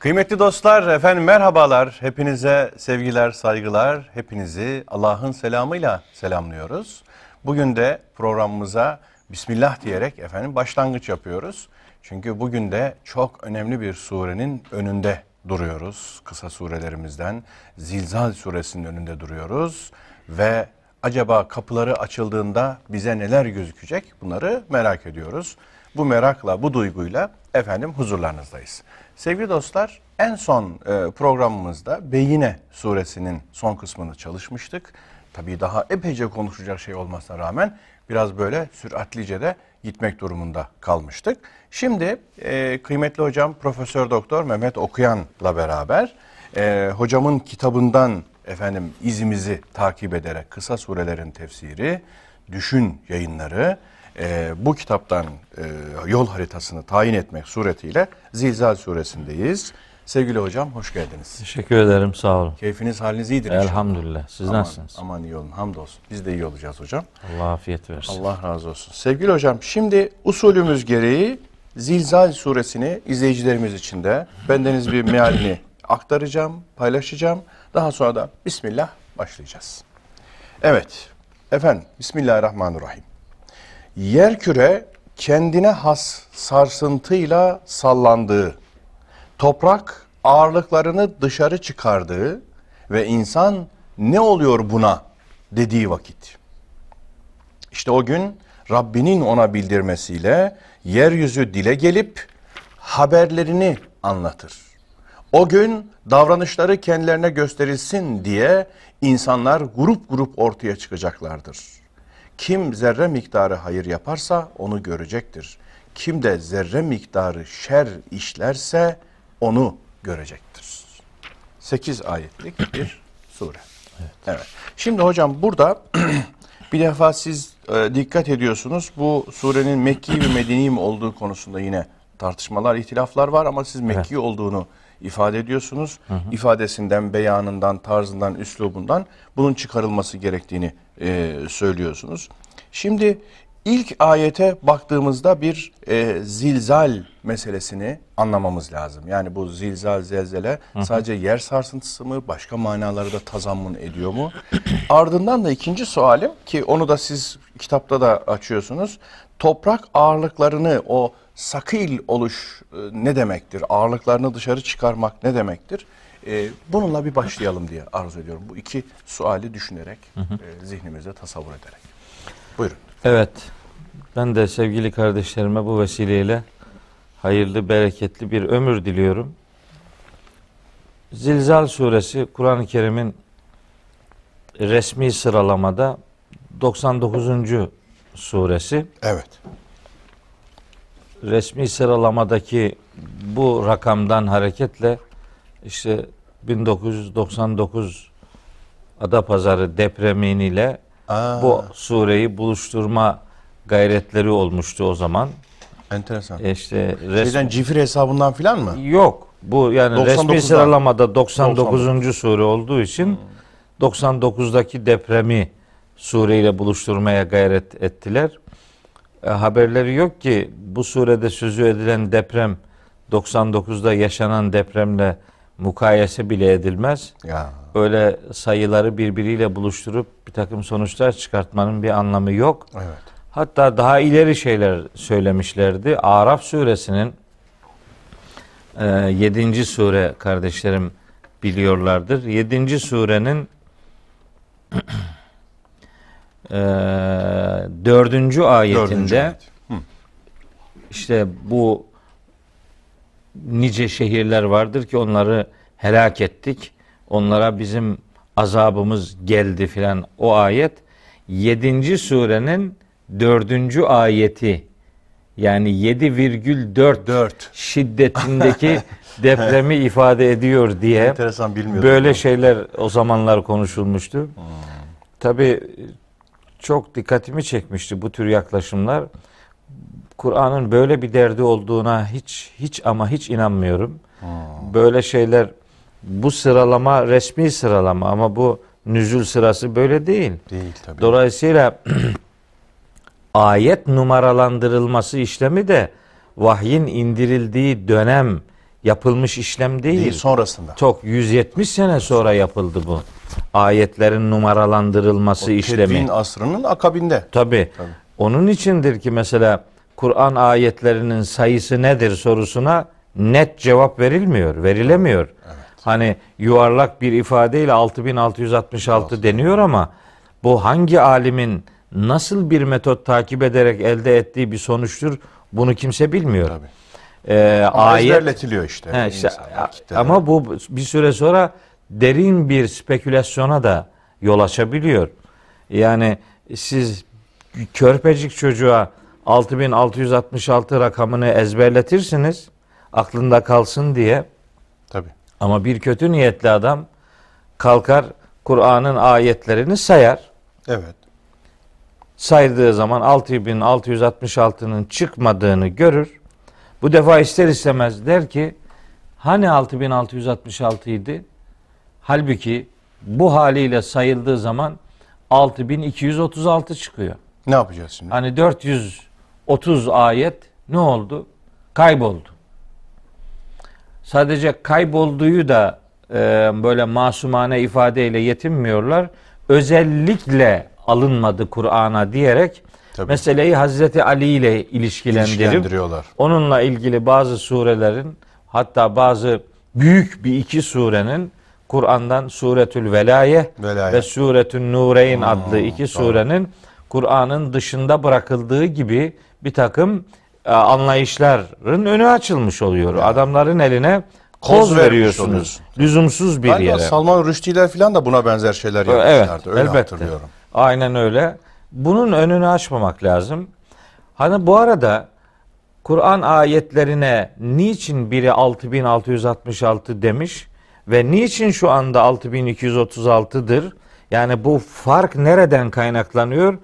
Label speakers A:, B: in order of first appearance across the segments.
A: Kıymetli dostlar, efendim merhabalar. Hepinize sevgiler, saygılar. Hepinizi Allah'ın selamıyla selamlıyoruz. Bugün de programımıza Bismillah diyerek efendim başlangıç yapıyoruz. Çünkü bugün de çok önemli bir surenin önünde duruyoruz. Kısa surelerimizden Zilzal suresinin önünde duruyoruz. Ve acaba kapıları açıldığında bize neler gözükecek bunları merak ediyoruz. Bu merakla, bu duyguyla efendim huzurlarınızdayız. Sevgili dostlar, en son e, programımızda Beyine suresinin son kısmını çalışmıştık. Tabii daha epeyce konuşacak şey olmasına rağmen biraz böyle süratlice de gitmek durumunda kalmıştık. Şimdi e, kıymetli hocam Profesör Doktor Mehmet Okuyan'la beraber e, hocamın kitabından efendim izimizi takip ederek kısa surelerin tefsiri, düşün yayınları e, bu kitaptan e, yol haritasını tayin etmek suretiyle Zilzal suresindeyiz. Sevgili hocam hoş geldiniz.
B: Teşekkür ederim sağ olun.
A: Keyfiniz haliniz iyidir.
B: Elhamdülillah. Siz
A: Aman,
B: nasılsınız?
A: Aman iyi olun hamdolsun. Biz de iyi olacağız hocam.
B: Allah afiyet versin.
A: Allah razı olsun. Sevgili hocam şimdi usulümüz gereği Zilzal suresini izleyicilerimiz için de bendeniz bir mealini aktaracağım, paylaşacağım. Daha sonra da Bismillah başlayacağız. Evet efendim Bismillahirrahmanirrahim. Yerküre kendine has sarsıntıyla sallandığı, toprak ağırlıklarını dışarı çıkardığı ve insan ne oluyor buna dediği vakit. İşte o gün Rabbinin ona bildirmesiyle yeryüzü dile gelip haberlerini anlatır. O gün davranışları kendilerine gösterilsin diye insanlar grup grup ortaya çıkacaklardır. Kim zerre miktarı hayır yaparsa onu görecektir. Kim de zerre miktarı şer işlerse onu görecektir. 8 ayetlik bir sure. Evet. evet. Şimdi hocam burada bir defa siz e, dikkat ediyorsunuz. Bu surenin Mekki ve Medeni mi olduğu konusunda yine tartışmalar, ihtilaflar var ama siz Mekki evet. olduğunu ifade ediyorsunuz. Hı hı. İfadesinden, beyanından, tarzından, üslubundan bunun çıkarılması gerektiğini e, söylüyorsunuz. Şimdi ilk ayete baktığımızda bir e, zilzal meselesini anlamamız lazım. Yani bu zilzal, zelzele hı sadece yer sarsıntısı mı, başka manaları da tazammun ediyor mu? Ardından da ikinci sualim ki onu da siz kitapta da açıyorsunuz. Toprak ağırlıklarını o sakil oluş e, ne demektir? Ağırlıklarını dışarı çıkarmak ne demektir? E, bununla bir başlayalım diye arzu ediyorum. Bu iki suali düşünerek, hı hı. E, zihnimize tasavvur ederek. Buyurun.
B: Evet, ben de sevgili kardeşlerime bu vesileyle hayırlı, bereketli bir ömür diliyorum. Zilzal suresi Kur'an-ı Kerim'in resmi sıralamada 99. suresi.
A: Evet
B: resmi sıralamadaki bu rakamdan hareketle işte 1999 Adapazarı depremiyle Aa. bu sureyi buluşturma gayretleri olmuştu o zaman.
A: Enteresan.
B: E işte
A: resmi... Şeyden cifir hesabından filan mı?
B: Yok. Bu yani resmi sıralamada 99. 99. sure olduğu için hmm. 99'daki depremi sureyle buluşturmaya gayret ettiler e, haberleri yok ki bu surede sözü edilen deprem 99'da yaşanan depremle mukayese bile edilmez. Ya. Öyle sayıları birbiriyle buluşturup bir takım sonuçlar çıkartmanın bir anlamı yok.
A: Evet.
B: Hatta daha ileri şeyler söylemişlerdi. Araf suresinin e, 7. sure kardeşlerim biliyorlardır. 7. surenin e, dördüncü ayetinde dördüncü ayet. işte bu nice şehirler vardır ki onları helak ettik. Onlara bizim azabımız geldi filan o ayet 7. surenin dördüncü ayeti yani 7,4 şiddetindeki depremi ifade ediyor diye
A: Enteresan
B: Böyle şeyler o zamanlar konuşulmuştu. Hmm. Tabi çok dikkatimi çekmişti bu tür yaklaşımlar. Kur'an'ın böyle bir derdi olduğuna hiç hiç ama hiç inanmıyorum. Hmm. Böyle şeyler bu sıralama resmi sıralama ama bu nüzul sırası böyle değil.
A: Değil tabii.
B: Dolayısıyla ayet numaralandırılması işlemi de vahyin indirildiği dönem yapılmış işlem değil.
A: Değil sonrasında.
B: Çok 170 sene sonra yapıldı bu. Ayetlerin numaralandırılması işlemi.
A: Tedvin asrının akabinde.
B: Tabii. Onun içindir ki mesela Kur'an ayetlerinin sayısı nedir sorusuna net cevap verilmiyor, verilemiyor. Hani yuvarlak bir ifadeyle 6666 deniyor ama bu hangi alimin nasıl bir metot takip ederek elde ettiği bir sonuçtur bunu kimse bilmiyor.
A: Tabii.
B: Ee,
A: Ama
B: ayet
A: ezberletiliyor işte.
B: He, işte, ama bu bir süre sonra derin bir spekülasyona da yol açabiliyor. Yani siz körpecik çocuğa 6666 rakamını ezberletirsiniz aklında kalsın diye
A: Tabii.
B: ama bir kötü niyetli adam kalkar Kur'an'ın ayetlerini sayar.
A: Evet.
B: Saydığı zaman 6666'nın çıkmadığını görür. Bu defa ister istemez der ki hani 6666 idi? Halbuki bu haliyle sayıldığı zaman 6236 çıkıyor.
A: Ne yapacağız şimdi?
B: Hani 430 ayet ne oldu? Kayboldu. Sadece kaybolduğu da e, böyle masumane ifadeyle yetinmiyorlar. Özellikle alınmadı Kur'an'a diyerek
A: Tabii.
B: meseleyi Hazreti Ali ile ilişkilendirip
A: İlişkilendiriyorlar.
B: onunla ilgili bazı surelerin hatta bazı büyük bir iki surenin Kur'an'dan Suretül Velaye
A: Velayet.
B: ve Suretün Nureyn adlı iki
A: doğru.
B: surenin Kur'an'ın dışında bırakıldığı gibi bir takım e, anlayışların önü açılmış oluyor. Adamların eline
A: Koz
B: koz veriyorsunuz.
A: oluyorsun.
B: Lüzumsuz bir
A: Galiba
B: yere.
A: Salman Rushdie'ler falan da buna benzer şeyler
B: Evet,
A: yapmışlardı. Öyle
B: elbette.
A: hatırlıyorum.
B: Aynen öyle. Bunun önünü açmamak lazım. Hani bu arada Kur'an ayetlerine niçin biri 6666 demiş ve niçin şu anda 6236'dır? Yani bu fark nereden kaynaklanıyor?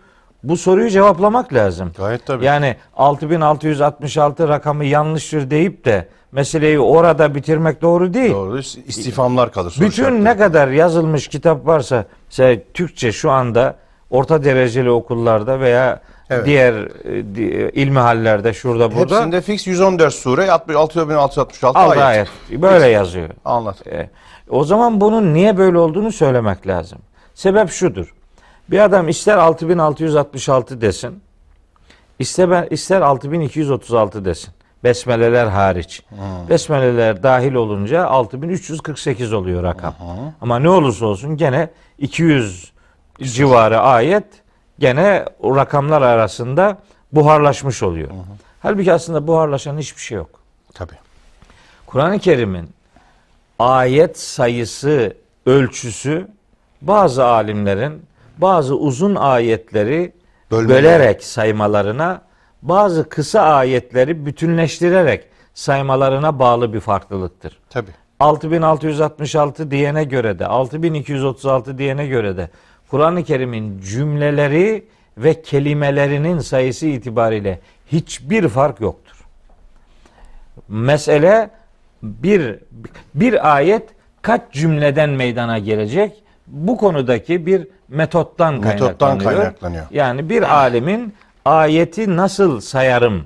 B: Bu soruyu cevaplamak lazım.
A: Gayet tabii.
B: Yani 6666 rakamı yanlıştır deyip de meseleyi orada bitirmek doğru değil.
A: Doğru. İstifamlar kalır.
B: Bütün ne kadar yazılmış kitap varsa mesela Türkçe şu anda orta dereceli okullarda veya
A: Evet.
B: diğer e, ilmi hallerde şurada burada
A: Hepsinde fix 114 sure 6666
B: al
A: ayet.
B: ayet böyle yazıyor.
A: Anlat.
B: E, o zaman bunun niye böyle olduğunu söylemek lazım. Sebep şudur. Bir adam ister 6666 desin, ister, ister 6236 desin. Besmeleler hariç. Besmeleler dahil olunca 6348 oluyor rakam. Ama ne olursa olsun gene 200 civarı ayet gene o rakamlar arasında buharlaşmış oluyor. Halbuki aslında buharlaşan hiçbir şey yok.
A: Tabii.
B: Kur'an-ı Kerim'in ayet sayısı ölçüsü bazı alimlerin bazı uzun ayetleri
A: Bölmeleri.
B: bölerek saymalarına bazı kısa ayetleri bütünleştirerek saymalarına bağlı bir farklılıktır.
A: Tabii.
B: 6666 diyene göre de 6236 diyene göre de Kur'an-ı Kerim'in cümleleri ve kelimelerinin sayısı itibariyle hiçbir fark yoktur. Mesele bir bir ayet kaç cümleden meydana gelecek? Bu konudaki bir metottan
A: Metottan
B: kaynaklanıyor.
A: kaynaklanıyor.
B: Yani bir alimin ayeti nasıl sayarım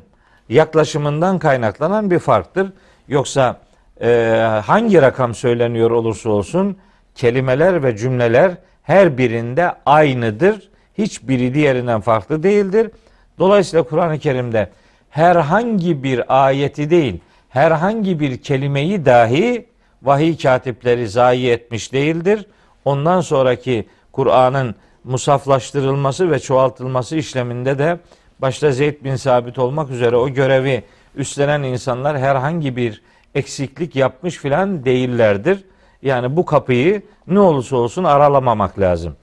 B: yaklaşımından kaynaklanan bir farktır. Yoksa e, hangi rakam söyleniyor olursa olsun kelimeler ve cümleler her birinde aynıdır. Hiçbiri diğerinden farklı değildir. Dolayısıyla Kur'an-ı Kerim'de herhangi bir ayeti değil, herhangi bir kelimeyi dahi vahiy katipleri zayi etmiş değildir. Ondan sonraki Kur'an'ın musaflaştırılması ve çoğaltılması işleminde de başta Zeyd bin Sabit olmak üzere o görevi üstlenen insanlar herhangi bir eksiklik yapmış filan değillerdir. Yani bu kapıyı ne olursa olsun aralamamak lazım.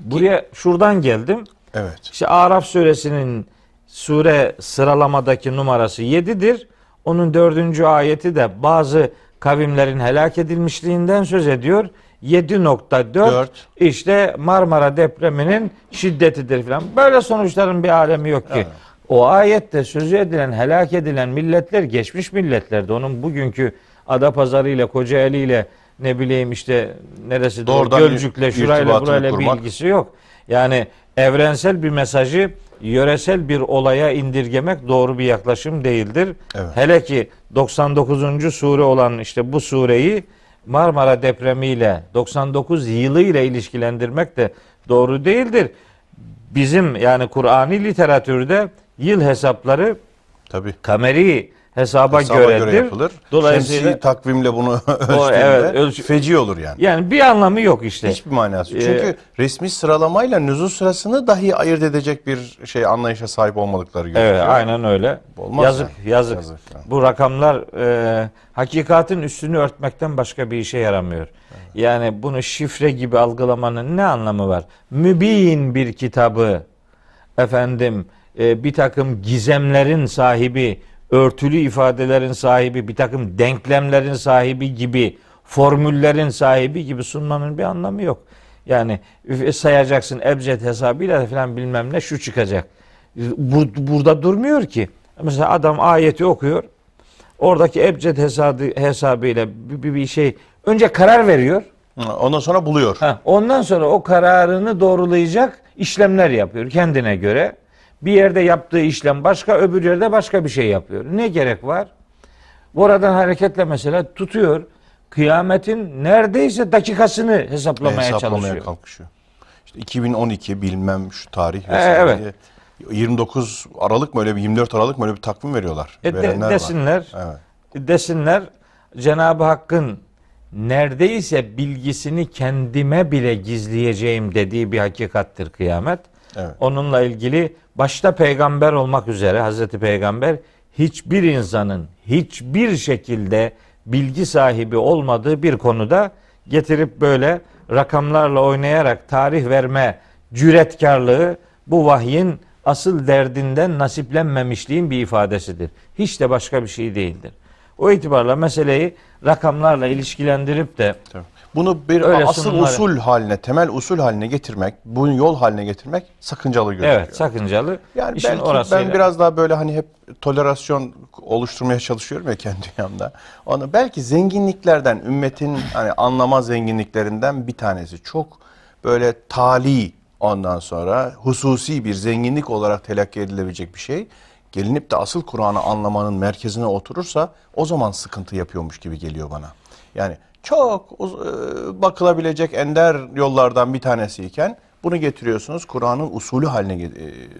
B: Buraya şuradan geldim.
A: Evet.
B: İşte Araf suresinin sure sıralamadaki numarası 7'dir. Onun dördüncü ayeti de bazı kavimlerin helak edilmişliğinden söz ediyor. 7.4
A: Dört.
B: işte Marmara depreminin şiddetidir falan. Böyle sonuçların bir alemi yok ki. O ayette sözü edilen, helak edilen milletler geçmiş milletlerdi. Onun bugünkü Adapazarı ile Kocaeli ile ne bileyim işte neresi
A: Doğrudan
B: Gölcük'le şurayla burayla bir
A: kurmak.
B: ilgisi yok. Yani evrensel bir mesajı yöresel bir olaya indirgemek doğru bir yaklaşım değildir.
A: Evet.
B: Hele ki 99. sure olan işte bu sureyi Marmara depremiyle 99 yılı ile ilişkilendirmek de doğru değildir. Bizim yani Kur'ani literatürde yıl hesapları
A: Tabii.
B: kameri hesaba,
A: Hesaba
B: göredir.
A: göre yapılır.
B: Dolayısıyla
A: Şemsi takvimle bunu ölçtüğünde
B: evet, ölç-
A: feci olur yani.
B: yani bir anlamı yok işte.
A: Hiçbir manası yok.
B: Ee,
A: Çünkü resmi sıralamayla nüzul sırasını dahi ayırt edecek bir şey anlayışa sahip olmadıkları gözüküyor.
B: Evet, aynen öyle.
A: Olmaz
B: yazık,
A: yani.
B: yazık.
A: Yazık yani.
B: Bu rakamlar e, hakikatin üstünü örtmekten başka bir işe yaramıyor. Yani bunu şifre gibi algılamanın ne anlamı var? Mübin bir kitabı, efendim, e, bir takım gizemlerin sahibi, örtülü ifadelerin sahibi, bir takım denklemlerin sahibi gibi, formüllerin sahibi gibi sunmanın bir anlamı yok. Yani üf- sayacaksın ebced hesabıyla falan bilmem ne şu çıkacak. Bur- burada durmuyor ki. Mesela adam ayeti okuyor. Oradaki ebced hesabı, hesabıyla bir, bir, şey önce karar veriyor.
A: Ondan sonra buluyor.
B: Ha, ondan sonra o kararını doğrulayacak işlemler yapıyor kendine göre. Bir yerde yaptığı işlem başka, öbür yerde başka bir şey yapıyor. Ne gerek var? Oradan hareketle mesela tutuyor. Kıyametin neredeyse dakikasını hesaplamaya,
A: hesaplamaya
B: çalışıyor.
A: kalkışıyor. İşte 2012 bilmem şu tarih
B: E,
A: vesaire
B: evet.
A: diye 29 Aralık mı öyle bir 24 Aralık mı öyle bir takvim veriyorlar.
B: E, de-
A: Verenler var.
B: desinler.
A: Evet.
B: desinler Cenab-ı Hakk'ın neredeyse bilgisini kendime bile gizleyeceğim dediği bir hakikattir kıyamet.
A: Evet.
B: Onunla ilgili başta peygamber olmak üzere Hazreti Peygamber hiçbir insanın hiçbir şekilde bilgi sahibi olmadığı bir konuda getirip böyle rakamlarla oynayarak tarih verme cüretkarlığı bu vahyin asıl derdinden nasiplenmemişliğin bir ifadesidir. Hiç de başka bir şey değildir. O itibarla meseleyi rakamlarla ilişkilendirip de
A: Tabii. Bunu bir
B: Öyle
A: asıl
B: sunumlar-
A: usul haline, temel usul haline getirmek, bunu yol haline getirmek sakıncalı gözüküyor.
B: evet sakıncalı.
A: Yani
B: İşin
A: belki
B: orasıyla.
A: ben biraz daha böyle hani hep tolerasyon oluşturmaya çalışıyorum ya kendi dünyamda. Onu belki zenginliklerden, ümmetin hani anlama zenginliklerinden bir tanesi. Çok böyle tali ondan sonra hususi bir zenginlik olarak telakki edilebilecek bir şey. Gelinip de asıl Kur'an'ı anlamanın merkezine oturursa o zaman sıkıntı yapıyormuş gibi geliyor bana. Yani çok e, bakılabilecek ender yollardan bir tanesiyken bunu getiriyorsunuz Kur'an'ın usulü haline e,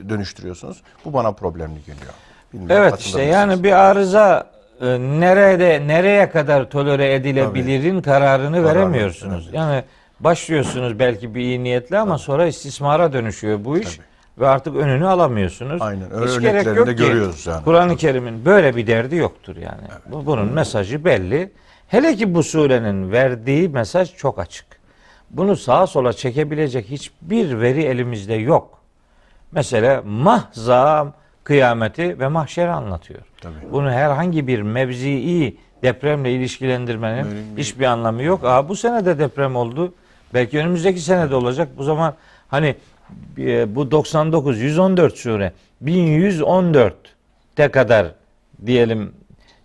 A: dönüştürüyorsunuz. Bu bana problemli geliyor. Bilmiyorum,
B: Evet işte yani bir arıza e, nerede nereye kadar tolere edilebilirin kararını veremiyorsunuz. Yani başlıyorsunuz belki bir iyi niyetle ama sonra istismara dönüşüyor bu iş ve artık önünü alamıyorsunuz.
A: Aynen, öyle
B: Hiç gerek yok ki.
A: görüyoruz yani.
B: Kur'an-ı Kerim'in böyle bir derdi yoktur yani. Bu bunun mesajı belli. Hele ki bu surenin verdiği mesaj çok açık. Bunu sağa sola çekebilecek hiçbir veri elimizde yok. Mesela mahza kıyameti ve mahşeri anlatıyor.
A: Tabii.
B: Bunu herhangi bir mevzii depremle ilişkilendirmenin hiçbir anlamı yok. Aa, bu sene de deprem oldu. Belki önümüzdeki sene de olacak. Bu zaman hani e, bu 99 114 sure 1114'te kadar diyelim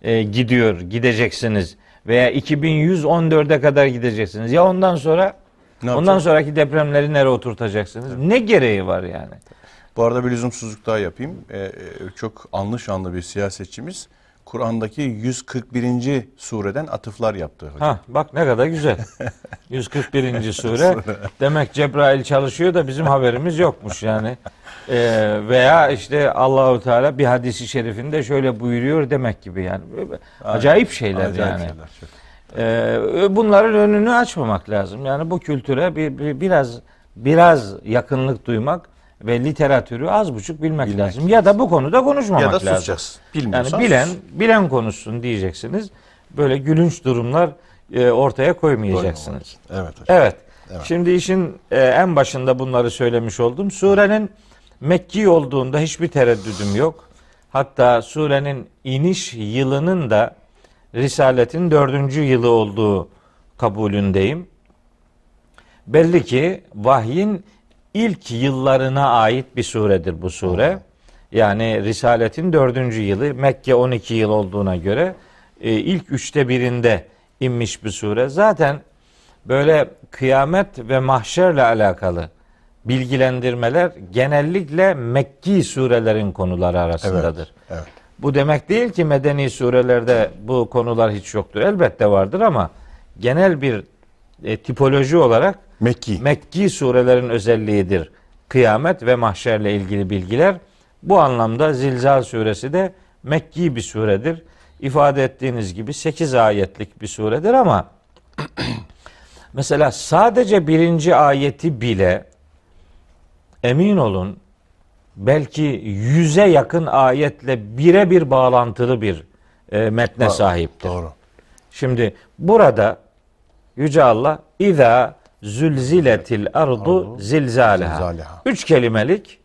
B: e, gidiyor gideceksiniz veya 2114'e kadar gideceksiniz. Ya ondan sonra
A: Ne
B: ondan sonraki depremleri nereye oturtacaksınız? Ne gereği var yani?
A: Bu arada bir lüzumsuzluk daha yapayım. Ee, e, çok anlı şanlı bir siyasetçimiz Kur'an'daki 141. sureden atıflar yaptı. hocam.
B: Ha bak ne kadar güzel. 141. sure. Demek Cebrail çalışıyor da bizim haberimiz yokmuş yani. Ee, veya işte Allahu Teala bir hadisi şerifinde şöyle buyuruyor demek gibi yani. Acayip şeyler
A: Acayip
B: yani.
A: şeyler, çok.
B: Ee, bunların önünü açmamak lazım. Yani bu kültüre bir, bir- biraz biraz yakınlık duymak ve literatürü az buçuk bilmek,
A: Bilmek
B: lazım. Ya da bu konuda konuşmamak
A: Ya da
B: lazım.
A: susacağız. Bilmiyorsan
B: Yani bilen
A: sus.
B: bilen konuşsun diyeceksiniz. Böyle gülünç durumlar e, ortaya koymayacaksınız.
A: Evet hocam.
B: Evet.
A: Evet.
B: Şimdi işin e, en başında bunları söylemiş oldum. Surenin Mekki olduğunda hiçbir tereddüdüm yok. Hatta surenin iniş yılının da Risaletin dördüncü yılı olduğu kabulündeyim. Belli ki vahyin ilk yıllarına ait bir suredir bu sure. Yani Risaletin dördüncü yılı Mekke 12 yıl olduğuna göre e, ilk üçte birinde inmiş bir sure. Zaten böyle kıyamet ve mahşerle alakalı bilgilendirmeler genellikle Mekki surelerin konuları arasındadır.
A: Evet.
B: Bu demek değil ki medeni surelerde bu konular hiç yoktur. Elbette vardır ama genel bir e, tipoloji olarak
A: Mekki.
B: Mekki surelerin özelliğidir. Kıyamet ve mahşerle ilgili bilgiler. Bu anlamda Zilzal suresi de Mekki bir suredir. İfade ettiğiniz gibi 8 ayetlik bir suredir ama mesela sadece birinci ayeti bile emin olun belki yüze yakın ayetle birebir bağlantılı bir e, metne sahiptir.
A: Doğru.
B: Şimdi burada Yüce Allah İza zülziletil ardu zilzaleha. Üç kelimelik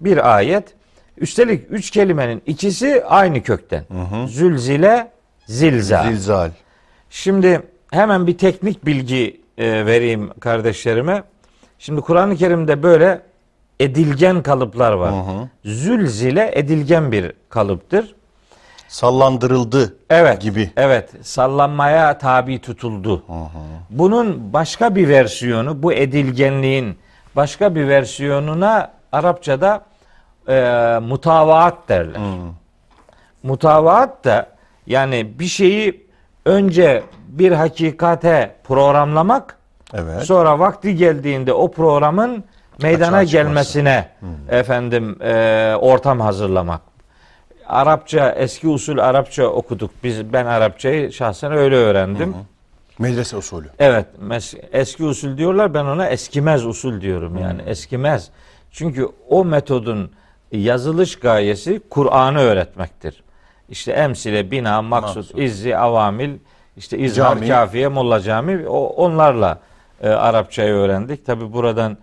B: bir ayet. Üstelik üç kelimenin ikisi aynı kökten. Zülzile, zilzal.
A: Zilzal.
B: Şimdi hemen bir teknik bilgi e, vereyim kardeşlerime. Şimdi Kur'an-ı Kerim'de böyle edilgen kalıplar var. Zülzile edilgen bir kalıptır.
A: Sallandırıldı
B: Evet.
A: gibi.
B: Evet, sallanmaya tabi tutuldu. Bunun başka bir versiyonu, bu edilgenliğin başka bir versiyonuna Arapçada e, mutavaat derler. Mutavaat da yani bir şeyi önce bir hakikate programlamak,
A: Evet.
B: sonra vakti geldiğinde o programın meydana
A: Açığa
B: gelmesine efendim e, ortam hazırlamak. Arapça eski usul Arapça okuduk. Biz ben Arapçayı şahsen öyle öğrendim.
A: Medrese usulü.
B: Evet, mes- eski usul diyorlar. Ben ona eskimez usul diyorum yani. Eskimez. Çünkü o metodun yazılış gayesi Kur'an'ı öğretmektir. İşte emsile, bina, maksut,
A: Maksut.
B: izzi, avamil, işte izhar,
A: Cami.
B: kafiye, mulla cami o, onlarla e, Arapçayı öğrendik. Tabi buradan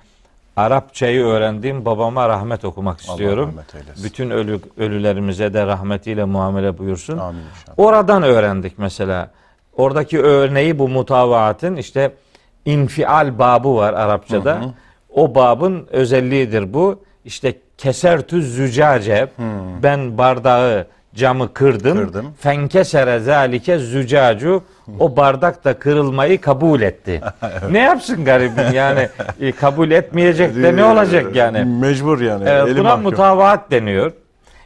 B: Arapçayı öğrendiğim babama rahmet okumak istiyorum.
A: eylesin.
B: Bütün ölü, ölülerimize de rahmetiyle muamele buyursun.
A: Amin inşallah.
B: Oradan öğrendik mesela. Oradaki örneği bu mutavaatın işte infial babı var Arapçada. O babın özelliğidir bu. İşte kesertü zücace ben bardağı camı kırdım.
A: Kırdım.
B: Fenkesere zalike zücacu o bardak da kırılmayı kabul etti. Ne yapsın garibim yani e, kabul etmeyecek de ne olacak yani?
A: Mecbur yani.
B: Evet,
A: Eli
B: buna
A: mahkum.
B: mutavaat deniyor.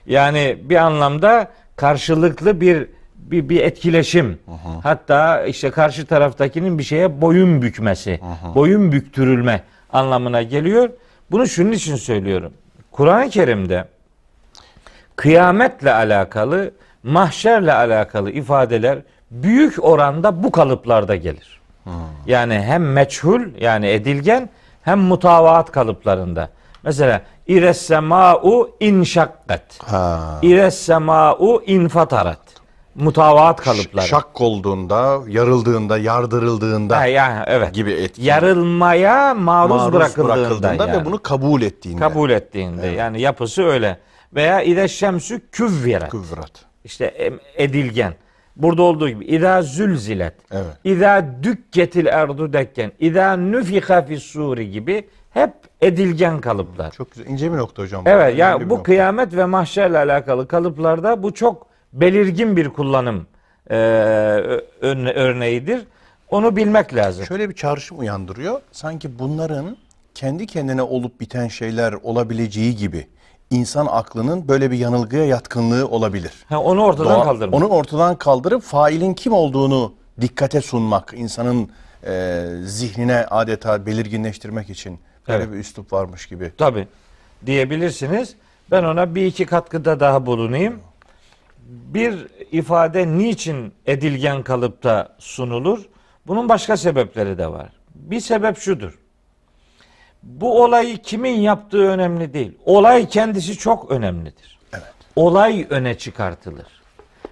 B: Yani bir anlamda karşılıklı bir bir, bir etkileşim. Hatta işte karşı taraftakinin bir şeye boyun bükmesi, boyun büktürülme anlamına geliyor. Bunu şunun için söylüyorum. Kur'an-ı Kerim'de kıyametle alakalı, mahşerle alakalı ifadeler büyük oranda bu kalıplarda gelir. Yani hem meçhul yani edilgen hem mutavaat kalıplarında. Mesela ires sema'u inşakkat.
A: Ha.
B: İres sema'u infatarat. Mutavaat kalıpları.
A: Şak olduğunda, yarıldığında, yardırıldığında
B: Ha, yani, evet.
A: gibi etki.
B: Yarılmaya maruz,
A: maruz
B: bırakıldığında,
A: bırakıldığında
B: yani.
A: ve bunu kabul ettiğinde.
B: kabul ettiğinde. Yani yapısı öyle. Veya ide şemsü küvviret.
A: Kıvrat.
B: İşte edilgen. Burada olduğu gibi İza zülzilet.
A: Evet.
B: İza dükketil erdu dekken. İza nüfiha fis suri gibi hep edilgen kalıplar.
A: Çok güzel. ince bir nokta hocam.
B: Evet
A: Önemli
B: ya bu kıyamet ve mahşerle alakalı kalıplarda bu çok belirgin bir kullanım e, örne- örneğidir. Onu bilmek lazım.
A: Şöyle bir çağrışım uyandırıyor. Sanki bunların kendi kendine olup biten şeyler olabileceği gibi insan aklının böyle bir yanılgıya yatkınlığı olabilir.
B: Ha, onu ortadan
A: Doğa-
B: kaldırmak.
A: Onu ortadan kaldırıp failin kim olduğunu dikkate sunmak, insanın e, zihnine adeta belirginleştirmek için böyle
B: Evet.
A: bir üslup varmış gibi.
B: Tabi diyebilirsiniz. Ben ona bir iki katkıda daha bulunayım. Bir ifade niçin edilgen kalıpta sunulur? Bunun başka sebepleri de var. Bir sebep şudur. Bu olayı kimin yaptığı önemli değil. Olay kendisi çok önemlidir.
A: Evet.
B: Olay öne çıkartılır.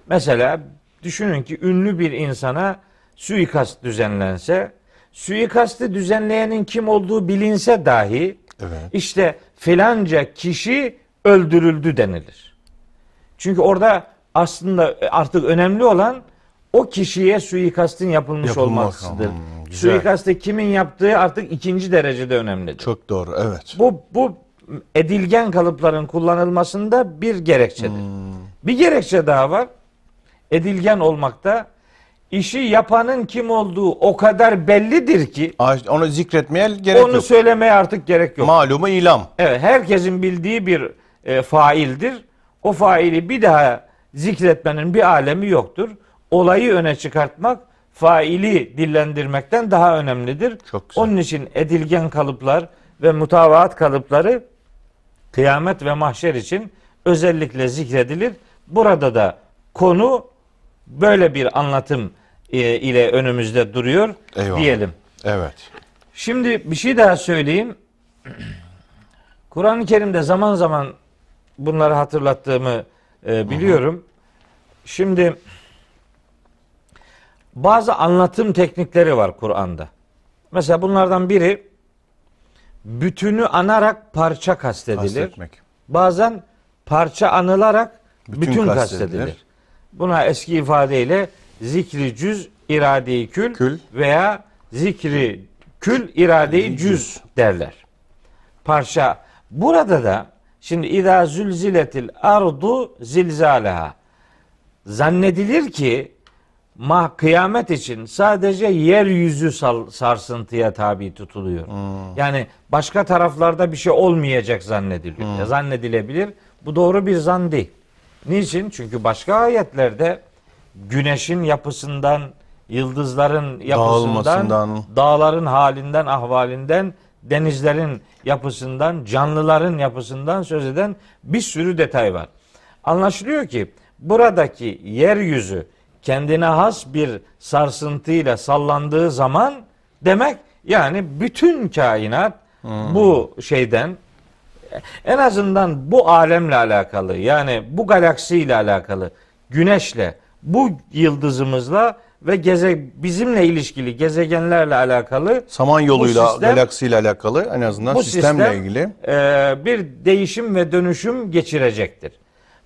B: Mesela düşünün ki ünlü bir insana suikast düzenlense, suikastı düzenleyenin kim olduğu bilinse dahi
A: Evet.
B: işte filanca kişi öldürüldü denilir. Çünkü orada aslında artık önemli olan o kişiye suikastın yapılmış
A: Yapılmak.
B: olmasıdır.
A: Hmm, güzel.
B: Suikastı kimin yaptığı artık ikinci derecede önemlidir.
A: Çok doğru. Evet.
B: Bu bu edilgen kalıpların kullanılmasında bir gerekçedir. Bir gerekçe daha var. Edilgen olmakta işi yapanın kim olduğu o kadar bellidir ki
A: Onu zikretmeye gerek
B: onu
A: yok.
B: söylemeye artık gerek yok.
A: Malumu ilam.
B: Evet, herkesin bildiği bir e, faildir. O faili bir daha zikretmenin bir alemi yoktur. Olayı öne çıkartmak faili dillendirmekten daha önemlidir.
A: Çok güzel.
B: Onun için edilgen kalıplar ve mutavaat kalıpları kıyamet ve mahşer için özellikle zikredilir. Burada da konu böyle bir anlatım e, ile önümüzde duruyor
A: Eyvallah.
B: diyelim.
A: Evet.
B: Şimdi bir şey daha söyleyeyim. Kur'an-ı Kerim'de zaman zaman bunları hatırlattığımı e, biliyorum. Şimdi bazı anlatım teknikleri var Kur'an'da. Mesela bunlardan biri bütünü anarak parça kastedilir.
A: Kastetmek.
B: Bazen parça anılarak
A: Bütün
B: bütün,
A: kastedilir.
B: kastedilir. Buna eski ifadeyle zikri cüz iradeyi kül,
A: Kül.
B: veya zikri kül iradeyi cüz derler. Parça. Burada da şimdi idâ zülziletil ardu zilzaleha. Zannedilir ki ma kıyamet için sadece yeryüzü sal- sarsıntıya tabi tutuluyor. Yani başka taraflarda bir şey olmayacak zannediliyor. Ya Zannedilebilir. Bu doğru bir zan değil. Niçin? Çünkü başka ayetlerde güneşin yapısından, yıldızların yapısından, dağların halinden, ahvalinden, denizlerin yapısından, canlıların yapısından söz eden bir sürü detay var. Anlaşılıyor ki buradaki yeryüzü kendine has bir sarsıntıyla sallandığı zaman demek yani bütün kainat bu şeyden en azından bu alemle alakalı yani bu galaksiyle alakalı güneşle bu yıldızımızla ve geze bizimle ilişkili gezegenlerle alakalı
A: Samanyolu'yla,
B: sistem-
A: galaksiyle alakalı en azından
B: bu
A: sistemle
B: sistem,
A: ilgili.
B: e, bir değişim ve dönüşüm geçirecektir.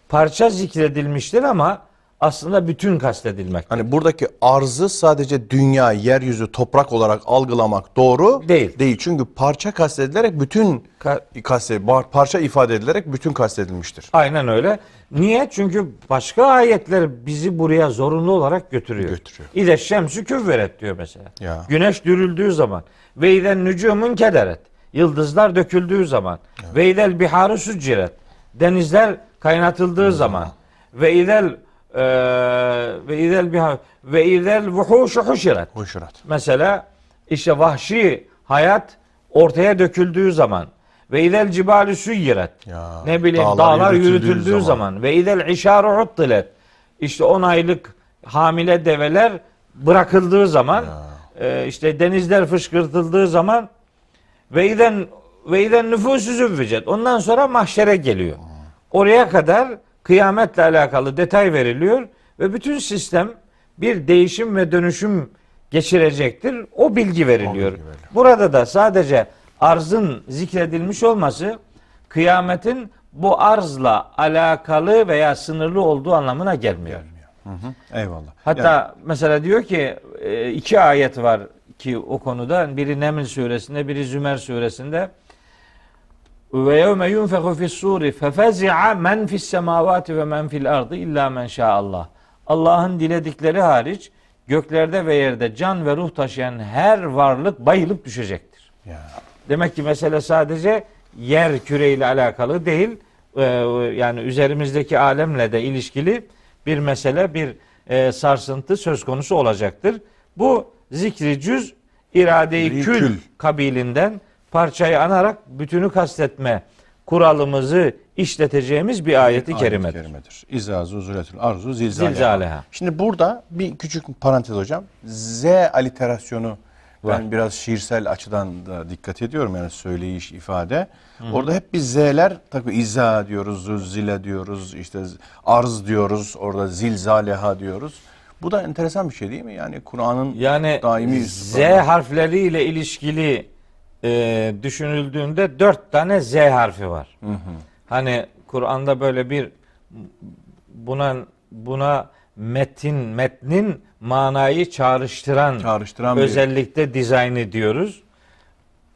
B: Parça zikredilmiştir ama aslında bütün kastedilmek.
A: Hani buradaki arzı sadece dünya, yeryüzü, toprak olarak algılamak doğru
B: Değil.
A: Değil. Çünkü parça kastedilerek bütün
B: Ka-
A: kastet, bar- parça ifade edilerek bütün kastedilmiştir.
B: Aynen öyle. Niye? Çünkü başka ayetler bizi buraya zorunlu olarak götürüyor.
A: Götürüyor.
B: İde şemsü küvveret diyor mesela.
A: Ya.
B: Güneş dürüldüğü zaman. Ve iden nücumun kederet. Yıldızlar döküldüğü zaman. Ve idel biharu suciret. Denizler kaynatıldığı zaman. Ve idel e, ve idel bihar ve idel vuhuşu huşiret.
A: Huşurat.
B: Mesela işte vahşi hayat ortaya döküldüğü zaman ve idel cibalü süyyiret.
A: Ya,
B: ne bileyim
A: dağlar
B: dağlar,
A: yürütüldüğü
B: yürütüldüğü
A: zaman.
B: zaman. ve idel işaru uttilet. İşte 10 aylık hamile develer bırakıldığı zaman e, işte denizler fışkırtıldığı zaman ve iden ve iden nüfusu züvvicet. Ondan sonra mahşere geliyor. Oraya kadar kıyametle alakalı detay veriliyor ve bütün sistem bir değişim ve dönüşüm geçirecektir. O bilgi veriliyor.
A: bilgi veriliyor.
B: Burada da sadece arzın zikredilmiş olması kıyametin bu arzla alakalı veya sınırlı olduğu anlamına gelmiyor.
A: Eyvallah.
B: Hatta
A: Yani
B: mesela diyor ki e, iki ayet var ki o konuda biri Neml suresinde biri Zümer suresinde ve yevme yunfehu fis suri fefezi'a men fis semavati ve men fil ardı illa men Allah. Allah'ın diledikleri hariç göklerde ve yerde can ve ruh taşıyan her varlık bayılıp düşecektir.
A: ya,
B: Demek ki mesele sadece yer küreyle alakalı değil. Ee, yani üzerimizdeki alemle de ilişkili bir mesele, bir e, sarsıntı söz konusu olacaktır. Bu zikri cüz irade-i kül. kabilinden parçayı anarak bütünü kastetme kuralımızı işleteceğimiz bir ayeti
A: ayet-i
B: kerimedir.
A: kerimedir. İza zuzuletül arzu zilzaleha.
B: Zilzaleha.
A: Şimdi burada bir küçük parantez hocam. Z aliterasyonu ben
B: Var.
A: biraz şiirsel açıdan da dikkat ediyorum yani söyleyiş, ifade. Orada hep bir Z'ler tabii izza diyoruz, zile diyoruz, işte arz diyoruz, orada zilzaleha diyoruz. Bu da enteresan bir şey değil mi? Yani Kur'an'ın
B: Yani
A: daimi
B: Z harfleriyle ilişkili e, düşünüldüğünde dört tane Z harfi var. Hani Kur'an'da böyle bir buna buna metin metnin manayı çağrıştıran,
A: çağrıştıran bir
B: özellikle dizaynı diyoruz.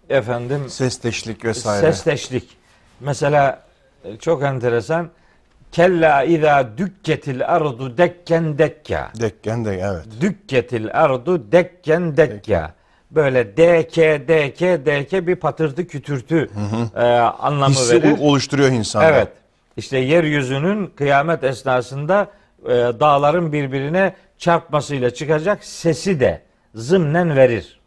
B: Efendim
A: sesteşlik vesaire.
B: sesleşlik. Mesela e, çok enteresan Kella izâ dükketil ardu dekken dekka.
A: Dekken de evet.
B: Dükketil ardu dekken dekka. Böyle DK, DK, DK bir patırtı kütürtü e, anlamı
A: Hissi
B: verir.
A: ol- oluşturuyor insanda.
B: Evet. İşte yeryüzünün kıyamet esnasında e, dağların birbirine çarpmasıyla çıkacak sesi de zımnen verir.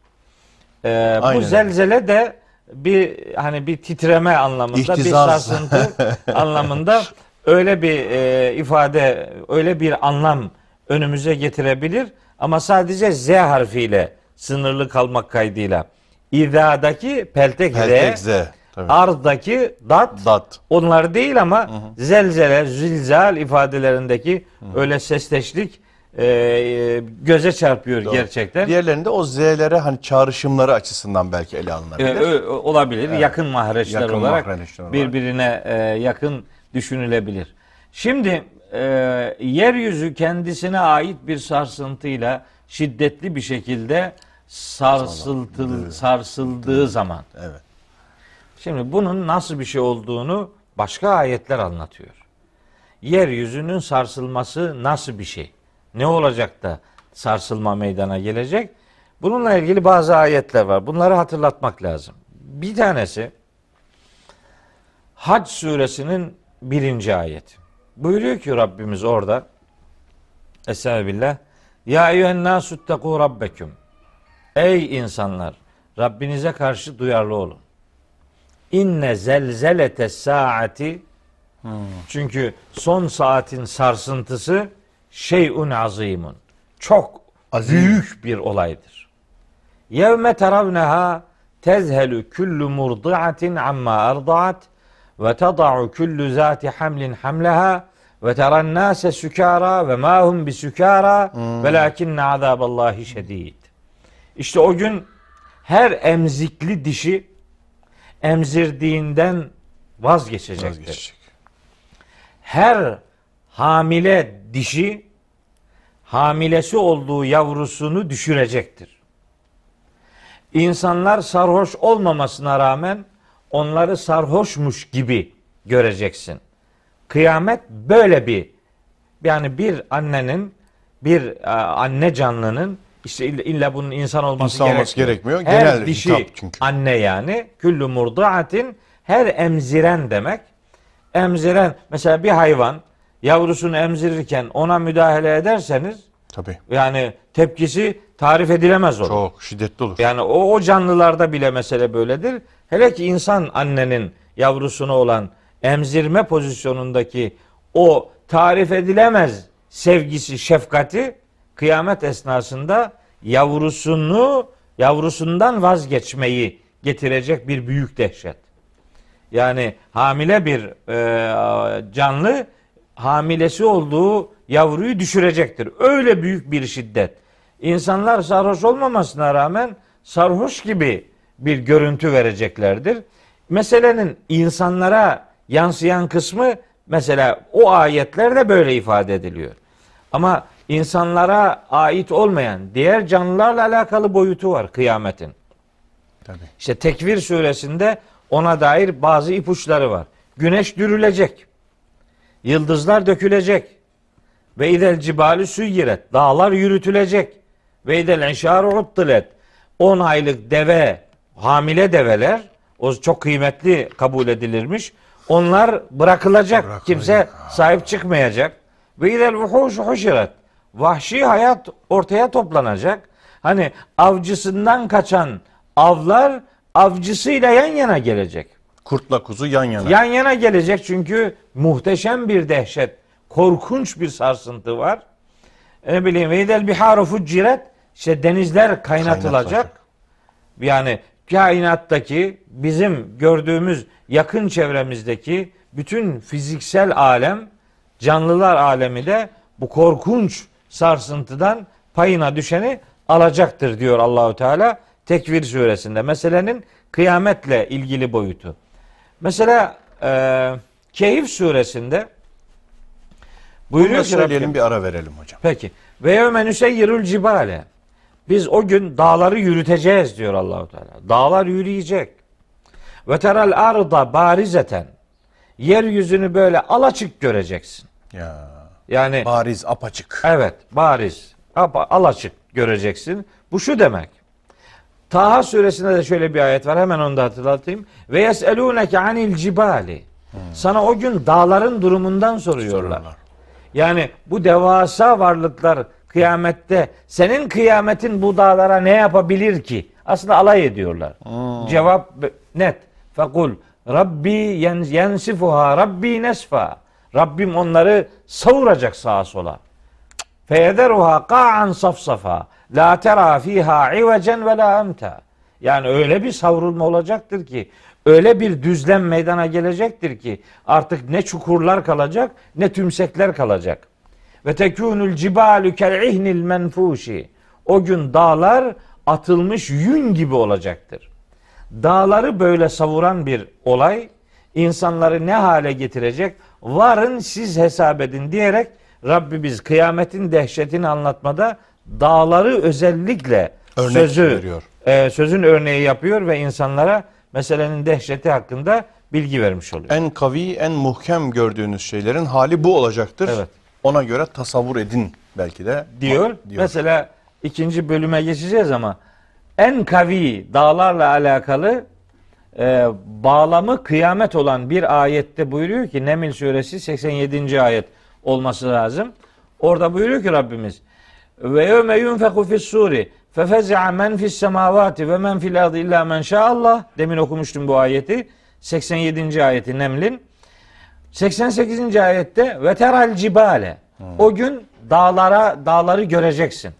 B: E, bu zelzele de bir hani bir titreme anlamında, bir
A: İhtizaz.
B: sarsıntı anlamında öyle bir e, ifade, öyle bir anlam önümüze getirebilir ama sadece Z harfiyle sınırlı kalmak kaydıyla. İza'daki peltek,
A: Peltek
B: Z,
A: Z. Tabii.
B: Ard'daki dat,
A: Dat.
B: onlar değil ama zelzele, zilzal ifadelerindeki öyle sesleşlik e, e, göze çarpıyor
A: Doğru.
B: gerçekten.
A: Diğerlerinde o Z'lere hani çağrışımları açısından belki ele
B: E,
A: alınabilir.
B: ö- olabilir. Yakın mahreçler
A: Yakın
B: olarak
A: mahreçler
B: birbirine e, yakın düşünülebilir. Şimdi e, yeryüzü kendisine ait bir sarsıntıyla şiddetli bir şekilde sarsıltıl, sarsıldığı zaman
A: Evet.
B: Şimdi bunun nasıl bir şey olduğunu başka ayetler anlatıyor. Yeryüzünün sarsılması nasıl bir şey? Ne olacak da sarsılma meydana gelecek? Bununla ilgili bazı ayetler var. Bunları hatırlatmak lazım. Bir tanesi Hac suresinin birinci ayeti. Buyuruyor ki Rabbimiz orada Estağfirullah. Ya eyyühen nasutteku rabbeküm. Ey insanlar! Rabbinize karşı duyarlı olun. İnne zelzelete saati çünkü son saatin sarsıntısı şeyun azimun. Çok
A: Azim.
B: büyük bir olaydır. Yevme teravneha tezhelu kullu murdi'atin amma arda'at ve tada'u kullu zati hamlin hamleha ve teren nase sükara ve ma hum bisükara velakinne azaballahi şedid. İşte o gün her emzikli dişi emzirdiğinden vazgeçecektir.
A: Vazgeçecek.
B: Her hamile dişi hamilesi olduğu yavrusunu düşürecektir. İnsanlar sarhoş olmamasına rağmen onları sarhoşmuş gibi göreceksin. Kıyamet böyle bir yani bir annenin bir e, anne canlının işte illa, illa bunun insan olması,
A: İnsan olması
B: gerekmiyor.
A: gerekmiyor.
B: Her
A: Genel
B: dişi
A: çünkü.
B: anne yani küllü murdaatin her emziren demek. Emziren mesela bir hayvan yavrusunu emzirirken ona müdahale ederseniz
A: Tabii.
B: yani tepkisi tarif edilemez olur.
A: Çok şiddetli olur.
B: Yani o, o canlılarda bile mesele böyledir. Hele ki insan annenin yavrusuna olan emzirme pozisyonundaki o tarif edilemez sevgisi, şefkati kıyamet esnasında yavrusunu yavrusundan vazgeçmeyi getirecek bir büyük dehşet. Yani hamile bir e, canlı hamilesi olduğu yavruyu düşürecektir. Öyle büyük bir şiddet. İnsanlar sarhoş olmamasına rağmen sarhoş gibi bir görüntü vereceklerdir. Meselenin insanlara yansıyan kısmı mesela o ayetlerde böyle ifade ediliyor. Ama insanlara ait olmayan diğer canlılarla alakalı boyutu var kıyametin.
A: Tabii.
B: İşte Tekvir suresinde ona dair bazı ipuçları var. Güneş dürülecek. Yıldızlar dökülecek. Ve idel cibalü süyyiret. Dağlar yürütülecek. Ve idel enşâru uttilet. 10 aylık deve, hamile develer, o çok kıymetli kabul edilirmiş. Onlar bırakılacak.
A: Bırakılacak.
B: Kimse sahip çıkmayacak. Ve idel vuhuşu huşiret. Vahşi hayat ortaya toplanacak. Hani avcısından kaçan avlar avcısıyla yan yana gelecek.
A: Kurtla kuzu yan yana.
B: Yan yana gelecek çünkü muhteşem bir dehşet, korkunç bir sarsıntı var. E Ne bileyim, veydel biharu fucciret, işte denizler kaynatılacak.
A: Kaynatılacak.
B: Yani kainattaki bizim gördüğümüz yakın çevremizdeki bütün fiziksel alem, canlılar alemi de bu korkunç sarsıntıdan payına düşeni alacaktır diyor Allahu Teala Tekvir suresinde. Meselenin kıyametle ilgili boyutu. Mesela e, Keyif suresinde
A: Bunu
B: buyuruyor
A: da
B: ki Rabbim-
A: bir ara verelim hocam.
B: Peki. Ve yevme nüseyyirul cibale. Biz o gün dağları yürüteceğiz diyor Allahu Teala. Dağlar yürüyecek. Ve teral arda barizeten. yeryüzünü böyle alaçık göreceksin.
A: Ya.
B: Yani
A: Bariz, apaçık.
B: evet bariz, apa- alaçık göreceksin. Bu şu demek. Taha suresinde de şöyle bir ayet var. Hemen onu da hatırlatayım. Ve yeselûneke anil cibali. Sana o gün dağların durumundan soruyorlar. Yani bu devasa varlıklar kıyamette senin kıyametin bu dağlara ne yapabilir ki? Aslında alay ediyorlar. Cevap net. Fekul Rabbi yen- yensifuha Rabbi nesfa. Rabbim onları savuracak sağa sola. Feyederuha ka'an safsafa. La tera fiha ivecen ve la emta. Yani öyle bir savrulma olacaktır ki, öyle bir düzlem meydana gelecektir ki artık ne çukurlar kalacak ne tümsekler kalacak. Ve tekûnül cibalü kel'ihnil menfuşi. O gün dağlar atılmış yün gibi olacaktır. Dağları böyle savuran bir olay insanları ne hale getirecek? Varın siz hesap edin diyerek Rabbimiz kıyametin dehşetini anlatmada dağları özellikle
A: Örnek
B: sözü
A: veriyor.
B: e, sözün örneği yapıyor ve insanlara meselenin dehşeti hakkında bilgi vermiş oluyor.
A: En kavi, en muhkem gördüğünüz şeylerin hali bu olacaktır.
B: Evet.
A: Ona göre tasavvur edin belki de.
B: diyor.
A: diyor.
B: Mesela ikinci bölüme geçeceğiz ama en kavi dağlarla alakalı e, bağlamı kıyamet olan bir ayette buyuruyor ki Neml suresi 87. ayet olması lazım. Orada buyuruyor ki Rabbimiz ve yevme yunfeku fis suri fefezi'a men fis semavati ve men fil ardı illa men şaallah demin okumuştum bu ayeti 87. ayeti Neml'in 88. ayette ve teral cibale o gün dağlara dağları göreceksin.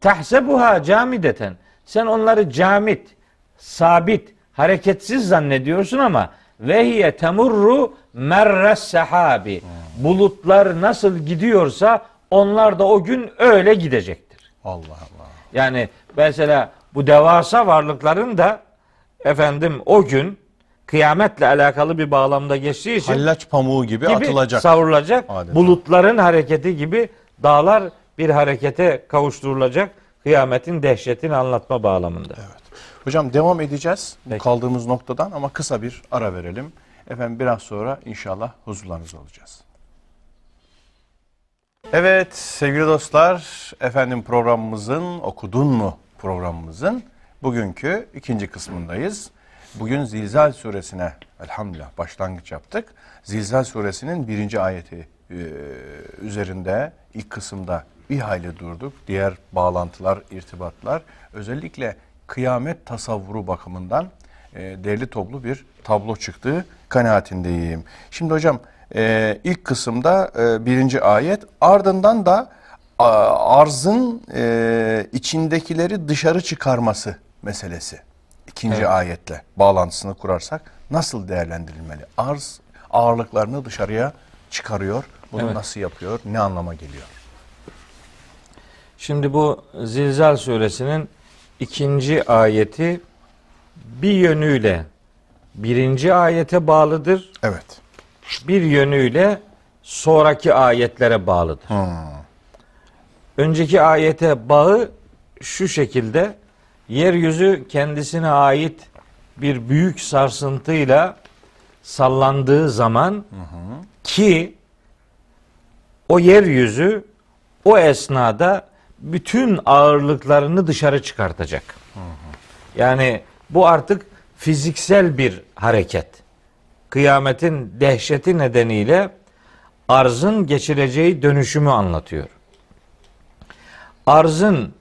B: Tahsebuha camideten sen onları camit, sabit, hareketsiz zannediyorsun ama vehiye temurru merres sahabi. Bulutlar nasıl gidiyorsa onlar da o gün öyle gidecektir.
A: Allah Allah.
B: Yani mesela bu devasa varlıkların da efendim o gün kıyametle alakalı bir bağlamda geçtiği için
A: Hallaç pamuğu gibi,
B: gibi
A: atılacak.
B: savrulacak.
A: Adeta.
B: Bulutların hareketi gibi dağlar bir harekete kavuşturulacak. Kıyametin dehşetini anlatma bağlamında.
A: Hocam devam edeceğiz
B: Peki.
A: kaldığımız noktadan ama kısa bir ara verelim. Efendim biraz sonra inşallah huzurlarınızda olacağız. Evet sevgili dostlar, efendim programımızın Okudun mu programımızın bugünkü ikinci kısmındayız. Bugün Zilzal suresine elhamdülillah başlangıç yaptık. Zilzal suresinin birinci ayeti e, üzerinde ilk kısımda bir hayli durduk. Diğer bağlantılar, irtibatlar özellikle kıyamet tasavvuru bakımından e, derli toplu bir tablo çıktığı kanaatindeyim. Şimdi hocam e, ilk kısımda e, birinci ayet ardından da arzın e, içindekileri dışarı çıkarması meselesi. İkinci
B: Evet.
A: ayetle bağlantısını kurarsak nasıl değerlendirilmeli? Arz ağırlıklarını dışarıya çıkarıyor. Bunu
B: Evet.
A: nasıl yapıyor? Ne anlama geliyor?
B: Şimdi bu Zilzal suresinin ikinci ayeti bir yönüyle birinci ayete bağlıdır.
A: Evet.
B: Bir yönüyle sonraki ayetlere bağlıdır.
A: Hmm.
B: Önceki ayete bağı şu şekilde yeryüzü kendisine ait bir büyük sarsıntıyla sallandığı zaman ki o yeryüzü o esnada bütün ağırlıklarını dışarı çıkartacak. Yani bu artık fiziksel bir hareket. Kıyametin dehşeti nedeniyle arzın geçireceği dönüşümü anlatıyor. Arzın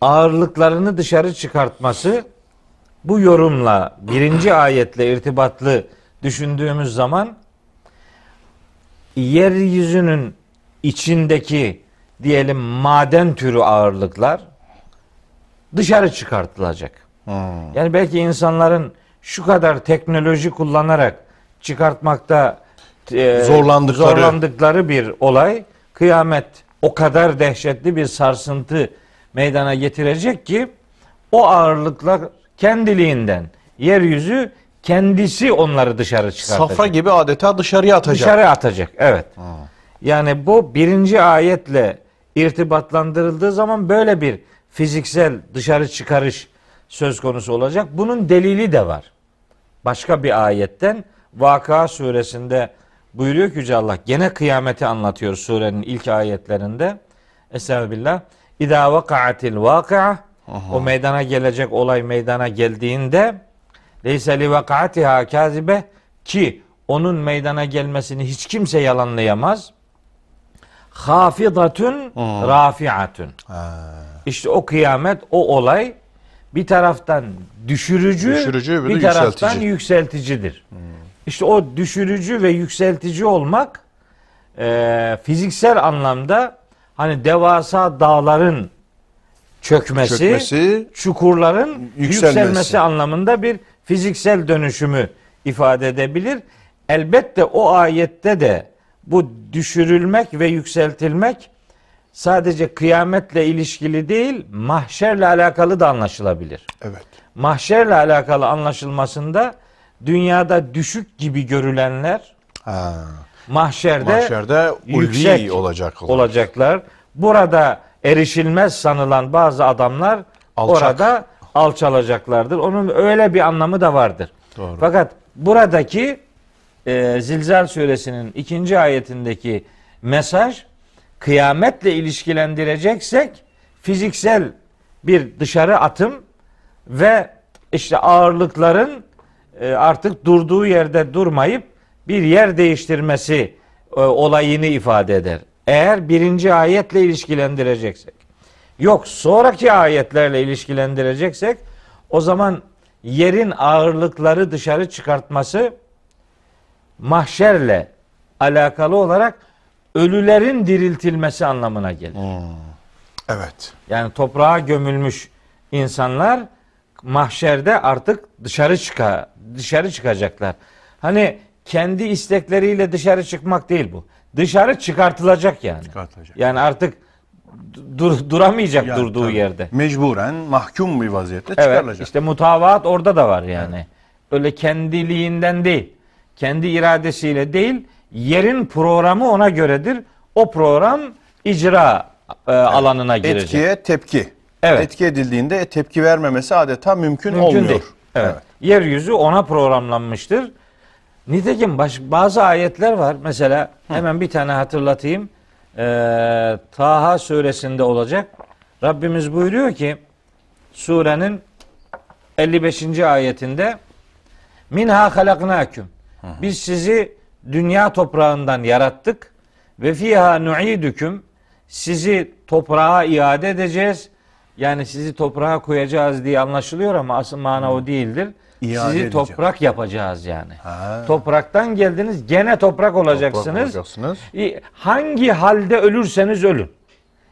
B: ağırlıklarını dışarı çıkartması bu yorumla birinci ayetle irtibatlı düşündüğümüz zaman yeryüzünün içindeki diyelim maden türü ağırlıklar dışarı çıkartılacak.
A: Hmm.
B: Yani belki insanların şu kadar teknoloji kullanarak çıkartmakta e,
A: Zorlandıkları.
B: zorlandıkları bir olay kıyamet o kadar dehşetli bir sarsıntı meydana getirecek ki o ağırlıklar kendiliğinden yeryüzü kendisi onları dışarı çıkartacak.
A: Safra gibi adeta dışarıya atacak.
B: Dışarı atacak. Evet. Yani bu birinci ayetle irtibatlandırıldığı zaman böyle bir fiziksel dışarı çıkarış söz konusu olacak. Bunun delili de var. Başka bir ayetten Vaka suresinde Buyuruyor ki Yüce Allah gene kıyameti anlatıyor surenin ilk ayetlerinde. Estağfirullah. İdâ vaka'atil vakı'a o meydana gelecek olay meydana geldiğinde leyse li vaka'atiha kazibe ki onun meydana gelmesini hiç kimse yalanlayamaz. Hafidatun rafiatun. İşte o kıyamet, o olay bir taraftan düşürücü,
A: Düşürücü, bir
B: bir, taraftan
A: yükseltici.
B: yükselticidir. İşte o düşürücü ve yükseltici olmak e, fiziksel anlamda hani devasa dağların çökmesi,
A: Çökmesi,
B: çukurların
A: Yükselmesi.
B: yükselmesi anlamında bir fiziksel dönüşümü ifade edebilir. Elbette o ayette de bu düşürülmek ve yükseltilmek sadece kıyametle ilişkili değil, mahşerle alakalı da anlaşılabilir.
A: evet.
B: Mahşerle alakalı anlaşılmasında dünyada düşük gibi görülenler
A: Ha.
B: mahşerde,
A: Mahşerde
B: yüksek
A: olacak. olan.
B: olacaklar. Burada erişilmez sanılan bazı adamlar
A: Alçak.
B: orada alçalacaklardır. Onun öyle bir anlamı da vardır.
A: Doğru.
B: Fakat buradaki e, Zilzal suresinin ikinci ayetindeki mesaj kıyametle ilişkilendireceksek fiziksel bir dışarı atım ve işte ağırlıkların e, artık durduğu yerde durmayıp bir yer değiştirmesi e, olayını ifade eder. Eğer birinci ayetle ilişkilendireceksek. Yok sonraki ayetlerle ilişkilendireceksek o zaman yerin ağırlıkları dışarı çıkartması mahşerle alakalı olarak ölülerin diriltilmesi anlamına gelir.
A: Evet.
B: Yani toprağa gömülmüş insanlar mahşerde artık dışarı çıka dışarı çıkacaklar. Hani kendi istekleriyle dışarı çıkmak değil bu. Dışarı çıkartılacak yani.
A: Çıkartılacak.
B: Yani artık dur, duramayacak
A: Yani
B: durduğu
A: tabii.
B: yerde.
A: Mecburen mahkum bir vaziyette
B: Evet.
A: çıkarılacak.
B: işte mutavaat orada da var yani. Öyle kendiliğinden değil. Kendi iradesiyle değil. Yerin programı ona göredir. O program icra e, alanına girecek.
A: Etkiye tepki.
B: Evet.
A: Etki edildiğinde tepki vermemesi adeta mümkün,
B: Mümkün
A: olmuyor.
B: değil. Evet. Yeryüzü ona programlanmıştır. Nitekim baş, bazı ayetler var. Mesela hemen bir tane hatırlatayım. Ee, Taha suresinde olacak. Rabbimiz buyuruyor ki surenin 55. ayetinde Minha halaknakum. Biz sizi dünya toprağından yarattık ve fiha nuidüküm. Sizi toprağa iade edeceğiz. Yani sizi toprağa koyacağız diye anlaşılıyor ama asıl mana o değildir.
A: İade
B: sizi
A: edeceğim.
B: toprak yapacağız yani.
A: Ha.
B: Topraktan geldiniz gene toprak olacaksınız.
A: Toprak olacaksınız.
B: Hangi halde ölürseniz ölün.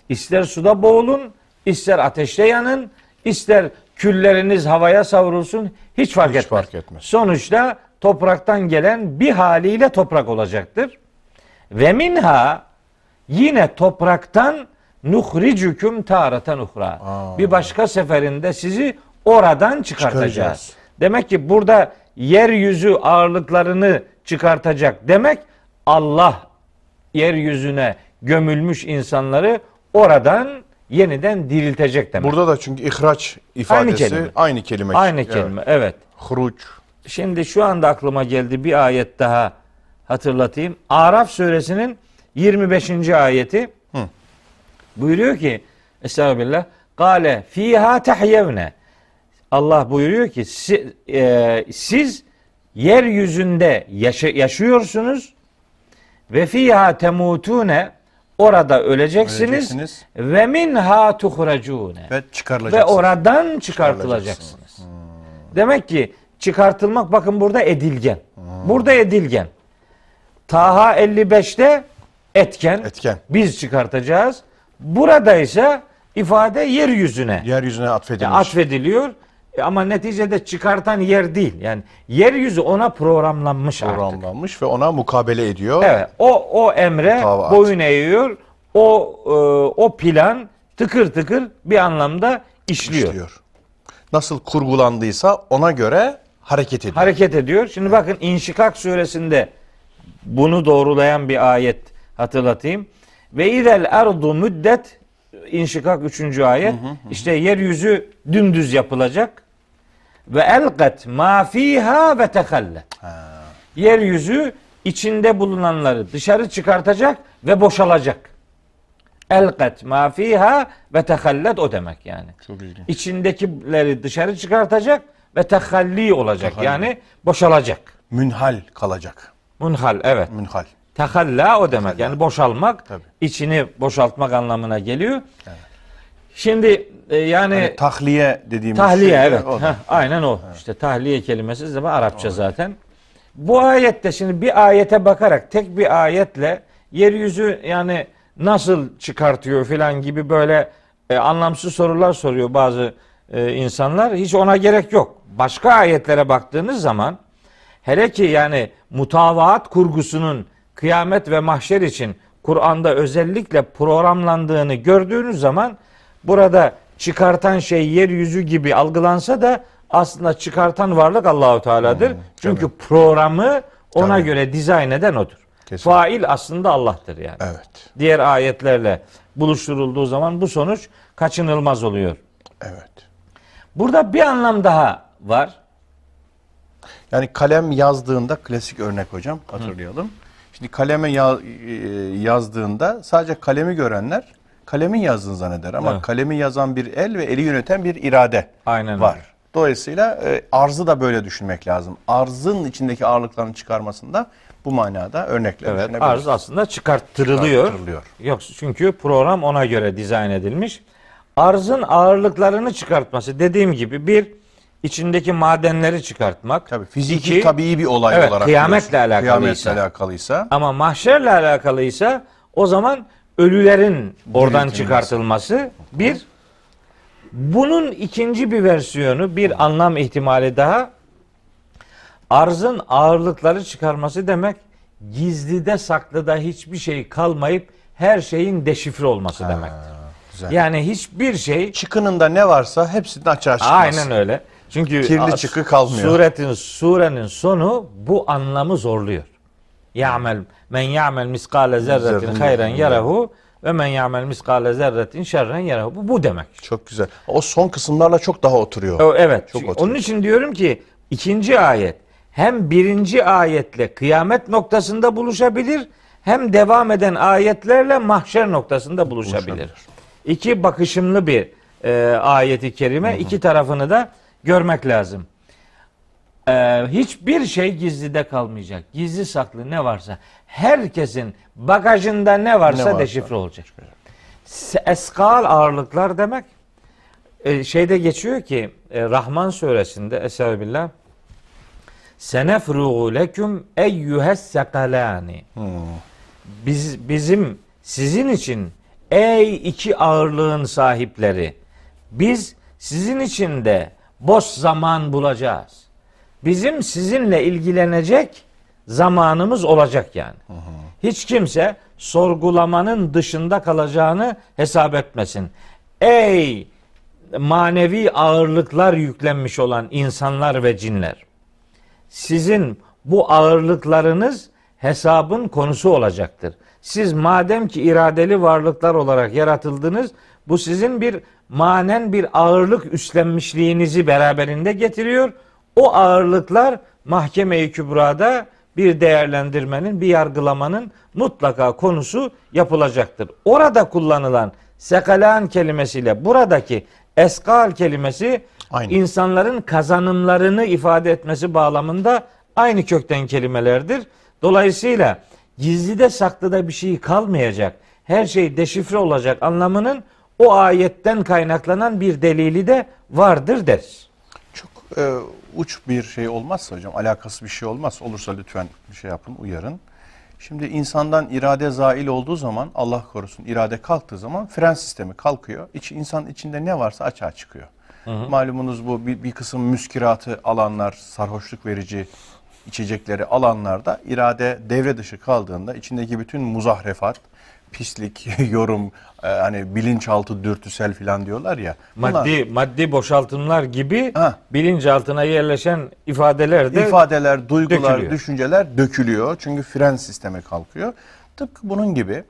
B: İster suda boğulun, ister ateşte yanın, ister külleriniz havaya savrulsun hiç fark
A: Hiç
B: etmez.
A: fark etmez.
B: Sonuçta topraktan gelen bir haliyle toprak olacaktır. Ve minha yine topraktan nuhricüküm taratan uhra. Bir başka seferinde sizi oradan çıkartacağız.
A: Çıkaracağız.
B: Demek ki burada yeryüzü ağırlıklarını çıkartacak demek Allah yeryüzüne gömülmüş insanları oradan yeniden diriltecek demek.
A: Burada da çünkü ihraç ifadesi
B: kelime.
A: aynı kelime.
B: Aynı
A: Evet.
B: kelime. Evet.
A: Huruç.
B: Şimdi şu anda aklıma geldi bir ayet daha hatırlatayım. Araf suresinin 25. ayeti
A: Hı.
B: buyuruyor ki Estağfirullah. Kale fiha tahyevne. Allah buyuruyor ki si- e, siz yeryüzünde yaşa- yaşıyorsunuz ve fiha temutune orada öleceksiniz,
A: Öleceksiniz.
B: ve minha tuhracune
A: Ve
B: ve oradan çıkartılacaksınız. Demek ki çıkartılmak bakın burada edilgen. Burada edilgen. Taha 55'te etken.
A: Etken.
B: Biz çıkartacağız. Burada ise ifade yeryüzüne
A: Yeryüzüne
B: atfediliyor. E Ama neticede çıkartan yer değil. Yani yeryüzü ona programlanmış artık.
A: programlanmış ve ona mukabele ediyor.
B: Evet. O o emre
A: Mutabaat.
B: boyun eğiyor. O e, o plan tıkır tıkır bir anlamda işliyor.
A: işliyor. Nasıl kurgulandıysa ona göre hareket ediyor.
B: hareket ediyor. Şimdi bakın İnşikak suresinde bunu doğrulayan bir ayet hatırlatayım. Ve izel erdu müddet İnşikak 3. ayet. İşte yeryüzü dümdüz yapılacak. Ve elqet ma fiha ve tehallet. Yeryüzü içinde bulunanları dışarı çıkartacak ve boşalacak. Elqet ma fiha ve tehallet o demek yani.
A: Çok ilginç.
B: İçindekileri dışarı çıkartacak ve tehalli olacak.
A: Tehalli.
B: Yani boşalacak.
A: Münhal kalacak.
B: Munhal evet.
A: Münhal.
B: Tehalla o demek. Yani boşalmak,
A: Tabii.
B: içini boşaltmak anlamına geliyor. Şimdi e, yani
A: Hani tahliye dediğimiz
B: tahliye
A: şey,
B: evet.
A: o.
B: Heh, aynen o. İşte tahliye kelimesi de Arapça zaten. Bu ayette şimdi bir ayete bakarak tek bir ayetle yeryüzü yani nasıl çıkartıyor filan gibi böyle e, anlamsız sorular soruyor bazı e, insanlar. Hiç ona gerek yok. Başka ayetlere baktığınız zaman hele ki yani mutavaat kurgusunun kıyamet ve mahşer için Kur'an'da özellikle programlandığını gördüğünüz zaman burada çıkartan şey yeryüzü gibi algılansa da aslında çıkartan varlık Allahu Teala'dır. Çünkü programı ona
A: Tabii.
B: göre dizayn eden odur.
A: Kesinlikle.
B: Fail aslında Allah'tır yani.
A: Evet.
B: Diğer ayetlerle buluşturulduğu zaman bu sonuç kaçınılmaz oluyor.
A: Evet.
B: Burada bir anlam daha var.
A: Yani kalem yazdığında klasik örnek hocam hatırlayalım. Şimdi kaleme ya- e, yazdığında sadece kalemi görenler kalemin yazdığını zanneder ama
B: Evet.
A: kalemi yazan bir el ve eli yöneten bir irade
B: Aynen
A: var.
B: öyle.
A: Dolayısıyla e, arzı da böyle düşünmek lazım. Arzın içindeki ağırlıkların çıkarmasında bu manada örnekler
B: Evet, arz aslında çıkarttırılıyor.
A: Çıkarttırılıyor.
B: Yok çünkü program ona göre dizayn edilmiş. Arzın ağırlıklarını çıkartması dediğim gibi bir içindeki madenleri çıkartmak.
A: Tabii fiziki
B: İki,
A: tabii bir olay
B: evet,
A: olarak
B: kıyametle
A: diyorsun.
B: alakalıysa.
A: Kıyametle alakalıysa
B: Ama mahşerle alakalıysa o zaman ölülerin oradan çıkartılması bir. Bunun ikinci bir versiyonu, bir anlam ihtimali daha. Arzın ağırlıkları çıkarması demek gizlide saklıda hiçbir şey kalmayıp her şeyin deşifre olması demek.
A: Güzel.
B: Yani hiçbir şey
A: çıkınında ne varsa hepsinin açığa çıkması.
B: Aynen öyle. Çünkü
A: Kirli çıkı kalmıyor.
B: Suretin surenin sonu bu anlamı zorluyor. Ya'mel men ya'mel miskale zerretin
A: Zerrin
B: hayran
A: yarahu.
B: yarahu ve men ya'mel miskale zerretin şerren yarahu. Bu bu demek.
A: Çok güzel. O son kısımlarla çok daha oturuyor.
B: O, evet.
A: Çok
B: Çünkü
A: oturuyor.
B: onun için diyorum ki ikinci ayet hem birinci ayetle kıyamet noktasında buluşabilir hem devam eden ayetlerle mahşer noktasında buluşabilir. İki bakışımlı bir e, ayeti kerime. iki tarafını da görmek lazım. E, hiçbir şey gizlide kalmayacak. Gizli saklı ne varsa herkesin bagajında ne varsa,
A: Ne varsa.
B: deşifre olacak. Eskal ağırlıklar demek e, şeyde geçiyor ki e, Rahman suresinde Estağfirullah Senefrugu leküm eyyühes sekalani Biz, bizim sizin için ey iki ağırlığın sahipleri biz sizin için de boş zaman bulacağız. Bizim sizinle ilgilenecek zamanımız olacak yani. Hiç kimse sorgulamanın dışında kalacağını hesap etmesin. Ey manevi ağırlıklar yüklenmiş olan insanlar ve cinler. Sizin bu ağırlıklarınız hesabın konusu olacaktır. Siz madem ki iradeli varlıklar olarak yaratıldınız, bu sizin bir manen bir ağırlık üstlenmişliğinizi beraberinde getiriyor. O ağırlıklar mahkeme-i kübrada bir değerlendirmenin, bir yargılamanın mutlaka konusu yapılacaktır. Orada kullanılan sekalan kelimesiyle buradaki eskal kelimesi
A: Aynı.
B: insanların kazanımlarını ifade etmesi bağlamında aynı kökten kelimelerdir. Dolayısıyla gizlide saklıda bir şey kalmayacak, her şey deşifre olacak anlamının o ayetten kaynaklanan bir delili de vardır deriz.
A: Çok e, uç bir şey olmazsa hocam, alakası bir şey olmaz. Olursa lütfen bir şey yapın, uyarın. Şimdi insandan irade zail olduğu zaman, Allah korusun irade kalktığı zaman fren sistemi kalkıyor. İç, insan içinde ne varsa açığa çıkıyor. Malumunuz bu bir, bir kısım müskiratı alanlar, sarhoşluk verici içecekleri alanlarda irade devre dışı kaldığında içindeki bütün muzahrefat, pislik, yorum, e, hani bilinçaltı dürtüsel falan diyorlar ya. bunlar-
B: Maddi maddi boşaltımlar gibi
A: Ha.
B: bilinçaltına yerleşen ifadeler de
A: İfadeler, duygular,
B: dökülüyor.
A: düşünceler dökülüyor. Çünkü fren sistemi kalkıyor. Tıpkı bunun gibi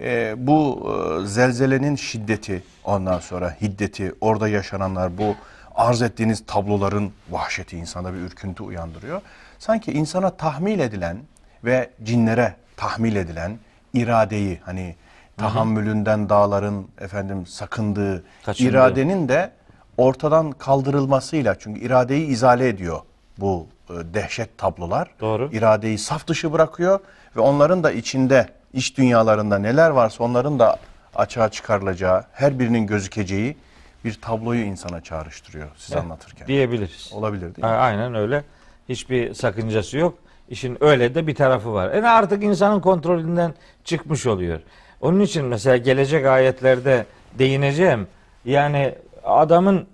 A: e, bu e, zelzelenin şiddeti, ondan sonra hiddeti, orada yaşananlar, bu arz ettiğiniz tabloların vahşeti insanda bir ürküntü uyandırıyor. Sanki insana tahmil edilen ve cinlere tahmil edilen iradeyi hani tahammülünden dağların efendim sakındığı
B: Kaçındığı.
A: iradenin de ortadan kaldırılmasıyla çünkü iradeyi izale ediyor bu e, dehşet tablolar.
B: Doğru.
A: İradeyi saf dışı bırakıyor ve onların da içinde iç dünyalarında neler varsa onların da açığa çıkarılacağı, her birinin gözükeceği bir tabloyu insana çağrıştırıyor siz anlatırken.
B: diyebiliriz.
A: Olabilir değil mi?
B: Aynen öyle. Hiçbir sakıncası yok. İşin öyle de bir tarafı var. Yani artık insanın kontrolünden çıkmış oluyor. Onun için mesela gelecek ayetlerde değineceğim. Yani adamın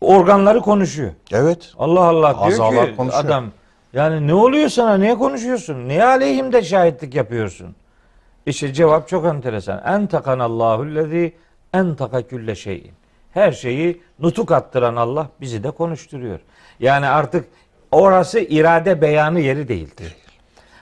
B: organları konuşuyor.
A: Evet.
B: Allah Allah diyor
A: Azalar
B: ki
A: konuşuyor.
B: adam yani ne oluyor sana? Niye konuşuyorsun? Niye aleyhimde şahitlik yapıyorsun? İşte cevap çok enteresan. En takanallahu lezi en taka külle şeyin. Her şeyi nutuk attıran Allah bizi de konuşturuyor. Yani artık orası irade beyanı yeri değildir.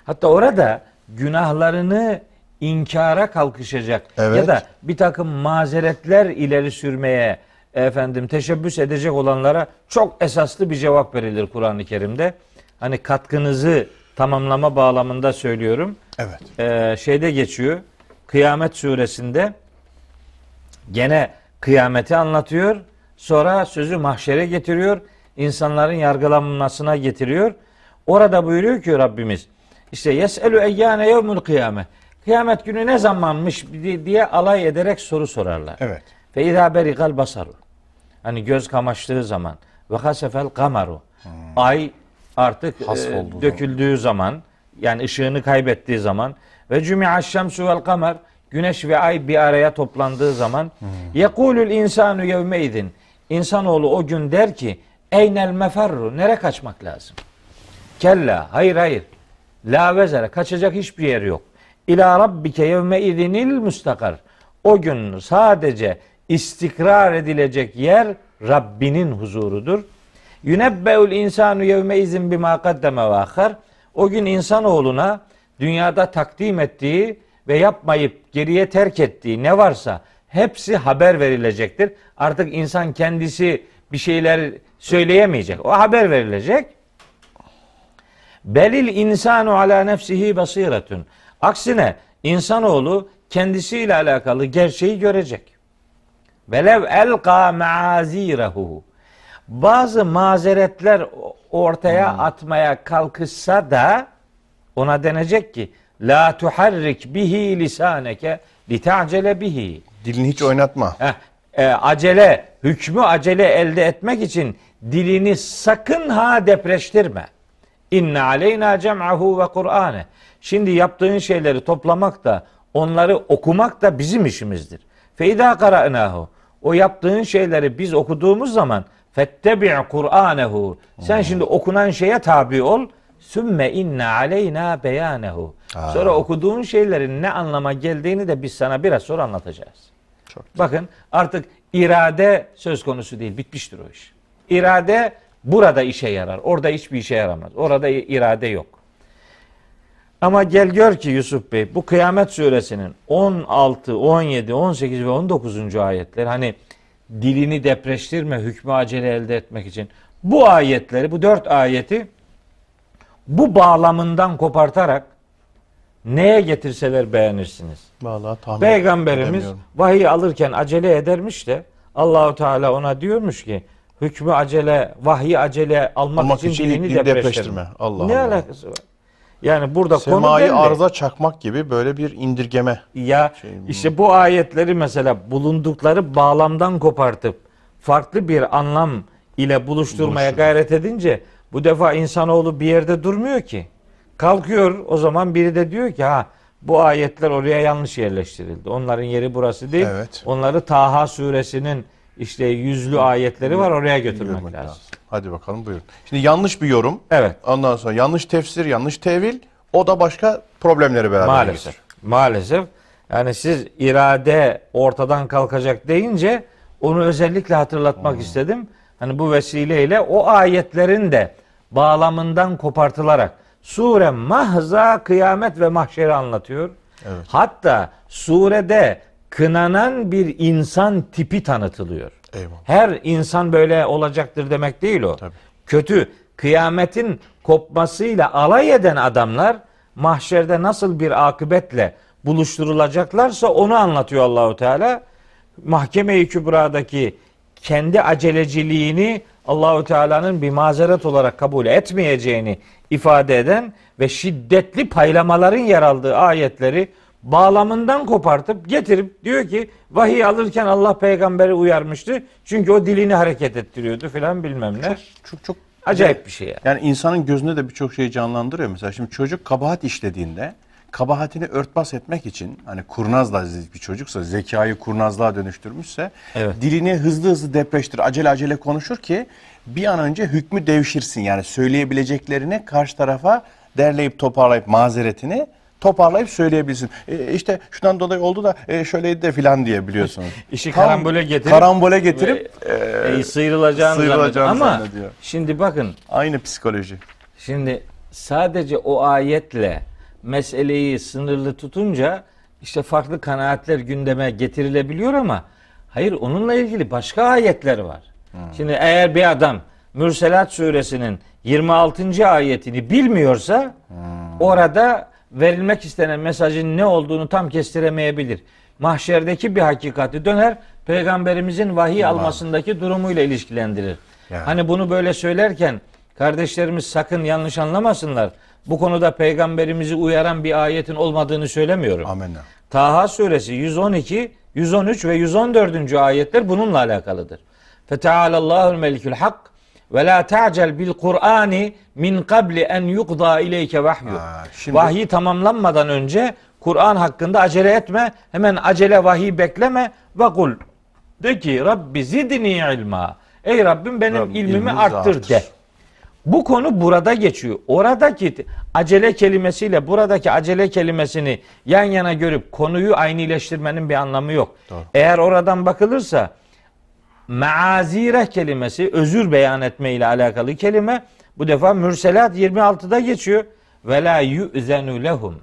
B: Hatta orada günahlarını inkara kalkışacak
A: Evet.
B: ya da bir takım mazeretler ileri sürmeye efendim teşebbüs edecek olanlara çok esaslı bir cevap verilir Kur'an-ı Kerim'de. Hani katkınızı tamamlama bağlamında söylüyorum.
A: Evet.
B: Ee, şeyde geçiyor. Kıyamet suresinde gene kıyameti anlatıyor. Sonra sözü mahşere getiriyor. İnsanların yargılanmasına getiriyor. Orada buyuruyor ki Rabbimiz işte yeselu eyyane yevmul kıyame. Kıyamet günü ne zamanmış diye alay ederek soru sorarlar.
A: Evet.
B: Fe izâ berigal basaru. Hani göz kamaştığı zaman ve hasefel kamaru. Ay artık
A: Hmm.
B: E, döküldüğü zaman yani ışığını kaybettiği zaman ve cümi'aş şemsu vel kamer güneş ve ay bir araya toplandığı zaman
A: Hmm.
B: yekulul insanu yevmeydin insanoğlu o gün der ki eynel meferru nere kaçmak lazım? Kella hayır hayır la vezere kaçacak hiçbir yer yok. İlâ rabbike yevme idinil müstakar. O gün sadece istikrar edilecek yer Rabbinin huzurudur. Yunebbeul insanu yevme izin bima kaddeme ve. O gün insanoğluna dünyada takdim ettiği ve yapmayıp geriye terk ettiği ne varsa hepsi haber verilecektir. Artık insan kendisi bir şeyler söyleyemeyecek. O haber verilecek. Belil insanu ala nefsihi basiretun. Aksine insanoğlu kendisiyle alakalı gerçeği görecek. Velev elqa maazirehu. Bazı mazeretler ortaya atmaya kalkışsa da ona denecek ki la tuharrik bihi lisaneke litacele bihi.
A: Dilini hiç oynatma.
B: Heh, e, acele, hükmü acele elde etmek için dilini sakın ha depreştirme. İnne aleyna cem'ahu ve Kur'ane. Şimdi yaptığın şeyleri toplamak da onları okumak da bizim işimizdir. Feyda qara'nahu. O yaptığın şeyleri biz okuduğumuz zaman fettebi' Kur'anehu. Sen şimdi okunan şeye tabi ol. Sümme inne aleyna beyanehu. Sonra okuduğun şeylerin ne anlama geldiğini de biz sana biraz sonra anlatacağız.
A: Çok
B: Bakın artık irade söz konusu değil. Bitmiştir o iş. İrade burada işe yarar. Orada hiçbir işe yaramaz. Orada irade yok. Ama gel gör ki Yusuf Bey bu Kıyamet Suresinin 16, 17, 18 ve 19. ayetler hani dilini depreştirme, hükmü acele elde etmek için bu ayetleri, bu dört ayeti bu bağlamından kopartarak neye getirseler beğenirsiniz.
A: Vallahi tahmin
B: Peygamberimiz vahiy alırken acele edermiş de Allahu Teala ona diyormuş ki hükmü acele, vahyi acele almak,
A: Almak
B: için,
A: için
B: dilini
A: dili
B: depreştirme.
A: depreştirme. Allah
B: ne
A: Allah.
B: alakası var? Yani burada konu
A: Semayı arıza çakmak gibi böyle bir indirgeme.
B: Ya
A: Şey,
B: işte bu ayetleri mesela bulundukları bağlamdan kopartıp farklı bir anlam ile buluşturmaya
A: Buluştur.
B: gayret edince bu defa insanoğlu bir yerde durmuyor ki. Kalkıyor o zaman biri de diyor ki ha bu ayetler oraya yanlış yerleştirildi. Onların yeri burası değil.
A: Evet.
B: Onları Taha suresinin işte yüzlü ayetleri var oraya götürmek lazım.
A: lazım. Hadi bakalım buyurun. Şimdi yanlış bir yorum.
B: Evet.
A: Ondan sonra yanlış tefsir, yanlış tevil. O da başka problemleri beraber
B: Maalesef.
A: getirir.
B: Maalesef. Yani siz irade ortadan kalkacak deyince onu özellikle hatırlatmak istedim. Hani bu vesileyle o ayetlerin de bağlamından kopartılarak sure mahza kıyamet ve mahşeri anlatıyor.
A: Evet.
B: Hatta surede kınanan bir insan tipi tanıtılıyor.
A: Eyvallah.
B: Her insan böyle olacaktır demek değil o.
A: Tabii.
B: Kötü kıyametin kopmasıyla alay eden adamlar mahşerde nasıl bir akıbetle buluşturulacaklarsa onu anlatıyor Allahu Teala. Mahkeme-i Kübra'daki kendi aceleciliğini Allahu Teala'nın bir mazeret olarak kabul etmeyeceğini ifade eden ve şiddetli paylamaların yer aldığı ayetleri bağlamından kopartıp getirip diyor ki vahiy alırken Allah peygamberi uyarmıştı. Çünkü o dilini hareket ettiriyordu filan bilmem ne.
A: Çok çok
B: Acayip bir şey ya.
A: Yani insanın gözünde de birçok şeyi canlandırıyor. Mesela şimdi çocuk kabahat işlediğinde kabahatini örtbas etmek için hani kurnazla bir çocuksa zekayı kurnazlığa dönüştürmüşse
B: Evet.
A: dilini hızlı hızlı depreştir, acele acele konuşur ki bir an önce hükmü devşirsin. Yani söyleyebileceklerini karşı tarafa derleyip toparlayıp mazeretini toparlayıp söyleyebilsin. E, işte şundan dolayı oldu da e, şöyleydi de filan diye biliyorsunuz.
B: İşi
A: Tam
B: karambole getirip
A: karambole getirip
B: e, sıyrılacağını,
A: sıyrılacağını
B: zannediyor. Ama
A: zannediyor.
B: şimdi bakın
A: aynı psikoloji.
B: Şimdi sadece o ayetle meseleyi sınırlı tutunca işte farklı kanaatler gündeme getirilebiliyor ama hayır onunla ilgili başka ayetler var. Şimdi eğer bir adam Mürselat suresinin 26. ayetini bilmiyorsa orada verilmek istenen mesajın ne olduğunu tam kestiremeyebilir. Mahşerdeki bir hakikati döner peygamberimizin vahiy almasındaki durumuyla ilişkilendirir.
A: Yani.
B: Hani bunu böyle söylerken kardeşlerimiz sakın yanlış anlamasınlar. Bu konuda peygamberimizi uyaran bir ayetin olmadığını söylemiyorum.
A: Amenna.
B: Taha suresi 112, 113 ve 114. ayetler bununla alakalıdır. Fetealallahu'l melikül hak ve la ta'cel bil Kur'ani min qabli en yuqda ileyke vahyu.
A: Şimdi-
B: Vahiy tamamlanmadan önce Kur'an hakkında acele etme. Hemen acele vahiy bekleme ve kul. De ki Rabbi zidni ilma. Ey Rabbim benim
A: Rabbim
B: ilmimi arttır
A: artır.
B: de. Bu konu burada geçiyor. Oradaki acele kelimesiyle buradaki acele kelimesini yan yana görüp konuyu aynileştirmenin bir anlamı yok.
A: Doğru.
B: Eğer oradan bakılırsa meazire kelimesi özür beyan etme ile alakalı kelime bu defa Mürselat 26'da geçiyor. Ve la yu'zenu lehum.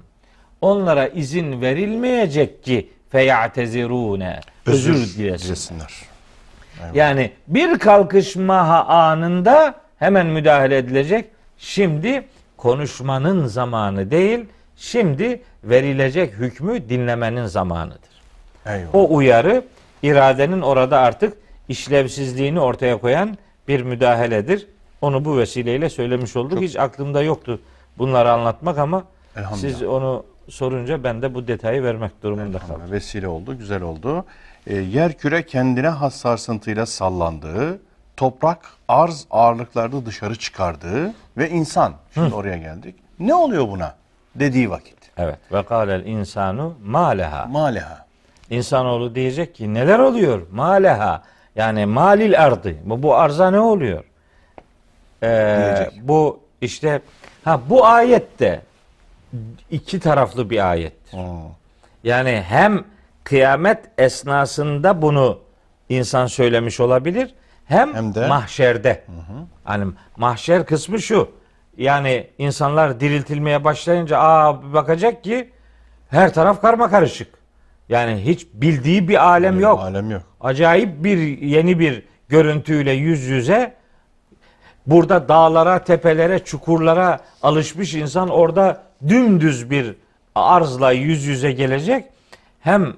B: Onlara izin verilmeyecek ki feyatezirune. Özür, dilesin.
A: dilesinler.
B: Yani bir kalkışma anında hemen müdahale edilecek. Şimdi konuşmanın zamanı değil, şimdi verilecek hükmü dinlemenin zamanıdır.
A: Eyvallah.
B: O uyarı iradenin orada artık işlevsizliğini ortaya koyan bir müdahaledir. Onu bu vesileyle söylemiş olduk. Hiç aklımda yoktu bunları anlatmak ama siz onu sorunca ben de bu detayı vermek durumunda kaldım.
A: Vesile oldu, güzel oldu. E, yer küre kendine has sarsıntıyla sallandığı, toprak arz ağırlıklarda dışarı çıkardığı ve insan, şimdi oraya geldik. Ne oluyor buna dediği vakit?
B: Evet. Ve kâlel insanu mâleha.
A: Maleha.
B: İnsanoğlu diyecek ki neler oluyor? Maleha. Yani malil ardı. Bu, bu arza ne oluyor? Ee,
A: Diyecek.
B: bu işte ha bu ayette iki taraflı bir ayettir.
A: Hmm.
B: Yani hem kıyamet esnasında bunu insan söylemiş olabilir hem,
A: Hem de-
B: mahşerde. Hani mahşer kısmı şu. Yani insanlar diriltilmeye başlayınca aa bakacak ki her taraf karma karışık. Yani hiç bildiği bir alem yok.
A: Alem yok.
B: Acayip bir yeni bir görüntüyle yüz yüze burada dağlara, tepelere, çukurlara alışmış insan orada dümdüz bir arzla yüz yüze gelecek. Hem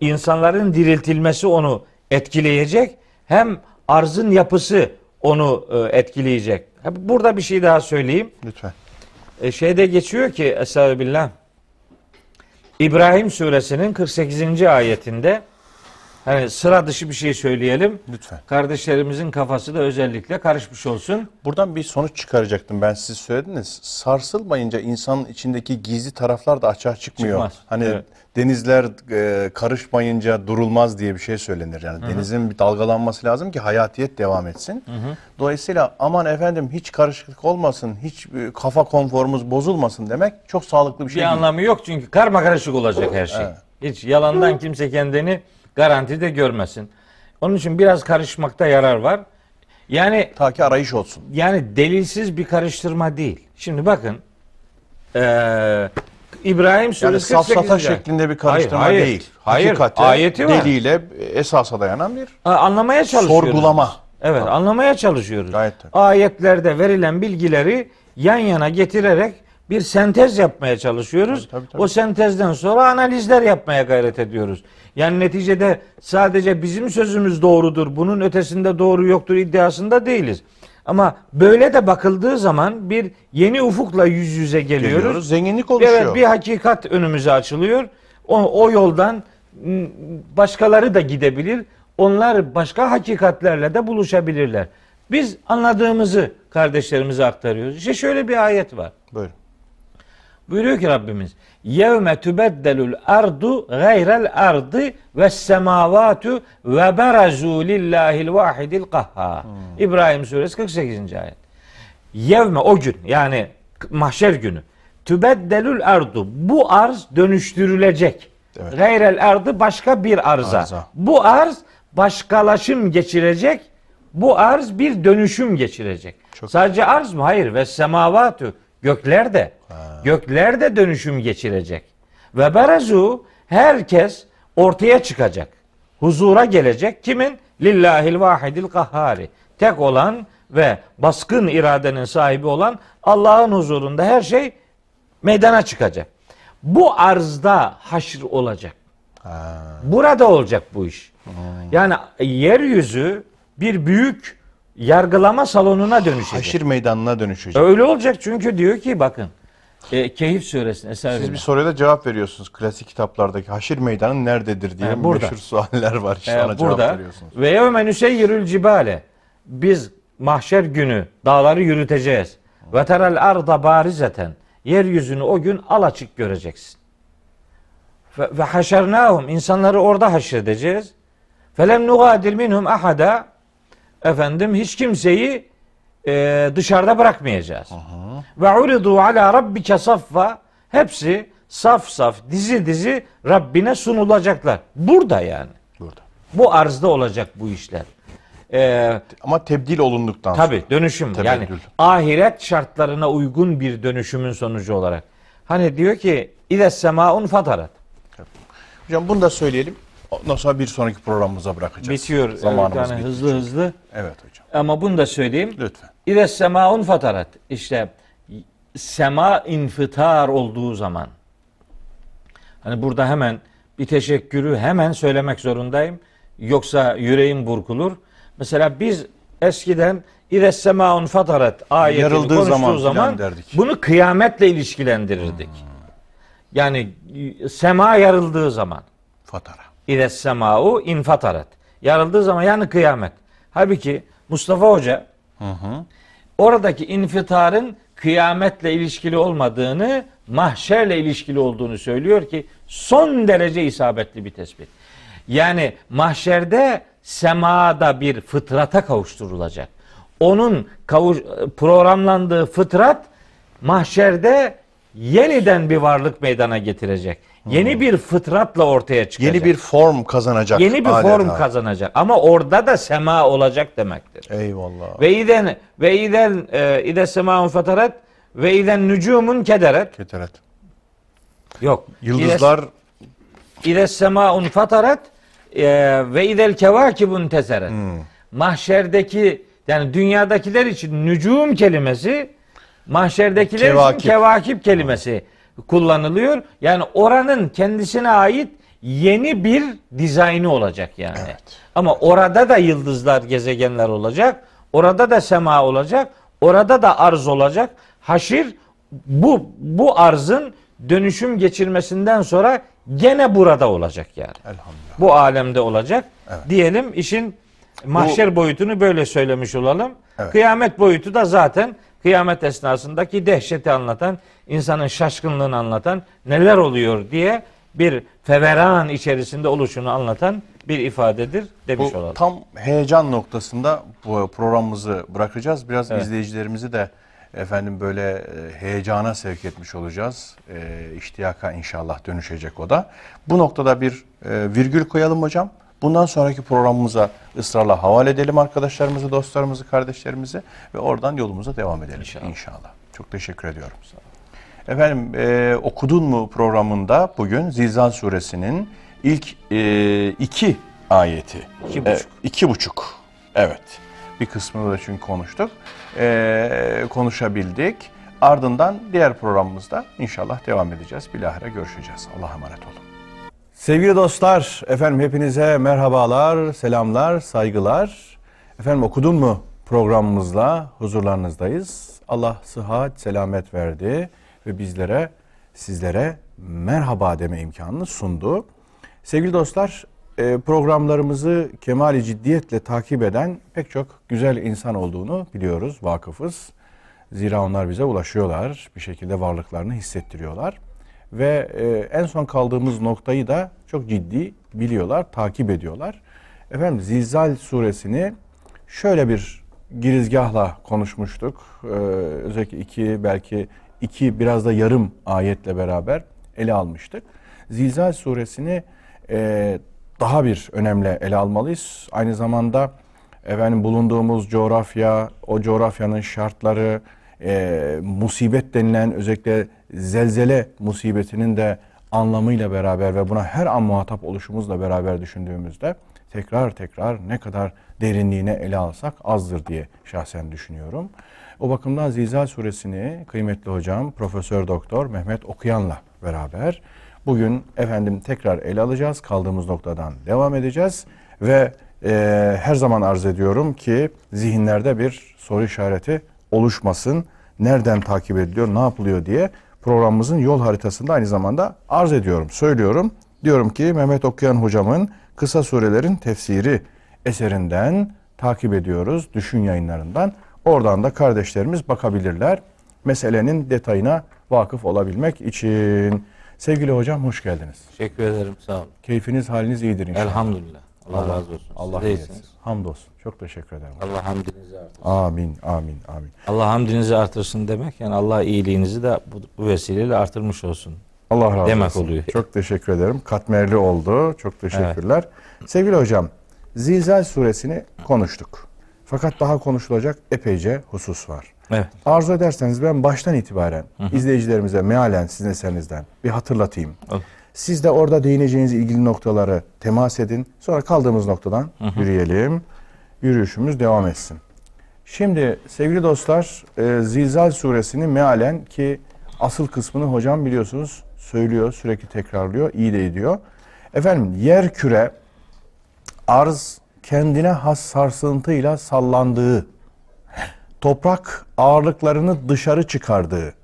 B: insanların diriltilmesi onu etkileyecek hem arzın yapısı onu e, etkileyecek. Burada bir şey daha söyleyeyim.
A: Lütfen.
B: E, şeyde geçiyor ki Estağfirullah. İbrahim suresinin 48. ayetinde hani sıra dışı bir şey söyleyelim.
A: Lütfen.
B: Kardeşlerimizin kafası da özellikle karışmış olsun.
A: Buradan bir sonuç çıkaracaktım ben siz söylediniz. Sarsılmayınca insanın içindeki gizli taraflar da açığa çıkmıyor.
B: Çıkmaz.
A: Hani
B: Evet.
A: denizler e, karışmayınca durulmaz diye bir şey söylenir. Yani denizin bir dalgalanması lazım ki hayatiyet devam etsin. Dolayısıyla aman efendim hiç karışıklık olmasın, hiç e, kafa konforumuz bozulmasın demek çok sağlıklı bir
B: Bir
A: şey değil.
B: anlamı yok çünkü karma karışık olacak her şey.
A: Evet.
B: Hiç yalandan kimse kendini garantide görmesin. Onun için biraz karışmakta yarar var. Yani
A: Ta ki arayış olsun.
B: yani delilsiz bir karıştırma değil. Şimdi bakın eee İbrahim suresi
A: Yani safsata
B: 48.
A: şeklinde bir karıştırma
B: Hayır, hayır.
A: değil.
B: Hayır,
A: Hakikate,
B: ayeti var.
A: deliyle esasa dayanan bir
B: Ha, anlamaya çalışıyoruz.
A: sorgulama.
B: Evet, anlamaya çalışıyoruz.
A: Gayet tabii.
B: Ayetlerde verilen bilgileri yan yana getirerek bir sentez yapmaya çalışıyoruz.
A: Tabii, tabii, tabii.
B: O sentezden sonra analizler yapmaya gayret ediyoruz. Yani neticede sadece bizim sözümüz doğrudur, bunun ötesinde doğru yoktur iddiasında değiliz. Ama böyle de bakıldığı zaman bir yeni ufukla yüz yüze geliyoruz.
A: Geliyoruz. Zenginlik oluşuyor.
B: Evet bir hakikat önümüze açılıyor. O, o yoldan başkaları da gidebilir. Onlar başka hakikatlerle de buluşabilirler. Biz anladığımızı kardeşlerimize aktarıyoruz. İşte şöyle bir ayet var.
A: Buyurun.
B: Buyuruyor ki Rabbimiz yevme tübeddelul ardu gayrel ardı ve semavatu ve berazu lillahil vahidil kahhar. İbrahim suresi 48. ayet. Yevme o gün yani mahşer günü tübeddelül ardu bu arz dönüştürülecek.
A: Evet.
B: Gayrel ardı başka bir arza.
A: Arza.
B: Bu arz başkalaşım geçirecek. Bu arz bir dönüşüm geçirecek.
A: Çok-
B: Sadece arz mı? Hayır. Ve semavatü gökler de gökler de dönüşüm geçirecek. Ve berazu herkes ortaya çıkacak. Huzura gelecek. Kimin? Lillahil vahidil kahhari. Tek olan ve baskın iradenin sahibi olan Allah'ın huzurunda her şey meydana çıkacak. Bu arzda haşr olacak. Burada olacak bu iş. Yani yeryüzü bir büyük yargılama salonuna dönüşecek.
A: Haşir meydanına dönüşecek.
B: Öyle olacak çünkü diyor ki bakın e, Keyif suresinde
A: Siz bir soruya da cevap veriyorsunuz. Klasik kitaplardaki haşir meydanı nerededir diye
B: Ee, burada.
A: meşhur sualler var. İşte
B: Ee,
A: ona cevap
B: burada
A: veriyorsunuz.
B: ve yevme nüseyyirül cibale biz mahşer günü dağları yürüteceğiz. Ve teral arda barizeten yeryüzünü o gün alaçık göreceksin. Ve, ve haşernahum insanları orada haşredeceğiz. Felem nugadir minhum ahada efendim hiç kimseyi e, dışarıda bırakmayacağız. Ve uridu ala rabbike saffa hepsi saf saf dizi dizi Rabbine sunulacaklar. Burada yani.
A: Burada.
B: Bu arzda olacak bu işler. Ee,
A: Ama tebdil olunduktan sonra.
B: tabi dönüşüm
A: Tebeddül.
B: yani ahiret şartlarına uygun bir dönüşümün sonucu olarak. Hani diyor ki İdes semaun fatarat.
A: Hocam bunu da söyleyelim. Ondan sonra bir sonraki programımıza bırakacağız.
B: Bitiyor.
A: Zamanımız
B: yani
A: bitti.
B: hızlı hızlı.
A: Evet hocam.
B: Ama bunu da söyleyeyim.
A: Lütfen.
B: İdes semaun fatarat. İşte sema infitar olduğu zaman. Hani burada hemen bir teşekkürü hemen söylemek zorundayım. Yoksa yüreğim burkulur. Mesela biz eskiden İdes semaun fatarat ayetini
A: Yarıldığı
B: konuştuğu
A: zaman
B: zaman,
A: derdik.
B: bunu kıyametle ilişkilendirirdik. Yani sema yarıldığı zaman.
A: Fatara.
B: İdes semau infatarat. Yarıldığı zaman yani kıyamet. Halbuki Mustafa Hoca oradaki infitarın kıyametle ilişkili olmadığını, mahşerle ilişkili olduğunu söylüyor ki son derece isabetli bir tespit. Yani mahşerde semada bir fıtrata kavuşturulacak. Onun kavuş, programlandığı fıtrat mahşerde yeniden bir varlık meydana getirecek. Yeni bir fıtratla ortaya çıkacak.
A: Yeni bir form kazanacak.
B: Yeni bir
A: adeta.
B: form kazanacak. Ama orada da sema olacak demektir.
A: Eyvallah.
B: Ve iden ve iden e, ide semaun fatarat ve iden nücumun kederet.
A: Keteret.
B: Yok.
A: Yıldızlar
B: ide semaun fatarat e, ve idel kevakibun teseret.
A: Hmm.
B: Mahşerdeki yani dünyadakiler için nücum kelimesi mahşerdekiler
A: Kevakib.
B: için kevakip kelimesi kullanılıyor. Yani oranın kendisine ait yeni bir dizaynı olacak yani.
A: Evet.
B: Ama orada da yıldızlar, gezegenler olacak. Orada da sema olacak. Orada da arz olacak. Haşir bu bu arzın dönüşüm geçirmesinden sonra gene burada olacak yani.
A: elhamdülillah.
B: Bu alemde olacak. Diyelim işin mahşer boyutunu böyle söylemiş olalım.
A: Evet.
B: Kıyamet boyutu da zaten kıyamet esnasındaki dehşeti anlatan, insanın şaşkınlığını anlatan, neler oluyor diye bir feveran içerisinde oluşunu anlatan bir ifadedir demiş
A: Bu
B: olalım.
A: tam heyecan noktasında bu programımızı bırakacağız. Biraz
B: Evet.
A: izleyicilerimizi de efendim böyle e, heyecana sevk etmiş olacağız. E, iştiyaka inşallah dönüşecek o da. Bu noktada bir e, virgül koyalım hocam. Bundan sonraki programımıza ısrarla havale edelim arkadaşlarımızı, dostlarımızı, kardeşlerimizi ve oradan yolumuza devam edelim
B: İnşallah.
A: inşallah. Çok teşekkür ediyorum. Efendim e, okudun mu programında bugün Zilzal suresinin ilk e, iki ayeti.
B: İki
A: E,
B: buçuk.
A: iki buçuk. Evet. Bir kısmını da çünkü konuştuk. E, konuşabildik. Ardından diğer programımızda inşallah devam edeceğiz. Bilahare görüşeceğiz. Allah'a emanet olun. Sevgili dostlar, efendim hepinize merhabalar, selamlar, saygılar. Efendim okudun mu programımızla huzurlarınızdayız. Allah sıhhat, selamet verdi ve bizlere, sizlere merhaba deme imkanını sundu. Sevgili dostlar, e, programlarımızı kemali ciddiyetle takip eden pek çok güzel insan olduğunu biliyoruz, vakıfız. Zira onlar bize ulaşıyorlar, bir şekilde varlıklarını hissettiriyorlar. Ve e, en son kaldığımız noktayı da çok ciddi biliyorlar, takip ediyorlar. Efendim Zilzal suresini şöyle bir girizgahla konuşmuştuk. Ee, özellikle iki belki iki biraz da yarım ayetle beraber ele almıştık. Zilzal suresini e, daha bir önemli ele almalıyız. Aynı zamanda efendim bulunduğumuz coğrafya, o coğrafyanın şartları, e, musibet denilen özellikle zelzele musibetinin de anlamıyla beraber ve buna her an muhatap oluşumuzla beraber düşündüğümüzde tekrar tekrar ne kadar derinliğine ele alsak azdır diye şahsen düşünüyorum. O bakımdan Zilzal suresini kıymetli hocam Profesör Doktor Mehmet Okuyan'la beraber bugün efendim tekrar ele alacağız. Kaldığımız noktadan devam edeceğiz ve e, her zaman arz ediyorum ki zihinlerde bir soru işareti oluşmasın. Nereden takip ediliyor, ne yapılıyor diye programımızın yol haritasında aynı zamanda arz ediyorum, söylüyorum. Diyorum ki Mehmet Okuyan hocamın Kısa Surelerin Tefsiri eserinden takip ediyoruz, düşün yayınlarından. Oradan da kardeşlerimiz bakabilirler. Meselenin detayına vakıf olabilmek için. Sevgili hocam hoş geldiniz.
B: Teşekkür ederim. Sağ olun.
A: Keyfiniz haliniz iyidir inşallah.
B: Elhamdülillah. Allah, razı olsun.
A: Allah iyisin.
B: iyisiniz.
A: Hamdolsun. Çok teşekkür ederim.
B: Allah hamdinizi artırsın.
A: Amin, amin, amin.
B: Allah hamdinizi artırsın demek yani Allah iyiliğinizi de bu, vesileyle artırmış olsun.
A: Allah razı
B: Demek
A: olsun.
B: oluyor.
A: Çok teşekkür ederim. Katmerli oldu. Çok teşekkürler. Sevgili hocam, Zilzal suresini konuştuk. Fakat daha konuşulacak epeyce husus var.
B: Evet.
A: Arzu ederseniz ben baştan itibaren izleyicilerimize mealen sizin eserinizden bir hatırlatayım.
B: Olur.
A: Siz de orada değineceğiniz ilgili noktaları temas edin. Sonra kaldığımız noktadan yürüyelim. Yürüyüşümüz devam etsin. Şimdi sevgili dostlar e, Zilzal suresini mealen ki asıl kısmını hocam biliyorsunuz söylüyor, sürekli tekrarlıyor, iyi de ediyor. Efendim yer küre arz kendine has sarsıntıyla sallandığı, toprak ağırlıklarını dışarı çıkardığı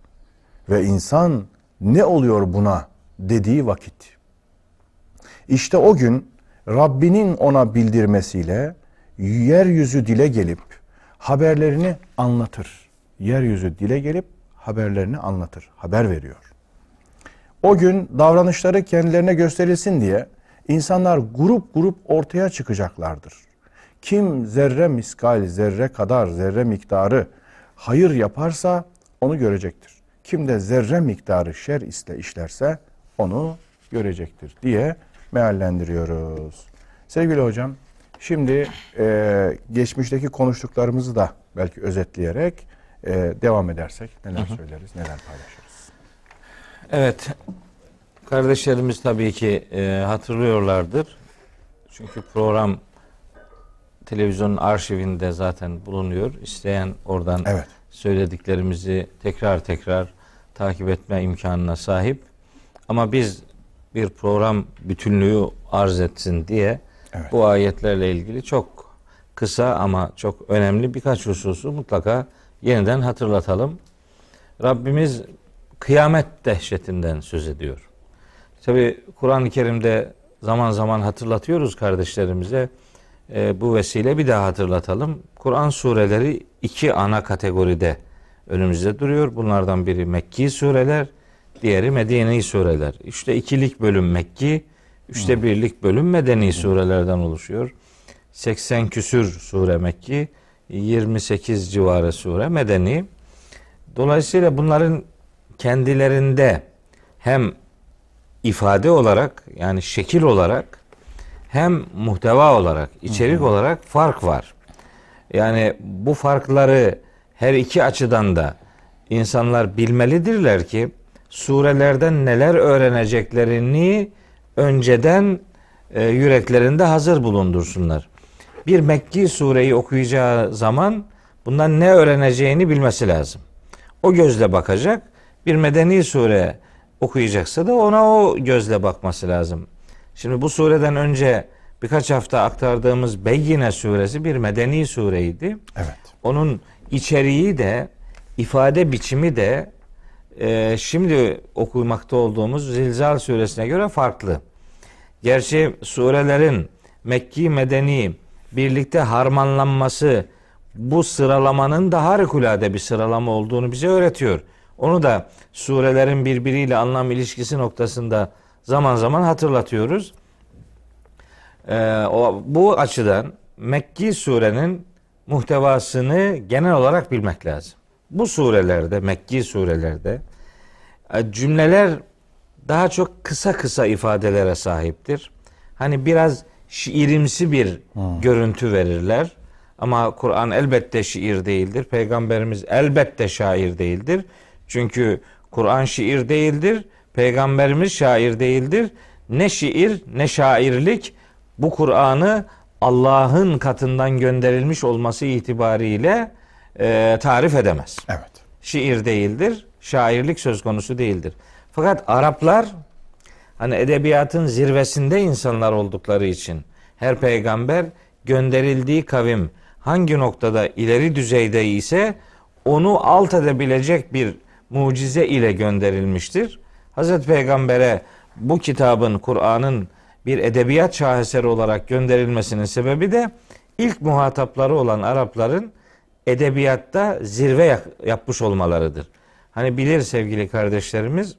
A: ve insan ne oluyor buna dediği vakit. İşte o gün Rabbinin ona bildirmesiyle yeryüzü dile gelip haberlerini anlatır. Yeryüzü dile gelip haberlerini anlatır, haber veriyor. O gün davranışları kendilerine gösterilsin diye insanlar grup grup ortaya çıkacaklardır. Kim zerre miskal, zerre kadar, zerre miktarı hayır yaparsa onu görecektir. Kim de zerre miktarı şer iste işlerse onu görecektir diye meallendiriyoruz. Sevgili hocam, şimdi e, geçmişteki konuştuklarımızı da belki özetleyerek e, devam edersek neler söyleriz, neler paylaşırız.
B: Evet. Kardeşlerimiz tabii ki e, hatırlıyorlardır. Çünkü program televizyonun arşivinde zaten bulunuyor. İsteyen oradan
A: Evet.
B: söylediklerimizi tekrar tekrar takip etme imkanına sahip. Ama biz bir program bütünlüğü arz etsin diye
A: Evet.
B: bu ayetlerle ilgili çok kısa ama çok önemli birkaç hususu mutlaka yeniden hatırlatalım. Rabbimiz kıyamet dehşetinden söz ediyor. Tabi Kur'an-ı Kerim'de zaman zaman hatırlatıyoruz kardeşlerimize. Ee, bu vesile bir daha hatırlatalım. Kur'an sureleri iki ana kategoride önümüzde duruyor. Bunlardan biri Mekki sureler, diğeri Medeni sureler. İşte ikilik bölüm Mekki, üçte birlik bölüm Medeni surelerden oluşuyor. 80 küsür sure Mekki, 28 civarı sure Medeni. Dolayısıyla bunların kendilerinde hem ifade olarak yani şekil olarak hem muhteva olarak, içerik olarak fark var. Yani bu farkları her iki açıdan da insanlar bilmelidirler ki surelerden neler öğreneceklerini önceden e, yüreklerinde hazır bulundursunlar. Bir Mekki sureyi okuyacağı zaman bundan ne öğreneceğini bilmesi lazım. o gözle bakacak. Bir medeni sure okuyacaksa da ona o gözle bakması lazım. Şimdi bu sureden önce birkaç hafta aktardığımız Beyyine suresi bir medeni sureydi.
A: Evet.
B: Onun içeriği de ifade biçimi de e, şimdi okumakta olduğumuz Zilzal suresine göre farklı. Gerçi surelerin Mekki Medeni birlikte harmanlanması bu sıralamanın da harikulade bir sıralama olduğunu bize öğretiyor. Onu da surelerin birbiriyle anlam ilişkisi noktasında zaman zaman hatırlatıyoruz. Ee, o, bu açıdan Mekki surenin muhtevasını genel olarak bilmek lazım. Bu surelerde, Mekki surelerde e, cümleler daha çok kısa kısa ifadelere sahiptir. Hani biraz şiirimsi bir görüntü verirler. Ama Kur'an elbette şiir değildir. Peygamberimiz elbette şair değildir. Çünkü Kur'an şiir değildir. Peygamberimiz şair değildir. Ne şiir ne şairlik bu Kur'an'ı Allah'ın katından gönderilmiş olması itibariyle e, tarif edemez.
A: Evet.
B: Şiir değildir, şairlik söz konusu değildir. Fakat Araplar hani edebiyatın zirvesinde insanlar oldukları için her peygamber gönderildiği kavim hangi noktada ileri düzeyde ise onu alt edebilecek bir mucize ile gönderilmiştir. Hazreti Peygamber'e bu kitabın, Kur'an'ın bir edebiyat şaheseri olarak gönderilmesinin sebebi de ilk muhatapları olan Arapların edebiyatta zirve yapmış olmalarıdır. Hani bilir sevgili kardeşlerimiz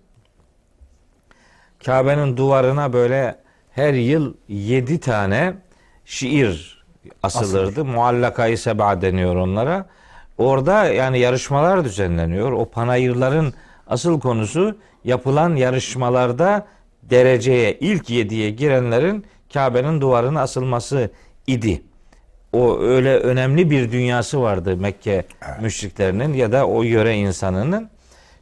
B: Kabe'nin duvarına böyle her yıl yedi tane şiir asılırdı.
A: Asılır.
B: Muallakayı seba deniyor onlara. Orada yani yarışmalar düzenleniyor. O panayırların asıl konusu yapılan yarışmalarda dereceye ilk yediye girenlerin Kabe'nin duvarına asılması idi. O öyle önemli bir dünyası vardı Mekke müşriklerinin ya da o yöre insanının.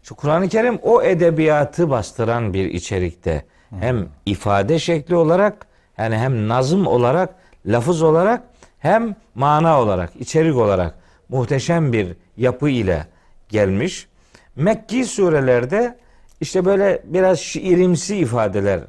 B: Şu Kur'an-ı Kerim o edebiyatı bastıran bir içerikte. Hem ifade şekli olarak yani hem nazım olarak, lafız olarak hem mana olarak, içerik olarak muhteşem bir yapı ile gelmiş. Mekki surelerde işte böyle biraz şiirimsi ifadeler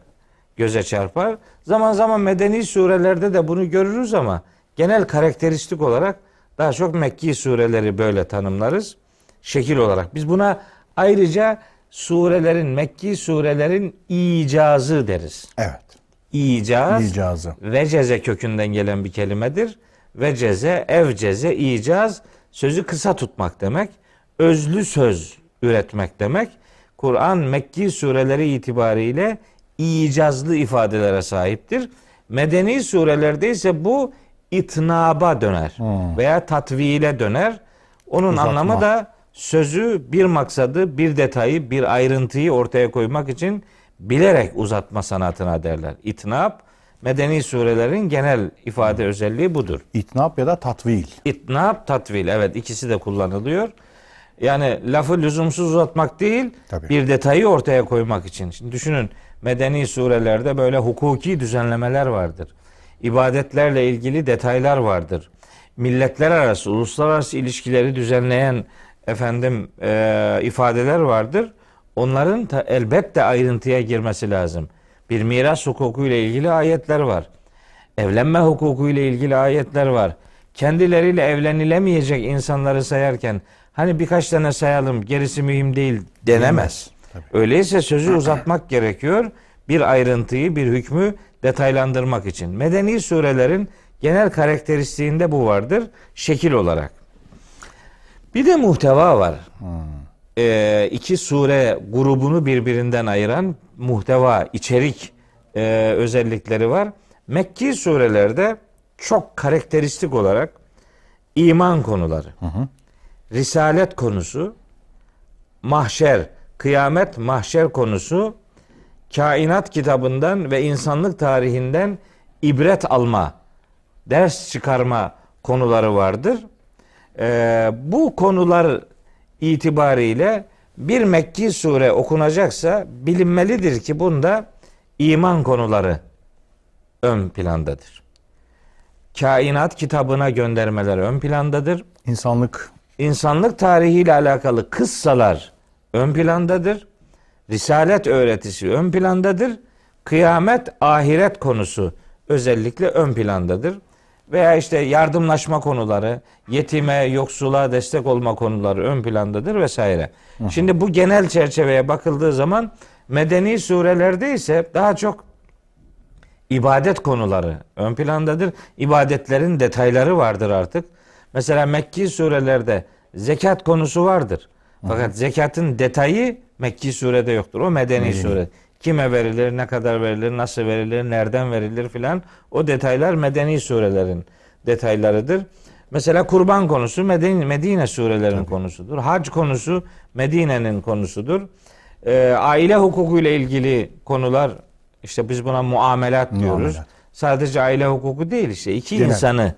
B: göze çarpar. Zaman zaman medeni surelerde de bunu görürüz ama genel karakteristik olarak daha çok Mekki sureleri böyle tanımlarız. Şekil olarak. Biz buna ayrıca surelerin, Mekki surelerin icazı deriz.
A: Evet.
B: İcaz,
A: İcazı.
B: veceze kökünden gelen bir kelimedir. Veceze, evceze, icaz sözü kısa tutmak demek. Özlü söz üretmek demek. Kur'an Mekki sureleri itibariyle icazlı ifadelere sahiptir. Medeni surelerde ise bu itnaba döner veya tatvile döner. Onun
A: Uzatma.
B: anlamı da sözü bir maksadı, bir detayı, bir ayrıntıyı ortaya koymak için bilerek uzatma sanatına derler. İtnab medeni surelerin genel ifade özelliği budur.
A: İtnap ya da tatvil.
B: İtnab, tatvil evet ikisi de kullanılıyor. Yani lafı lüzumsuz uzatmak değil,
A: Tabii.
B: bir detayı ortaya koymak için. Şimdi düşünün medeni surelerde böyle hukuki düzenlemeler vardır. İbadetlerle ilgili detaylar vardır. Milletler arası, uluslararası ilişkileri düzenleyen efendim e, ifadeler vardır. Onların ta, elbette ayrıntıya girmesi lazım. Bir miras hukuku ile ilgili ayetler var. Evlenme hukuku ile ilgili ayetler var. Kendileriyle evlenilemeyecek insanları sayarken hani birkaç tane sayalım gerisi mühim değil denemez. Öyleyse sözü uzatmak gerekiyor. Bir ayrıntıyı, bir hükmü detaylandırmak için. Medeni surelerin genel karakteristiğinde bu vardır şekil olarak. Bir de muhteva var. Ee, iki sure grubunu birbirinden ayıran muhteva, içerik e, özellikleri var. Mekki surelerde çok karakteristik olarak iman konuları, risalet konusu, mahşer, kıyamet, mahşer konusu, kainat kitabından ve insanlık tarihinden ibret alma, ders çıkarma konuları vardır. Ee, bu konular itibariyle bir Mekki sure okunacaksa bilinmelidir ki bunda iman konuları ön plandadır. Kainat kitabına göndermeler ön plandadır.
A: İnsanlık
B: insanlık tarihiyle alakalı kıssalar ön plandadır. Risalet öğretisi ön plandadır. Kıyamet, ahiret konusu özellikle ön plandadır. Veya işte yardımlaşma konuları, yetime, yoksula destek olma konuları ön plandadır vesaire. Şimdi bu genel çerçeveye bakıldığı zaman medeni surelerde ise daha çok ibadet konuları ön plandadır. İbadetlerin detayları vardır artık. Mesela Mekki surelerde zekat konusu vardır. Fakat zekatın detayı Mekki surede yoktur. O medeni sure. Kime verilir, ne kadar verilir, nasıl verilir, nereden verilir filan. O detaylar medeni surelerin detaylarıdır. Mesela kurban konusu Medine, Medine surelerin konusudur. Hac konusu Medine'nin konusudur. Ee, aile hukukuyla ilgili konular işte biz buna muamelat diyoruz.
A: Muamelat.
B: Sadece aile hukuku değil işte iki
A: Genel.
B: insanı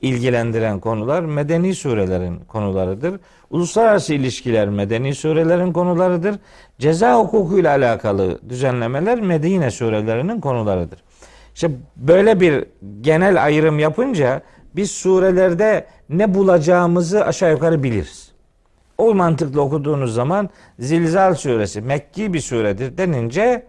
B: ilgilendiren konular medeni surelerin konularıdır. Uluslararası ilişkiler medeni surelerin konularıdır. Ceza hukukuyla alakalı düzenlemeler Medine surelerinin konularıdır. İşte böyle bir genel ayrım yapınca biz surelerde ne bulacağımızı aşağı yukarı biliriz. O mantıkla okuduğunuz zaman Zilzal suresi Mekki bir suredir denince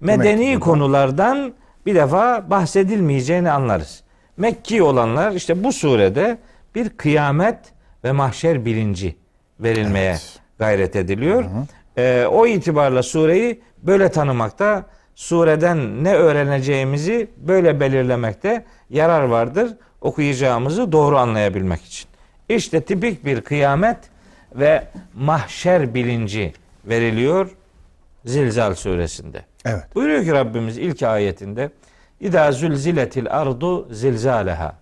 B: medeni konulardan bir defa bahsedilmeyeceğini anlarız. Mekki olanlar işte bu surede bir kıyamet ve mahşer bilinci verilmeye
A: Evet.
B: gayret ediliyor. Ee, o itibarla sureyi böyle tanımakta, sureden ne öğreneceğimizi böyle belirlemekte yarar vardır. Okuyacağımızı doğru anlayabilmek için. İşte tipik bir kıyamet ve mahşer bilinci veriliyor Zilzal suresinde.
A: Evet.
B: Buyuruyor ki Rabbimiz ilk ayetinde İza zülziletil ardu zilzaleha.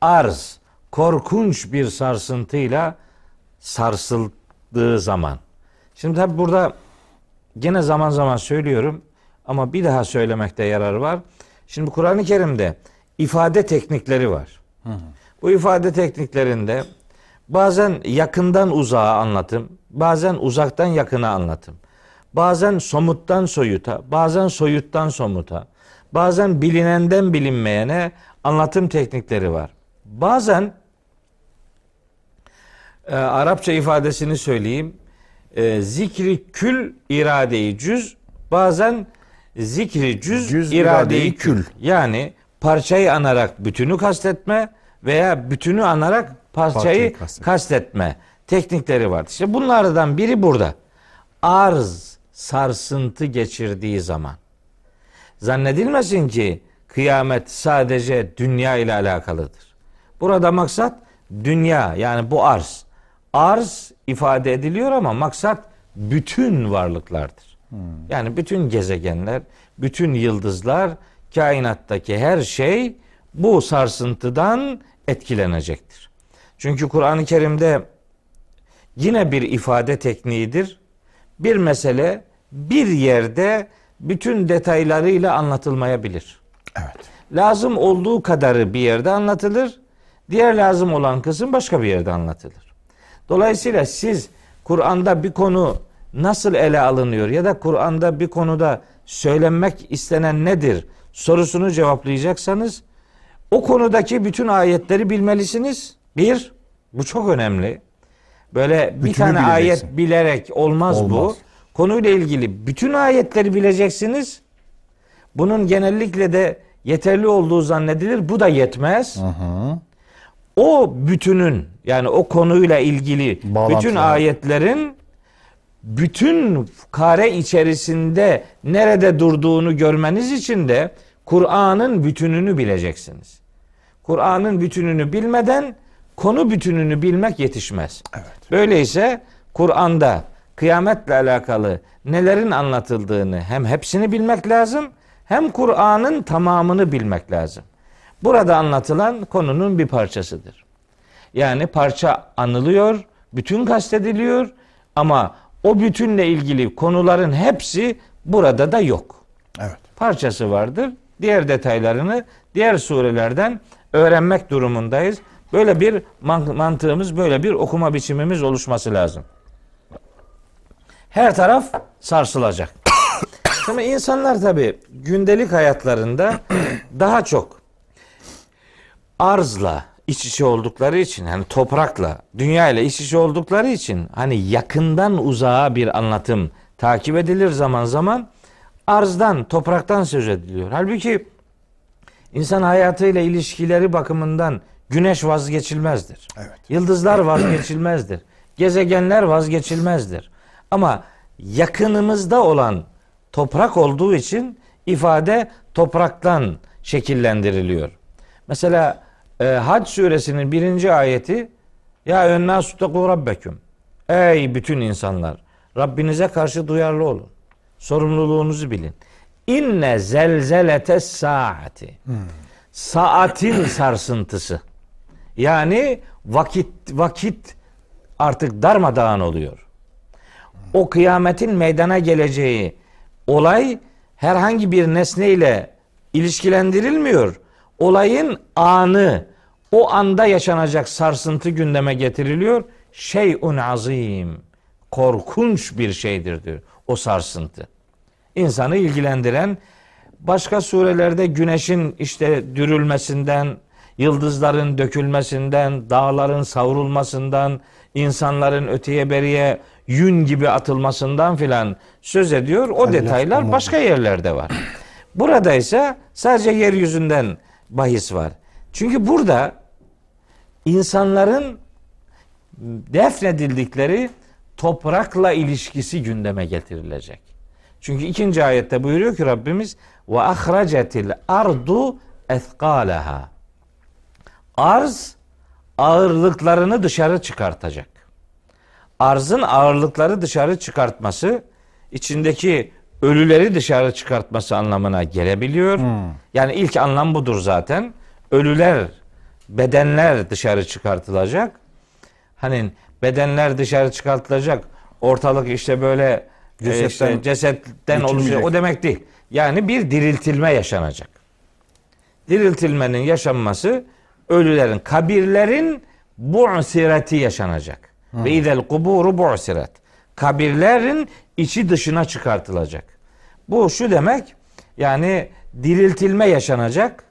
B: Arz korkunç bir sarsıntıyla sarsıldığı zaman. Şimdi tabi burada gene zaman zaman söylüyorum ama bir daha söylemekte yarar var. Şimdi Kur'an-ı Kerim'de ifade teknikleri var. Bu ifade tekniklerinde bazen yakından uzağa anlatım, bazen uzaktan yakına anlatım. Bazen somuttan soyuta, bazen soyuttan somuta, bazen bilinenden bilinmeyene anlatım teknikleri var. Bazen e, Arapça ifadesini söyleyeyim. E, zikri kül iradeyi cüz, bazen zikri cüz,
A: Cüz,
B: iradeyi kül. Yani parçayı anarak bütünü kastetme veya bütünü anarak parçayı
A: Parçayı kastetme.
B: kastetme teknikleri var. İşte bunlardan biri burada. Arz sarsıntı geçirdiği zaman. Zannedilmesin ki kıyamet sadece dünya ile alakalıdır. Burada maksat dünya yani bu arz. Arz ifade ediliyor ama maksat bütün varlıklardır. Yani bütün gezegenler, bütün yıldızlar, kainattaki her şey bu sarsıntıdan etkilenecektir. Çünkü Kur'an-ı Kerim'de yine bir ifade tekniğidir. Bir mesele bir yerde bütün detaylarıyla anlatılmayabilir.
A: Evet.
B: Lazım olduğu kadarı bir yerde anlatılır. Diğer lazım olan kısım başka bir yerde anlatılır. Dolayısıyla siz Kur'an'da bir konu nasıl ele alınıyor ya da Kur'an'da bir konuda söylenmek istenen nedir sorusunu cevaplayacaksanız o konudaki bütün ayetleri bilmelisiniz. Bir, bu çok önemli. Böyle bir
A: Bütünü
B: tane
A: bileceksin.
B: ayet bilerek olmaz, bu. Konuyla ilgili bütün ayetleri bileceksiniz. Bunun genellikle de yeterli olduğu zannedilir. Bu da yetmez. O bütünün yani o konuyla ilgili
A: Bağlantılı.
B: bütün ayetlerin bütün kare içerisinde nerede durduğunu görmeniz için de Kur'an'ın bütününü bileceksiniz. Kur'an'ın bütününü bilmeden konu bütününü bilmek yetişmez.
A: Evet.
B: Böyleyse Kur'an'da kıyametle alakalı nelerin anlatıldığını hem hepsini bilmek lazım hem Kur'an'ın tamamını bilmek lazım. Burada anlatılan konunun bir parçasıdır. Yani parça anılıyor, bütün kastediliyor ama o bütünle ilgili konuların hepsi burada da yok.
A: Evet.
B: Parçası vardır. Diğer detaylarını diğer surelerden öğrenmek durumundayız. Böyle bir man- mantığımız, böyle bir okuma biçimimiz oluşması lazım. Her taraf sarsılacak. Şimdi insanlar tabi gündelik hayatlarında daha çok arzla, iç içe oldukları için hani toprakla, dünya ile iç içe oldukları için hani yakından uzağa bir anlatım takip edilir zaman zaman arzdan, topraktan söz ediliyor. Halbuki insan hayatıyla ilişkileri bakımından güneş vazgeçilmezdir.
A: Evet.
B: Yıldızlar vazgeçilmezdir. Gezegenler vazgeçilmezdir. Ama yakınımızda olan toprak olduğu için ifade topraktan şekillendiriliyor. Mesela e, Hac suresinin birinci ayeti Ya ennâsü tekû rabbeküm Ey bütün insanlar Rabbinize karşı duyarlı olun. Sorumluluğunuzu bilin. İnne zelzeletes saati. Saatin sarsıntısı. Yani vakit vakit artık darmadağın oluyor. O kıyametin meydana geleceği olay herhangi bir nesneyle ilişkilendirilmiyor. Olayın anı, o anda yaşanacak sarsıntı gündeme getiriliyor. Şeyun azim. Korkunç bir şeydir diyor o sarsıntı. İnsanı ilgilendiren başka surelerde güneşin işte dürülmesinden, yıldızların dökülmesinden, dağların savrulmasından, insanların öteye beriye yün gibi atılmasından filan söz ediyor. O detaylar başka yerlerde var. Burada ise sadece yeryüzünden bahis var. Çünkü burada insanların defnedildikleri toprakla ilişkisi gündeme getirilecek. Çünkü ikinci ayette buyuruyor ki Rabbimiz ve ahracetil ardu ethqalaha. Arz ağırlıklarını dışarı çıkartacak. Arzın ağırlıkları dışarı çıkartması içindeki ölüleri dışarı çıkartması anlamına gelebiliyor. Yani ilk anlam budur zaten. Ölüler, bedenler dışarı çıkartılacak. Hani bedenler dışarı çıkartılacak. Ortalık işte böyle cesetten, işte cesetten oluşacak. O demek değil. Yani bir diriltilme yaşanacak. Diriltilmenin yaşanması ölülerin, kabirlerin bu'sireti yaşanacak. Ve idel kuburu bu'siret. Kabirlerin içi dışına çıkartılacak. Bu şu demek yani diriltilme yaşanacak.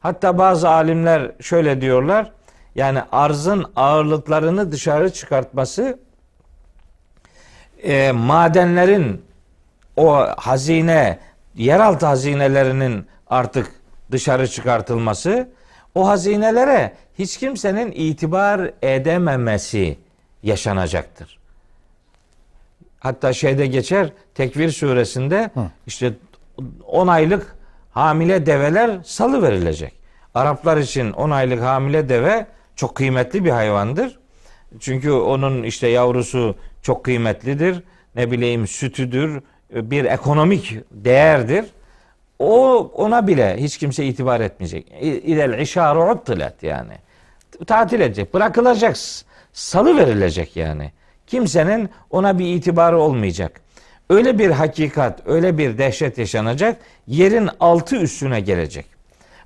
B: Hatta bazı alimler şöyle diyorlar. Yani arzın ağırlıklarını dışarı çıkartması e, madenlerin o hazine yeraltı hazinelerinin artık dışarı çıkartılması o hazinelere hiç kimsenin itibar edememesi yaşanacaktır. Hatta şeyde geçer Tekvir suresinde işte 10 aylık hamile develer salı verilecek. Araplar için 10 aylık hamile deve çok kıymetli bir hayvandır. Çünkü onun işte yavrusu çok kıymetlidir. Ne bileyim sütüdür, bir ekonomik değerdir. O ona bile hiç kimse itibar etmeyecek. İdel işaru uttilet yani. Tatil edecek, bırakılacak, salı verilecek yani. Kimsenin ona bir itibarı olmayacak. Öyle bir hakikat, öyle bir dehşet yaşanacak. Yerin altı üstüne gelecek.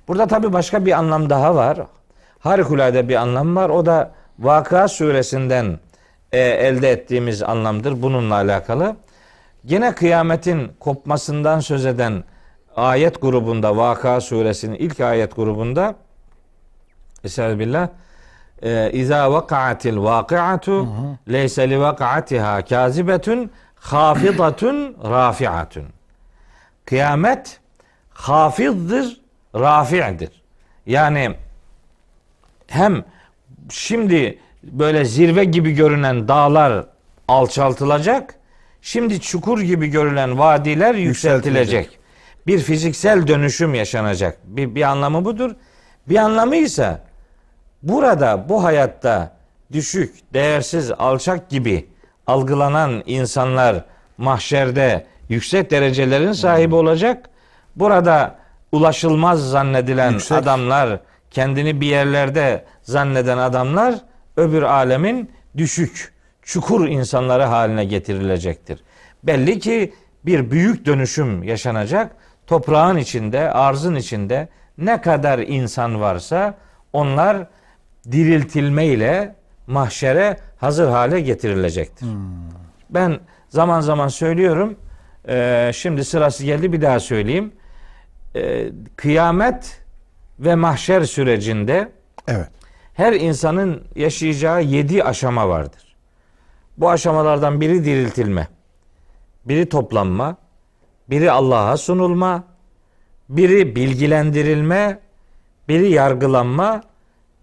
B: Burada tabi başka bir anlam daha var. Harikulade bir anlam var. O da Vakıa suresinden e, elde ettiğimiz anlamdır bununla alakalı. Gene kıyametin kopmasından söz eden ayet grubunda Vakıa suresinin ilk ayet grubunda Estağfirullah e, İza vaka'atil vaki'atu leyse li vaka'atiha kazibetun hafidatun rafi'atun. Kıyamet hafizdir, rafi'dir. Yani hem şimdi böyle zirve gibi görünen dağlar alçaltılacak. Şimdi çukur gibi görülen vadiler yükseltilecek. Bir fiziksel dönüşüm yaşanacak. Bir, bir anlamı budur. Bir anlamı ise burada bu hayatta düşük, değersiz, alçak gibi algılanan insanlar mahşerde yüksek derecelerin sahibi olacak. Burada ulaşılmaz zannedilen
A: Yüksek.
B: adamlar, kendini bir yerlerde zanneden adamlar öbür alemin düşük, çukur insanları haline getirilecektir. Belli ki bir büyük dönüşüm yaşanacak. Toprağın içinde, arzın içinde ne kadar insan varsa onlar diriltilme ile mahşere hazır hale getirilecektir. Ben zaman zaman söylüyorum. eee, şimdi sırası geldi bir daha söyleyeyim. Eee, kıyamet ve mahşer sürecinde
A: Evet.
B: her insanın yaşayacağı yedi aşama vardır. Bu aşamalardan biri diriltilme, biri toplanma, biri Allah'a sunulma, biri bilgilendirilme, biri yargılanma,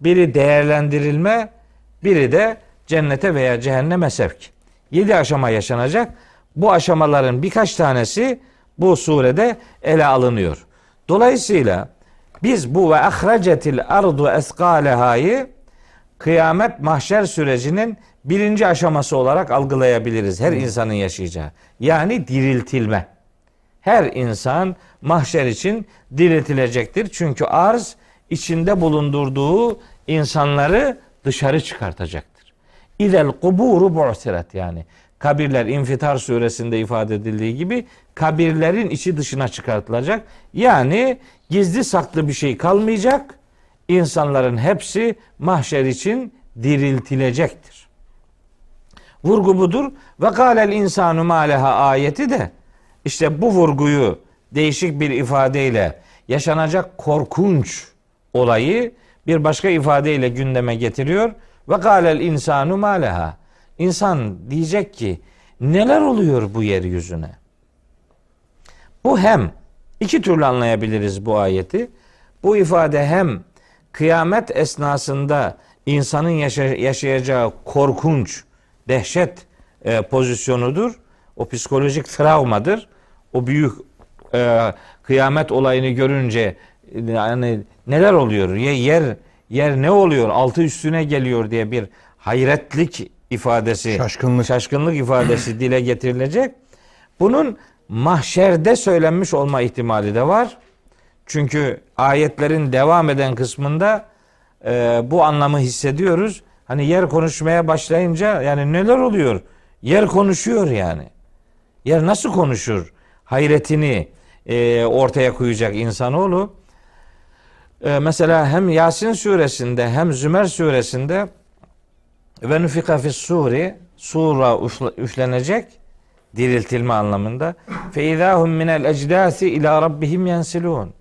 B: biri değerlendirilme, biri de cennete veya cehenneme sevk. Yedi aşama yaşanacak. Bu aşamaların birkaç tanesi bu surede ele alınıyor. Dolayısıyla biz bu ve ahracetil ardu eskalehayı kıyamet mahşer sürecinin birinci aşaması olarak algılayabiliriz. Her insanın yaşayacağı. Yani diriltilme. Her insan mahşer için diriltilecektir. Çünkü arz içinde bulundurduğu insanları dışarı çıkartacaktır. İzel kuburu bu'siret yani. Kabirler İnfitar suresinde ifade edildiği gibi kabirlerin içi dışına çıkartılacak. Yani gizli saklı bir şey kalmayacak. İnsanların hepsi mahşer için diriltilecektir. Vurgu budur. Ve kâlel insanu mâleha ayeti de işte bu vurguyu değişik bir ifadeyle yaşanacak korkunç olayı bir başka ifadeyle gündeme getiriyor. Ve kâlel insanu mâleha. İnsan diyecek ki neler oluyor bu yeryüzüne? Bu hem iki türlü anlayabiliriz bu ayeti. Bu ifade hem kıyamet esnasında insanın yaşa- yaşayacağı korkunç, dehşet e, pozisyonudur. O psikolojik travmadır. O büyük e, kıyamet olayını görünce yani neler oluyor? Yer yer yer ne oluyor? Altı üstüne geliyor diye bir hayretlik ifadesi,
A: Şaşkınlık.
B: şaşkınlık ifadesi dile getirilecek. Bunun mahşerde söylenmiş olma ihtimali de var. Çünkü ayetlerin devam eden kısmında e, bu anlamı hissediyoruz. Hani yer konuşmaya başlayınca yani neler oluyor? Yer konuşuyor yani. Yer nasıl konuşur? Hayretini e, ortaya koyacak insanoğlu. E, mesela hem Yasin suresinde hem Zümer suresinde ve nufika fis suri sura üfle- üflenecek diriltilme anlamında. Fe izahum minel ecdasi ila rabbihim yensilun.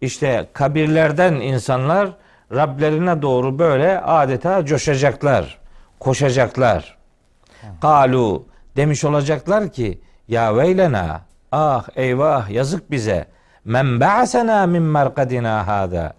B: İşte kabirlerden insanlar Rablerine doğru böyle adeta coşacaklar, koşacaklar. Kalu demiş olacaklar ki ya veylena ah eyvah yazık bize men ba'sena min merkadina hada.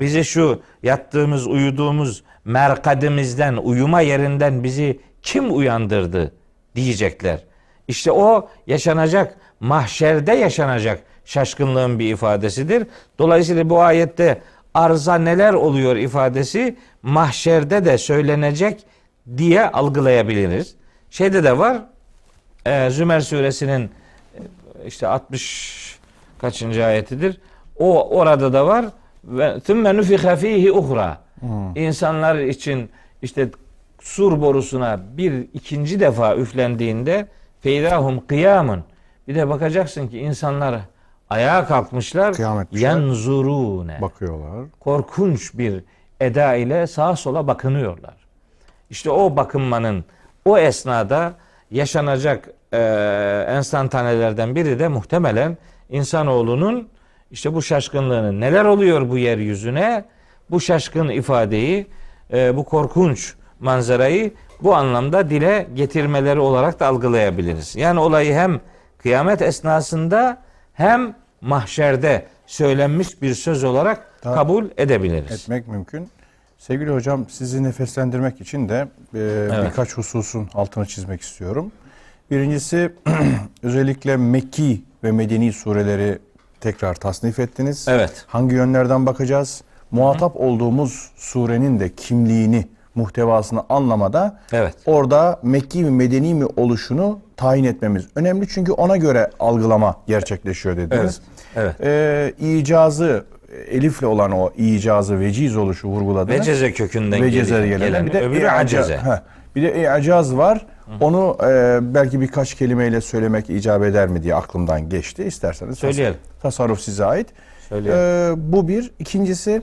B: Bizi şu yattığımız uyuduğumuz merkadimizden uyuma yerinden bizi kim uyandırdı diyecekler. İşte o yaşanacak mahşerde yaşanacak şaşkınlığın bir ifadesidir. Dolayısıyla bu ayette arza neler oluyor ifadesi mahşerde de söylenecek diye algılayabiliriz. Şeyde de var e, Zümer suresinin işte 60 kaçıncı ayetidir. O orada da var ve thumma nufiha fihi uhra. İnsanlar için işte sur borusuna bir ikinci defa üflendiğinde feydahum kıyamun. Bir de bakacaksın ki insanlar ayağa kalkmışlar. Yenzurune.
A: Bakıyorlar.
B: Korkunç bir eda ile sağa sola bakınıyorlar. İşte o bakınmanın o esnada yaşanacak e, enstantanelerden biri de muhtemelen insanoğlunun işte bu şaşkınlığının neler oluyor bu yeryüzüne bu şaşkın ifadeyi e, bu korkunç manzarayı bu anlamda dile getirmeleri olarak da algılayabiliriz. Yani olayı hem kıyamet esnasında hem mahşerde söylenmiş bir söz olarak
A: Tabii.
B: kabul edebiliriz.
A: etmek mümkün. Sevgili hocam sizi nefeslendirmek için de e, birkaç hususun altını çizmek istiyorum. Birincisi özellikle Mekki ve Medeni sureleri tekrar tasnif ettiniz.
B: Evet.
A: Hangi yönlerden bakacağız? Muhatap olduğumuz surenin de kimliğini, muhtevasını anlamada
B: Evet.
A: orada Mekki mi Medeni mi oluşunu tayin etmemiz önemli. Çünkü ona göre algılama gerçekleşiyor dediniz.
B: Evet,
A: Ee, icazı, elifle olan o icazı, veciz oluşu vurguladınız.
B: Veceze kökünden
A: Veceze
B: gelen,
A: gelen. Bir de
B: öbürü aceze.
A: heh, bir de i'acaz var. Onu e, belki birkaç kelimeyle söylemek icap eder mi diye aklımdan geçti. İsterseniz tas-
B: Söyleyelim.
A: tasarruf size ait.
B: Söyleyelim.
A: Ee, bu bir. İkincisi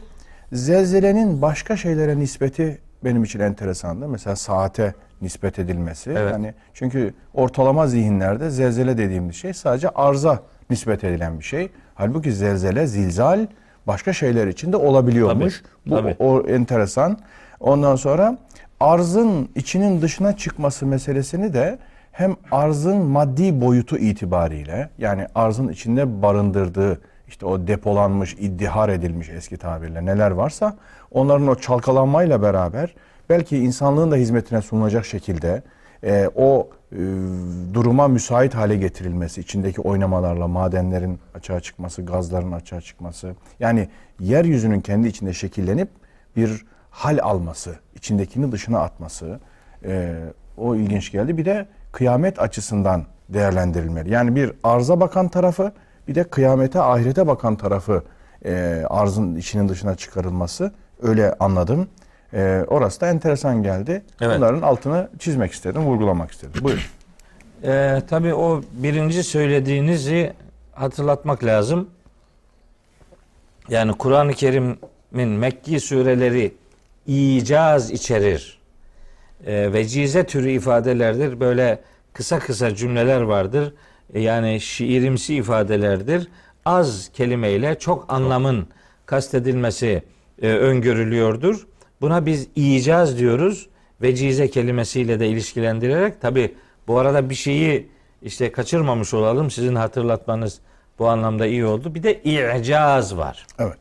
A: zelzelenin başka şeylere nispeti benim için enteresandı. Mesela saate nispet edilmesi.
B: Evet.
A: Yani çünkü ortalama zihinlerde zelzele dediğimiz şey sadece arza nispet edilen bir şey. Halbuki zelzele, zilzal başka şeyler için de olabiliyormuş.
B: Tabii,
A: bu
B: tabii.
A: o enteresan. Ondan sonra arzın içinin dışına çıkması meselesini de hem arzın maddi boyutu itibariyle yani arzın içinde barındırdığı işte o depolanmış, iddihar edilmiş eski tabirle neler varsa onların o çalkalanmayla beraber belki insanlığın da hizmetine sunulacak şekilde e, o e, duruma müsait hale getirilmesi, içindeki oynamalarla madenlerin açığa çıkması, gazların açığa çıkması, yani yeryüzünün kendi içinde şekillenip bir hal alması, içindekini dışına atması e, o ilginç geldi. Bir de kıyamet açısından değerlendirilmeli. Yani bir arza bakan tarafı, bir de kıyamete, ahirete bakan tarafı e, arzın içinin dışına çıkarılması öyle anladım. E, orası da enteresan geldi.
B: Evet.
A: Bunların altını çizmek istedim, vurgulamak istedim. Buyurun.
B: Ee, tabii o birinci söylediğinizi hatırlatmak lazım. Yani Kur'an-ı Kerim'in Mekki sureleri icaz içerir. Ee, vecize türü ifadelerdir. Böyle kısa kısa cümleler vardır. Ee, yani şiirimsi ifadelerdir. Az kelimeyle çok anlamın kastedilmesi e, öngörülüyordur. Buna biz icaz diyoruz. Vecize kelimesiyle de ilişkilendirerek tabi bu arada bir şeyi işte kaçırmamış olalım. Sizin hatırlatmanız bu anlamda iyi oldu. Bir de i'caz var.
A: Evet.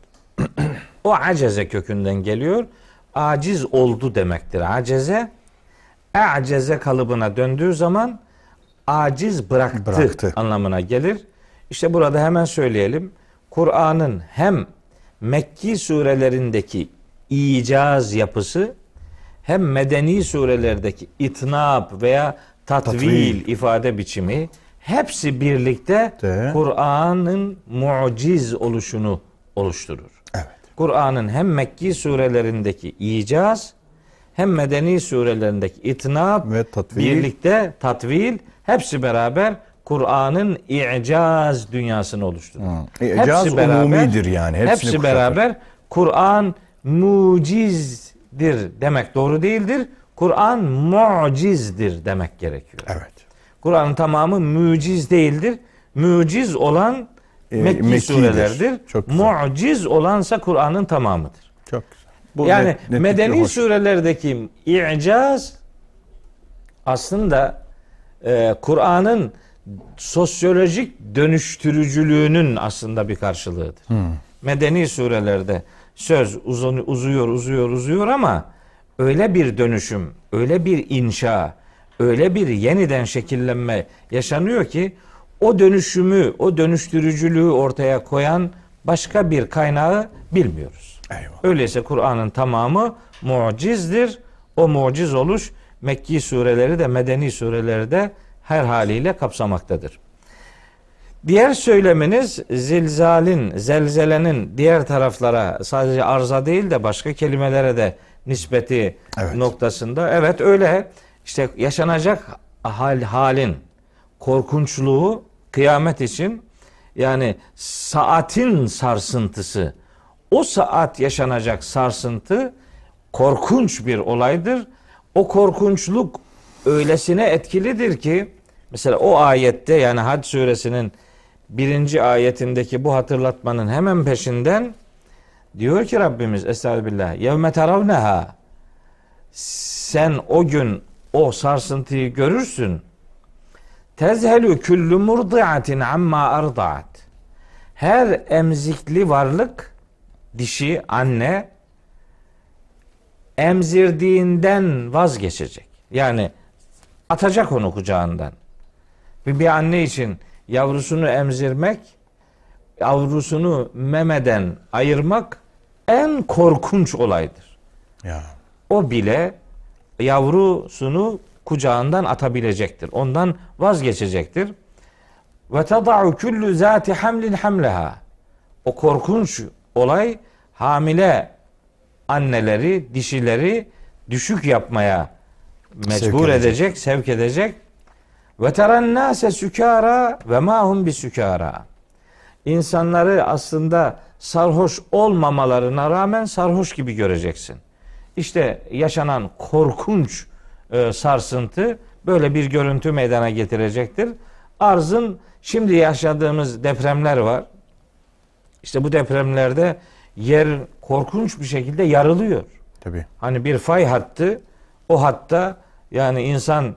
B: O aceze kökünden geliyor. Aciz oldu demektir. Aceze a'ceze kalıbına döndüğü zaman aciz bıraktı,
A: Bıraktı.
B: anlamına gelir. İşte burada hemen söyleyelim. Kur'an'ın hem Mekki surelerindeki icaz yapısı hem medeni surelerdeki itnab veya tatvil,
A: Tatvil.
B: ifade biçimi hepsi birlikte. Kur'an'ın muciz oluşunu oluşturur. Kur'an'ın hem Mekki surelerindeki icaz hem medeni surelerindeki itnab
A: Ve tatvil.
B: birlikte tatvil hepsi beraber Kur'an'ın i'caz dünyasını oluşturur.
A: Hı. İcaz umumidir yani, hepsini
B: Hepsi
A: kuşatır.
B: beraber Kur'an mucizdir demek doğru değildir. Kur'an mucizdir demek gerekiyor.
A: Evet.
B: Kur'an'ın tamamı muciz değildir. Muciz olan
A: E,
B: Mekki
A: Mekki'dir.
B: surelerdir.
A: Çok güzel.
B: Muciz olansa Kur'an'ın tamamıdır.
A: Çok güzel. Bu
B: yani
A: net- netlikle
B: medeni
A: hoş.
B: surelerdeki i'caz aslında e, Kur'an'ın sosyolojik dönüştürücülüğünün aslında bir karşılığıdır. Medeni surelerde söz uzun, uzuyor, uzuyor, uzuyor ama öyle bir dönüşüm, öyle bir inşa, öyle bir yeniden şekillenme yaşanıyor ki o dönüşümü, o dönüştürücülüğü ortaya koyan başka bir kaynağı bilmiyoruz.
A: Eyvallah.
B: Öyleyse Kur'an'ın tamamı mucizdir. O muciz oluş Mekki sureleri de Medeni sureleri de her haliyle kapsamaktadır. Diğer söyleminiz zilzalin, zelzelenin diğer taraflara sadece arza değil de başka kelimelere de nispeti
A: Evet.
B: noktasında. Evet öyle. İşte yaşanacak hal, halin korkunçluğu kıyamet için yani saatin sarsıntısı o saat yaşanacak sarsıntı korkunç bir olaydır. O korkunçluk öylesine etkilidir ki mesela o ayette yani Hac suresinin birinci ayetindeki bu hatırlatmanın hemen peşinden diyor ki Rabbimiz Estağfirullah yevme teravneha sen o gün o sarsıntıyı görürsün tezhelü küllü murdiatin amma ardaat her emzikli varlık dişi anne emzirdiğinden vazgeçecek. Yani atacak onu kucağından. Bir, bir anne için yavrusunu emzirmek, yavrusunu memeden ayırmak en korkunç olaydır.
A: Ya.
B: O bile yavrusunu kucağından atabilecektir. Ondan vazgeçecektir. Ve tada'u kullu zati hamlin hamleha. O korkunç olay hamile anneleri, dişileri düşük yapmaya mecbur
A: Sevk edecek.
B: edecek, sevk edecek. Ve teren nase sükara ve ma hum bi sükara. İnsanları aslında sarhoş olmamalarına rağmen sarhoş gibi göreceksin. İşte yaşanan korkunç e, sarsıntı böyle bir görüntü meydana getirecektir. Arzın şimdi yaşadığımız depremler var. İşte bu depremlerde yer korkunç bir şekilde yarılıyor.
A: Tabii.
B: Hani bir fay hattı o hatta yani insan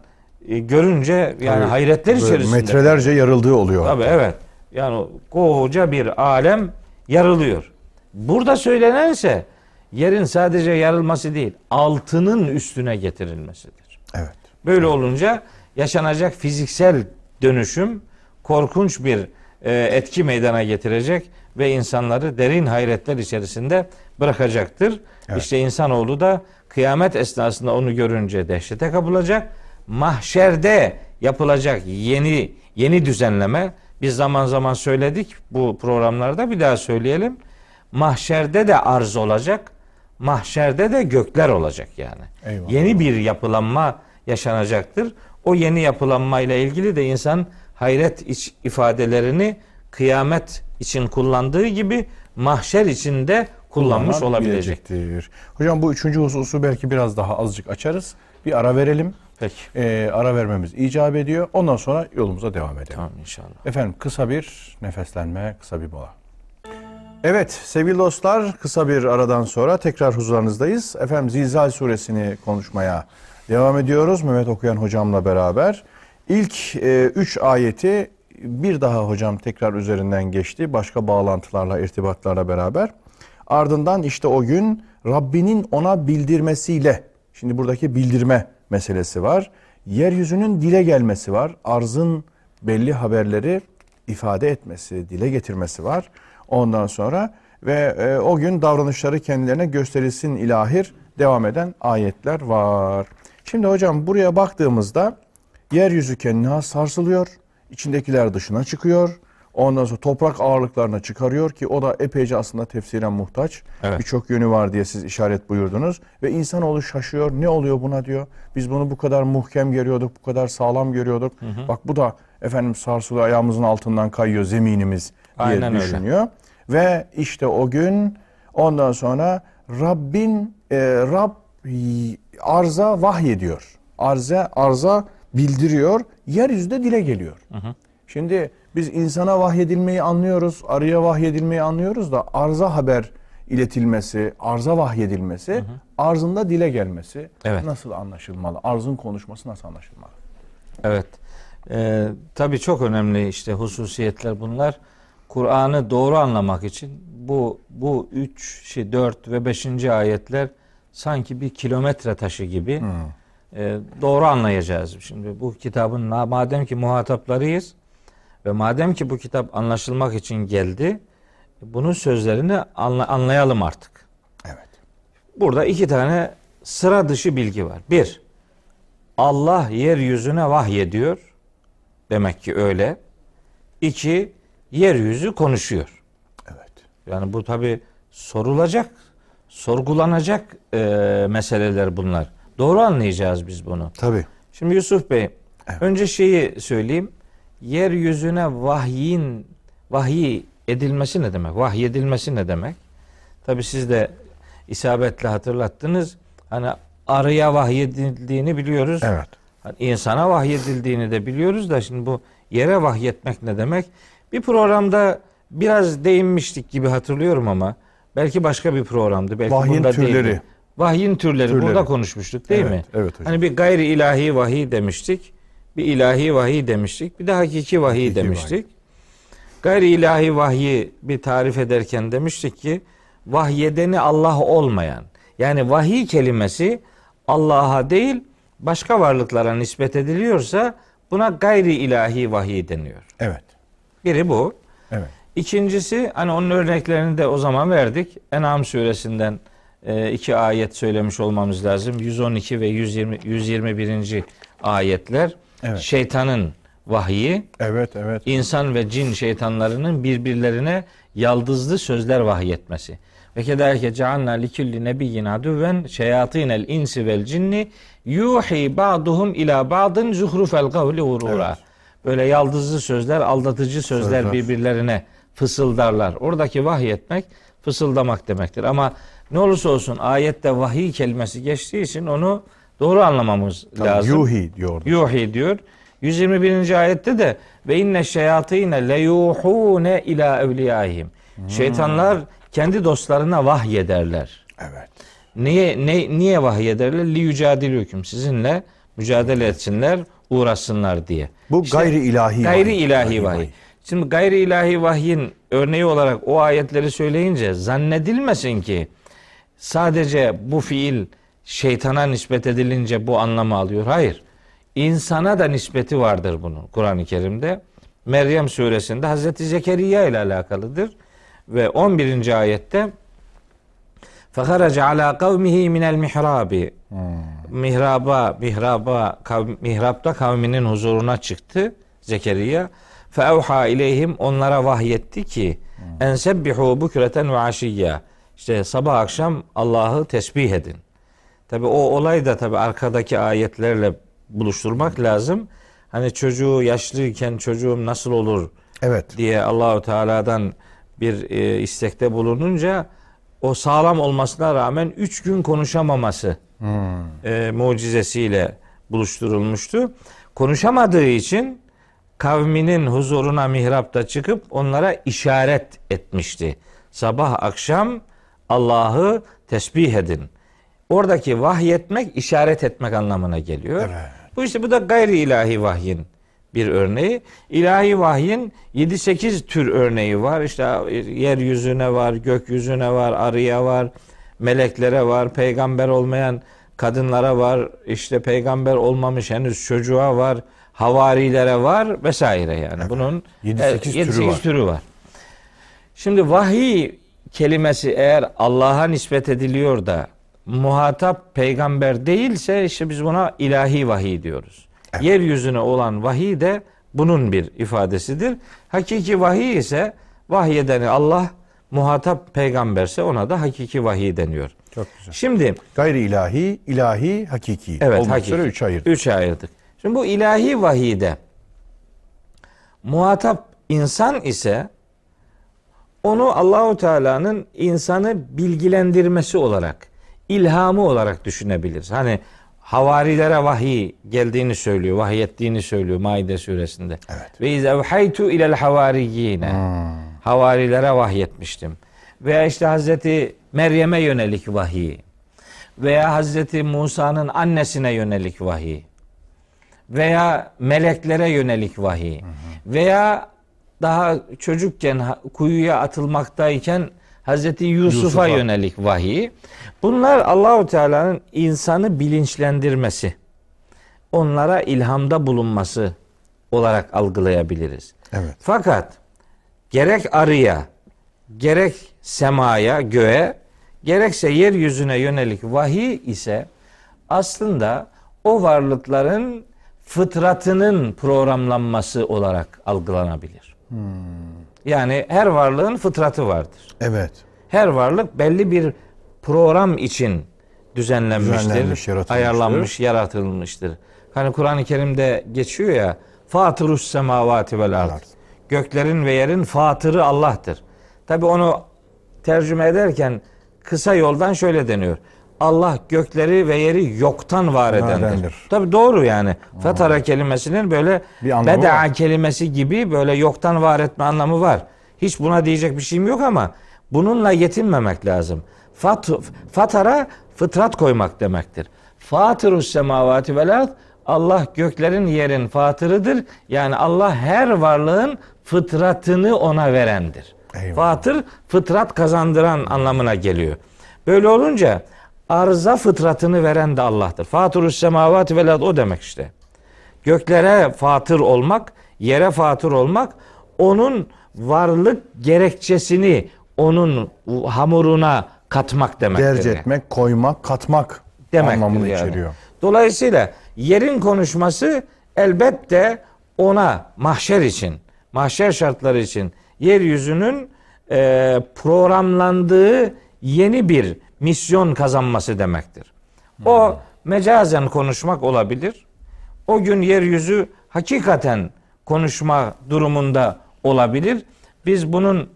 B: e, görünce yani
A: Tabii.
B: hayretler içerisinde.
A: Metrelerce yarıldığı oluyor.
B: Tabii evet. Yani koca bir alem yarılıyor. Burada söylenense yerin sadece yarılması değil, altının üstüne getirilmesidir.
A: Evet.
B: Böyle olunca yaşanacak fiziksel dönüşüm korkunç bir e, etki meydana getirecek ve insanları derin hayretler içerisinde bırakacaktır.
A: Evet.
B: İşte insanoğlu da kıyamet esnasında onu görünce dehşete kapılacak. Mahşerde yapılacak yeni yeni düzenleme biz zaman zaman söyledik bu programlarda bir daha söyleyelim. Mahşerde de arz olacak. Mahşerde de gökler olacak yani.
A: Eyvallah.
B: Yeni bir yapılanma yaşanacaktır. O yeni yapılanma ile ilgili de insan hayret iç ifadelerini kıyamet için kullandığı gibi mahşer için de kullanmış olabilecek.
A: Kullanabilecektir. Hocam bu üçüncü hususu belki biraz daha azıcık açarız. Bir ara verelim.
B: Peki.
A: Ee, ara vermemiz icap ediyor. Ondan sonra yolumuza devam edelim.
B: Tamam inşallah.
A: Efendim kısa bir nefeslenme, kısa bir mola. Evet sevgili dostlar kısa bir aradan sonra tekrar huzurlarınızdayız. Efendim Zilzal suresini konuşmaya devam ediyoruz Mehmet Okuyan hocamla beraber. İlk e, üç ayeti bir daha hocam tekrar üzerinden geçti. Başka bağlantılarla, irtibatlarla beraber. Ardından işte o gün Rabbinin ona bildirmesiyle, şimdi buradaki bildirme meselesi var. Yeryüzünün dile gelmesi var. Arzın belli haberleri ifade etmesi, dile getirmesi var. Ondan sonra ve e, o gün davranışları kendilerine gösterilsin ilahir devam eden ayetler var. Şimdi hocam buraya baktığımızda yeryüzü kendine sarsılıyor. içindekiler dışına çıkıyor. Ondan sonra toprak ağırlıklarına çıkarıyor ki o da epeyce aslında tefsiren muhtaç.
B: Evet.
A: Birçok yönü var diye siz işaret buyurdunuz. Ve insanoğlu şaşıyor. Ne oluyor buna diyor. Biz bunu bu kadar muhkem görüyorduk, bu kadar sağlam görüyorduk. Bak bu da efendim sarsılıyor ayağımızın altından kayıyor zeminimiz diye
B: Aynen öyle.
A: düşünüyor. Ve işte o gün ondan sonra Rabbin e, Rab arza vahyediyor. Arza arza bildiriyor. Yeryüzünde dile geliyor. Şimdi biz insana vahyedilmeyi anlıyoruz, arıya vahyedilmeyi anlıyoruz da arza haber iletilmesi, arza vahyedilmesi, arzında dile gelmesi
B: Evet.
A: nasıl anlaşılmalı? Arzın konuşması nasıl anlaşılmalı?
B: Evet. Ee, tabii çok önemli işte hususiyetler bunlar. Kur'an'ı doğru anlamak için bu bu 3, şey 4 ve 5. ayetler sanki bir kilometre taşı gibi e, doğru anlayacağız. Şimdi bu kitabın ma- madem ki muhataplarıyız ve madem ki bu kitap anlaşılmak için geldi, bunun sözlerini anla- anlayalım artık.
A: Evet.
B: Burada iki tane sıra dışı bilgi var. Bir, Allah yeryüzüne vahyediyor. Demek ki öyle. İki, yeryüzü konuşuyor.
A: Evet.
B: Yani bu tabi sorulacak, sorgulanacak e, meseleler bunlar. Doğru anlayacağız biz bunu.
A: Tabii.
B: Şimdi Yusuf Bey,
A: Evet.
B: önce şeyi söyleyeyim. Yeryüzüne vahyin, vahiy edilmesi ne demek? Vahyedilmesi ne demek? Tabi siz de isabetle hatırlattınız. Hani arıya vahyedildiğini biliyoruz.
A: Evet.
B: Hani insana vahyedildiğini de biliyoruz da şimdi bu yere vahyetmek ne demek? Bir programda biraz değinmiştik gibi hatırlıyorum ama belki başka bir programdı. Belki
A: Vahyin
B: bunda
A: türleri.
B: değildi. Vahyin türleri,
A: Türleri.
B: burada konuşmuştuk değil
A: Evet,
B: mi?
A: evet hocam.
B: Hani bir gayri ilahi vahiy demiştik. Bir ilahi vahiy demiştik. Bir de hakiki vahiy
A: Hakiki
B: demiştik. Gayri ilahi vahyi bir tarif ederken demiştik ki vahyedeni Allah olmayan. Yani vahiy kelimesi Allah'a değil başka varlıklara nispet ediliyorsa buna gayri ilahi vahiy deniyor.
A: Evet.
B: Biri bu.
A: Evet.
B: İkincisi hani onun örneklerini de o zaman verdik. En'am suresinden e, iki ayet söylemiş olmamız lazım. 112 ve 120 121. ayetler.
A: Evet.
B: Şeytanın vahyi,
A: Evet, evet.
B: insan ve cin şeytanlarının birbirlerine yaldızlı sözler vahyetmesi. Ve kederke cealna likulli nebiyyin aduven şeyatinel insi vel cinni yuhi ba'duhum ila ba'dın zuhrufel kavli urura. Böyle yaldızlı sözler, aldatıcı sözler,
A: Sözler.
B: birbirlerine fısıldarlar. Oradaki vahyetmek fısıldamak demektir. Ama ne olursa olsun ayette vahiy kelimesi geçtiği için onu doğru anlamamız
A: Tabii,
B: lazım.
A: Yuhi diyordu.
B: Yuhi diyor. 121. ayette de ve inne şeyatine le yuhune ila evliyaihim. Şeytanlar kendi dostlarına vahyederler.
A: Evet.
B: Niye ne, niye vahiy ederler? Li yücadilüküm. Sizinle mücadele etsinler, uğraşsınlar diye.
C: Bu
B: İşte
C: gayri ilahi
B: Gayri
C: vahiy.
B: ilahi vahiy.
C: vahiy.
B: Şimdi gayri ilahi vahyin örneği olarak o ayetleri söyleyince zannedilmesin ki sadece bu fiil şeytana nispet edilince bu anlamı alıyor. Hayır. İnsana da nispeti vardır bunun Kur'an-ı Kerim'de. Meryem suresinde Hazreti Zekeriya ile alakalıdır. Ve 11. ayette Feharace ala kavmihi minel mihrabi. Mihraba, mihraba, kav, mihrapta kavminin huzuruna çıktı Zekeriya. Feevha ileyhim onlara vahyetti ki en sebbihu bukreten ve aşiyya. İşte sabah akşam Allah'ı tesbih edin. Tabi o olay da tabi arkadaki ayetlerle buluşturmak lazım. Hani çocuğu yaşlıyken çocuğum nasıl olur
C: Evet.
B: diye Allahu Teala'dan bir e, istekte bulununca o sağlam olmasına rağmen üç gün konuşamaması e, mucizesiyle buluşturulmuştu. Konuşamadığı için kavminin huzuruna mihrapta çıkıp onlara işaret etmişti. Sabah akşam Allah'ı tesbih edin. Oradaki vahyetmek işaret etmek anlamına geliyor.
C: Evet.
B: Bu işte bu da gayri ilahi vahyin bir örneği. İlahi vahyin 7-8 tür örneği var. İşte yeryüzüne var, gökyüzüne var, arıya var, meleklere var, peygamber olmayan kadınlara var, işte peygamber olmamış henüz çocuğa var, havarilere var vesaire yani. Bunun
C: 7-8 türü
B: 7-8
C: var.
B: türü var. Şimdi vahiy kelimesi eğer Allah'a nispet ediliyor da muhatap peygamber değilse işte biz buna ilahi vahiy diyoruz. Yeryüzüne olan vahiy de bunun bir ifadesidir. Hakiki vahiy ise vahyedeni Allah muhatap peygamberse ona da hakiki vahiy deniyor.
C: Çok güzel.
B: Şimdi
C: Gayri ilahi, ilahi, hakiki.
B: Evet,
C: Olmak
B: hakiki.
C: üzere üç ayırdık.
B: Üçe ayırdık. Şimdi bu ilahi vahiyde muhatap insan ise onu Allahu Teala'nın insanı bilgilendirmesi olarak, ilhamı olarak düşünebiliriz. Hani havarilere vahiy geldiğini söylüyor, vahyettiğini söylüyor Maide suresinde.
C: Evet.
B: Ve iz evhaytu ilel havariyine. Havarilere vahyetmiştim. Veya işte Hazreti Meryem'e yönelik vahiy. Veya Hazreti Musa'nın annesine yönelik vahiy. Veya meleklere yönelik vahiy. Veya daha çocukken kuyuya atılmaktayken Hazreti Yusuf'a
C: Yusuf'a.
B: yönelik vahiy. Bunlar Allahu Teala'nın insanı bilinçlendirmesi, onlara ilhamda bulunması olarak algılayabiliriz.
C: Evet.
B: Fakat gerek arıya, gerek semaya, göğe, gerekse yeryüzüne yönelik vahiy ise aslında o varlıkların fıtratının programlanması olarak algılanabilir. Yani her varlığın fıtratı vardır.
C: Evet.
B: Her varlık belli bir program için düzenlenmiştir,
C: Düzenlenmiş, yaratılmıştır.
B: ayarlanmış, yaratılmıştır. Hani Kur'an-ı Kerim'de geçiyor ya, Fatırus semavati vel ard. Göklerin ve yerin fatırı Allah'tır. Tabi onu tercüme ederken kısa yoldan şöyle deniyor. Allah gökleri ve yeri yoktan var edendir. Tabi doğru yani. Fatara kelimesinin böyle
C: Bir anlamı
B: beda
C: var.
B: kelimesi gibi böyle yoktan var etme anlamı var. Hiç buna diyecek bir şeyim yok ama bununla yetinmemek lazım. Fat, fatara fıtrat koymak demektir. Fatırus semavati vel Allah göklerin yerin fatırıdır. Yani Allah her varlığın fıtratını ona verendir.
C: Eyvallah.
B: Fatır fıtrat kazandıran anlamına geliyor. Böyle olunca arıza fıtratını veren de Allah'tır. Fatırus semavati vel o demek işte göklere fatır olmak, yere fatır olmak onun varlık gerekçesini onun hamuruna katmak demektir.
C: Derc etmek, koymak, katmak
B: demektir
C: anlamını
B: yani.
C: içeriyor.
B: Dolayısıyla yerin konuşması elbette ona mahşer için, mahşer şartları için yeryüzünün e, programlandığı yeni bir misyon kazanması demektir. O mecazen konuşmak olabilir. O gün yeryüzü hakikaten konuşma durumunda olabilir. Biz bunun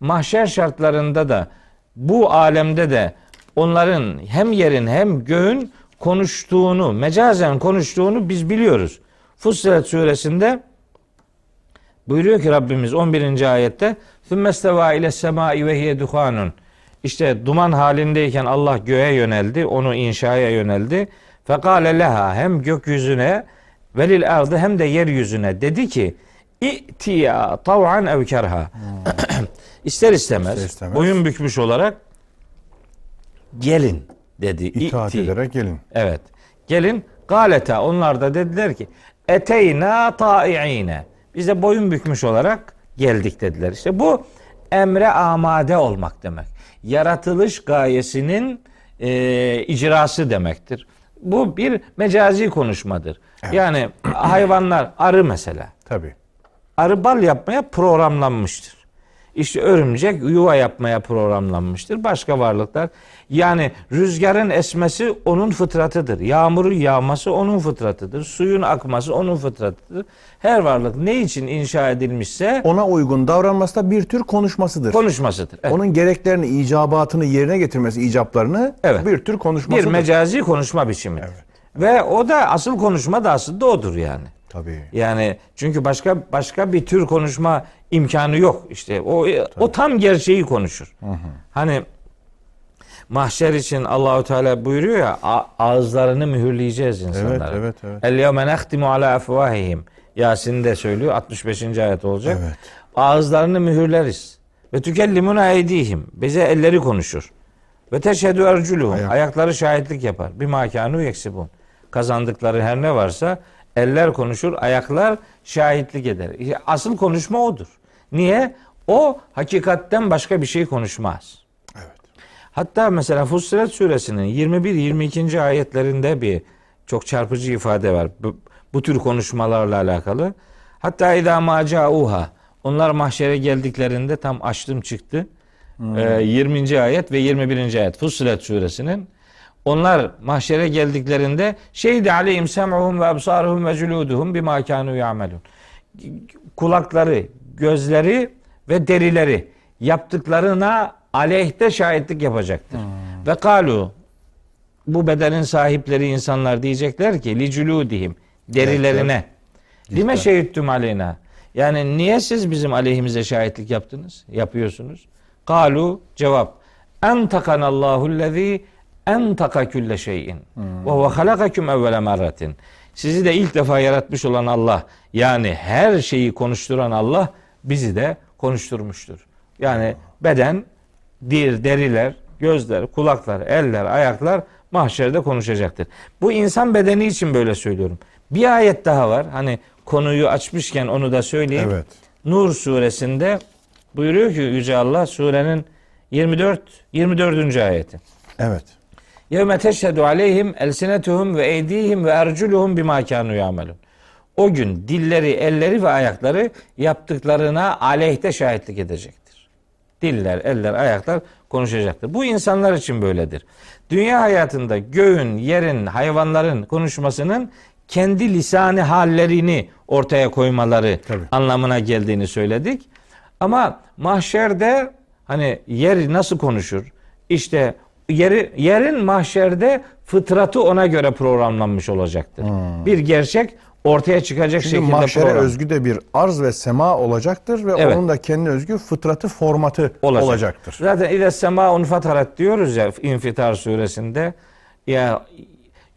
B: mahşer şartlarında da bu alemde de onların hem yerin hem göğün konuştuğunu, mecazen konuştuğunu biz biliyoruz. Fussilet suresinde Buyuruyor ki Rabbimiz 11. ayette Sümmesteva ile semai ve hiye duhanun. İşte duman halindeyken Allah göğe yöneldi, onu inşaya yöneldi. Fekale leha hem gökyüzüne velil ardı hem de yeryüzüne dedi ki İ'tiya tav'an ev kerha. İster istemez,
C: İster istemez
B: boyun bükmüş olarak gelin dedi.
C: İtaat
B: İ'ti.
C: ederek gelin.
B: Evet. Gelin galeta onlar da dediler ki eteyna ta'iine biz de boyun bükmüş olarak geldik dediler. İşte bu emre amade olmak demek. Yaratılış gayesinin e, icrası demektir. Bu bir mecazi konuşmadır. Yani hayvanlar arı mesela.
C: Tabii.
B: Arı bal yapmaya programlanmıştır. İşte örümcek yuva yapmaya programlanmıştır. Başka varlıklar. Yani rüzgarın esmesi onun fıtratıdır. Yağmurun yağması onun fıtratıdır. Suyun akması onun fıtratıdır. Her varlık ne için inşa edilmişse
C: Ona uygun davranması da bir tür konuşmasıdır.
B: konuşmasıdır. Evet.
C: Onun gereklerini, icabatını yerine getirmesi, icaplarını
B: Evet.
C: bir tür
B: Bir
C: konuşmasıdır.
B: mecazi konuşma biçimidir. Ve o da asıl konuşma da aslında odur yani.
C: Tabii.
B: Yani çünkü başka başka bir tür konuşma imkanı yok işte. O o tam gerçeği konuşur. Hani mahşer için Allahu Teala buyuruyor ya ağızlarını mühürleyeceğiz insanlara.
C: evet, evet.
B: El yevme nehtimu ala afvahihim. Yasin'de söylüyor 65. ayet olacak.
C: Evet.
B: Ağızlarını mühürleriz. Ve tükellimuna eydihim. Bize elleri konuşur. Ve teşhedü erculuhum.
C: Ayak.
B: Ayakları şahitlik yapar. Bir makanu yeksibun. Kazandıkları her ne varsa eller konuşur, ayaklar şahitlik eder. Asıl konuşma odur. Niye? O hakikatten başka bir şey konuşmaz.
C: Evet.
B: Hatta mesela Fussilet suresinin 21-22. ayetlerinde bir çok çarpıcı ifade var. Bu, tür konuşmalarla alakalı. Hatta idâ mâ câûhâ. Onlar mahşere geldiklerinde tam açtım çıktı. Ee, 20. ayet ve 21. ayet Fussilet suresinin. Onlar mahşere geldiklerinde şeyde aleyhim sem'uhum ve absaruhum ve culuduhum bima kânû ya'melun. Kulakları, gözleri ve derileri yaptıklarına aleyhte şahitlik yapacaktır. Ve kalu bu bedenin sahipleri insanlar diyecekler ki li culudihim derilerine. Lime şehittum aleyna? Yani niye siz bizim aleyhimize şahitlik yaptınız yapıyorsunuz? Kalu cevap. Entakanallahu lezî entaka külle şeyin. Ve huve halakakum evvele merratin. Sizi de ilk defa yaratmış olan Allah yani her şeyi konuşturan Allah bizi de konuşturmuştur. Yani beden, dir, deriler, gözler, kulaklar, eller, ayaklar mahşerde konuşacaktır. Bu insan bedeni için böyle söylüyorum. Bir ayet daha var. Hani konuyu açmışken onu da söyleyeyim.
C: Evet.
B: Nur suresinde buyuruyor ki Yüce Allah surenin 24 24. ayeti.
C: Evet.
B: Yevme teşhedü aleyhim elsinetuhum ve eydihim ve erculuhum bima kanu yamelun. O gün dilleri, elleri ve ayakları yaptıklarına aleyhte şahitlik edecektir. Diller, eller, ayaklar konuşacaktır. Bu insanlar için böyledir. Dünya hayatında göğün, yerin, hayvanların konuşmasının kendi lisanı hallerini ortaya koymaları
C: Tabii.
B: anlamına geldiğini söyledik. Ama mahşerde hani yer nasıl konuşur? İşte yeri, yerin mahşerde fıtratı ona göre programlanmış olacaktır. Bir gerçek ortaya çıkacak
C: Çünkü
B: şekilde
C: mahşere
B: program
C: özgü de bir arz ve sema olacaktır ve
B: Evet.
C: onun da kendine özgü fıtratı, formatı
B: olacak.
C: olacaktır.
B: Zaten ile sema unfatarat diyoruz ya İnfitar suresinde. Ya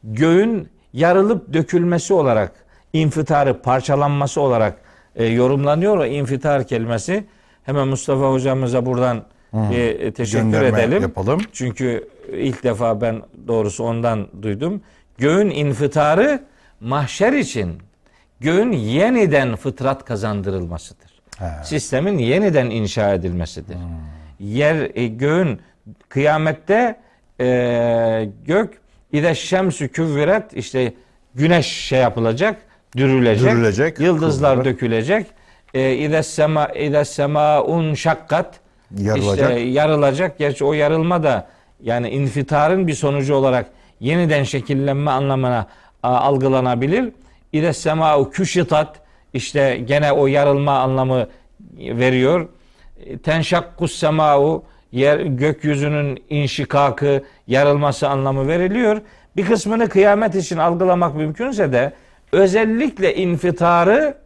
B: göğün yarılıp dökülmesi olarak infitarı parçalanması olarak e, yorumlanıyor o infitar kelimesi. Hemen Mustafa hocamıza buradan bir e, teşekkür
C: Gönderme
B: edelim.
C: yapalım.
B: Çünkü ilk defa ben doğrusu ondan duydum. Göğün infitarı mahşer için göğün yeniden fıtrat kazandırılmasıdır. Sistemin yeniden inşa edilmesidir. Yer e, göğün kıyamette e, gök İde şemsü küvviret işte güneş şey yapılacak, dürülecek,
C: Dürülecek,
B: yıldızlar
C: kıvrılacak.
B: dökülecek. E, İde sema İde semaun şakkat
C: Yarılacak.
B: işte yarılacak. Gerçi o yarılma da yani infitarın bir sonucu olarak yeniden şekillenme anlamına a, algılanabilir. İde sema'u küşitat işte gene o yarılma anlamı veriyor. E, Tenşakkus sema'u yer gökyüzünün inşikakı, yarılması anlamı veriliyor. Bir kısmını kıyamet için algılamak mümkünse de özellikle infitarı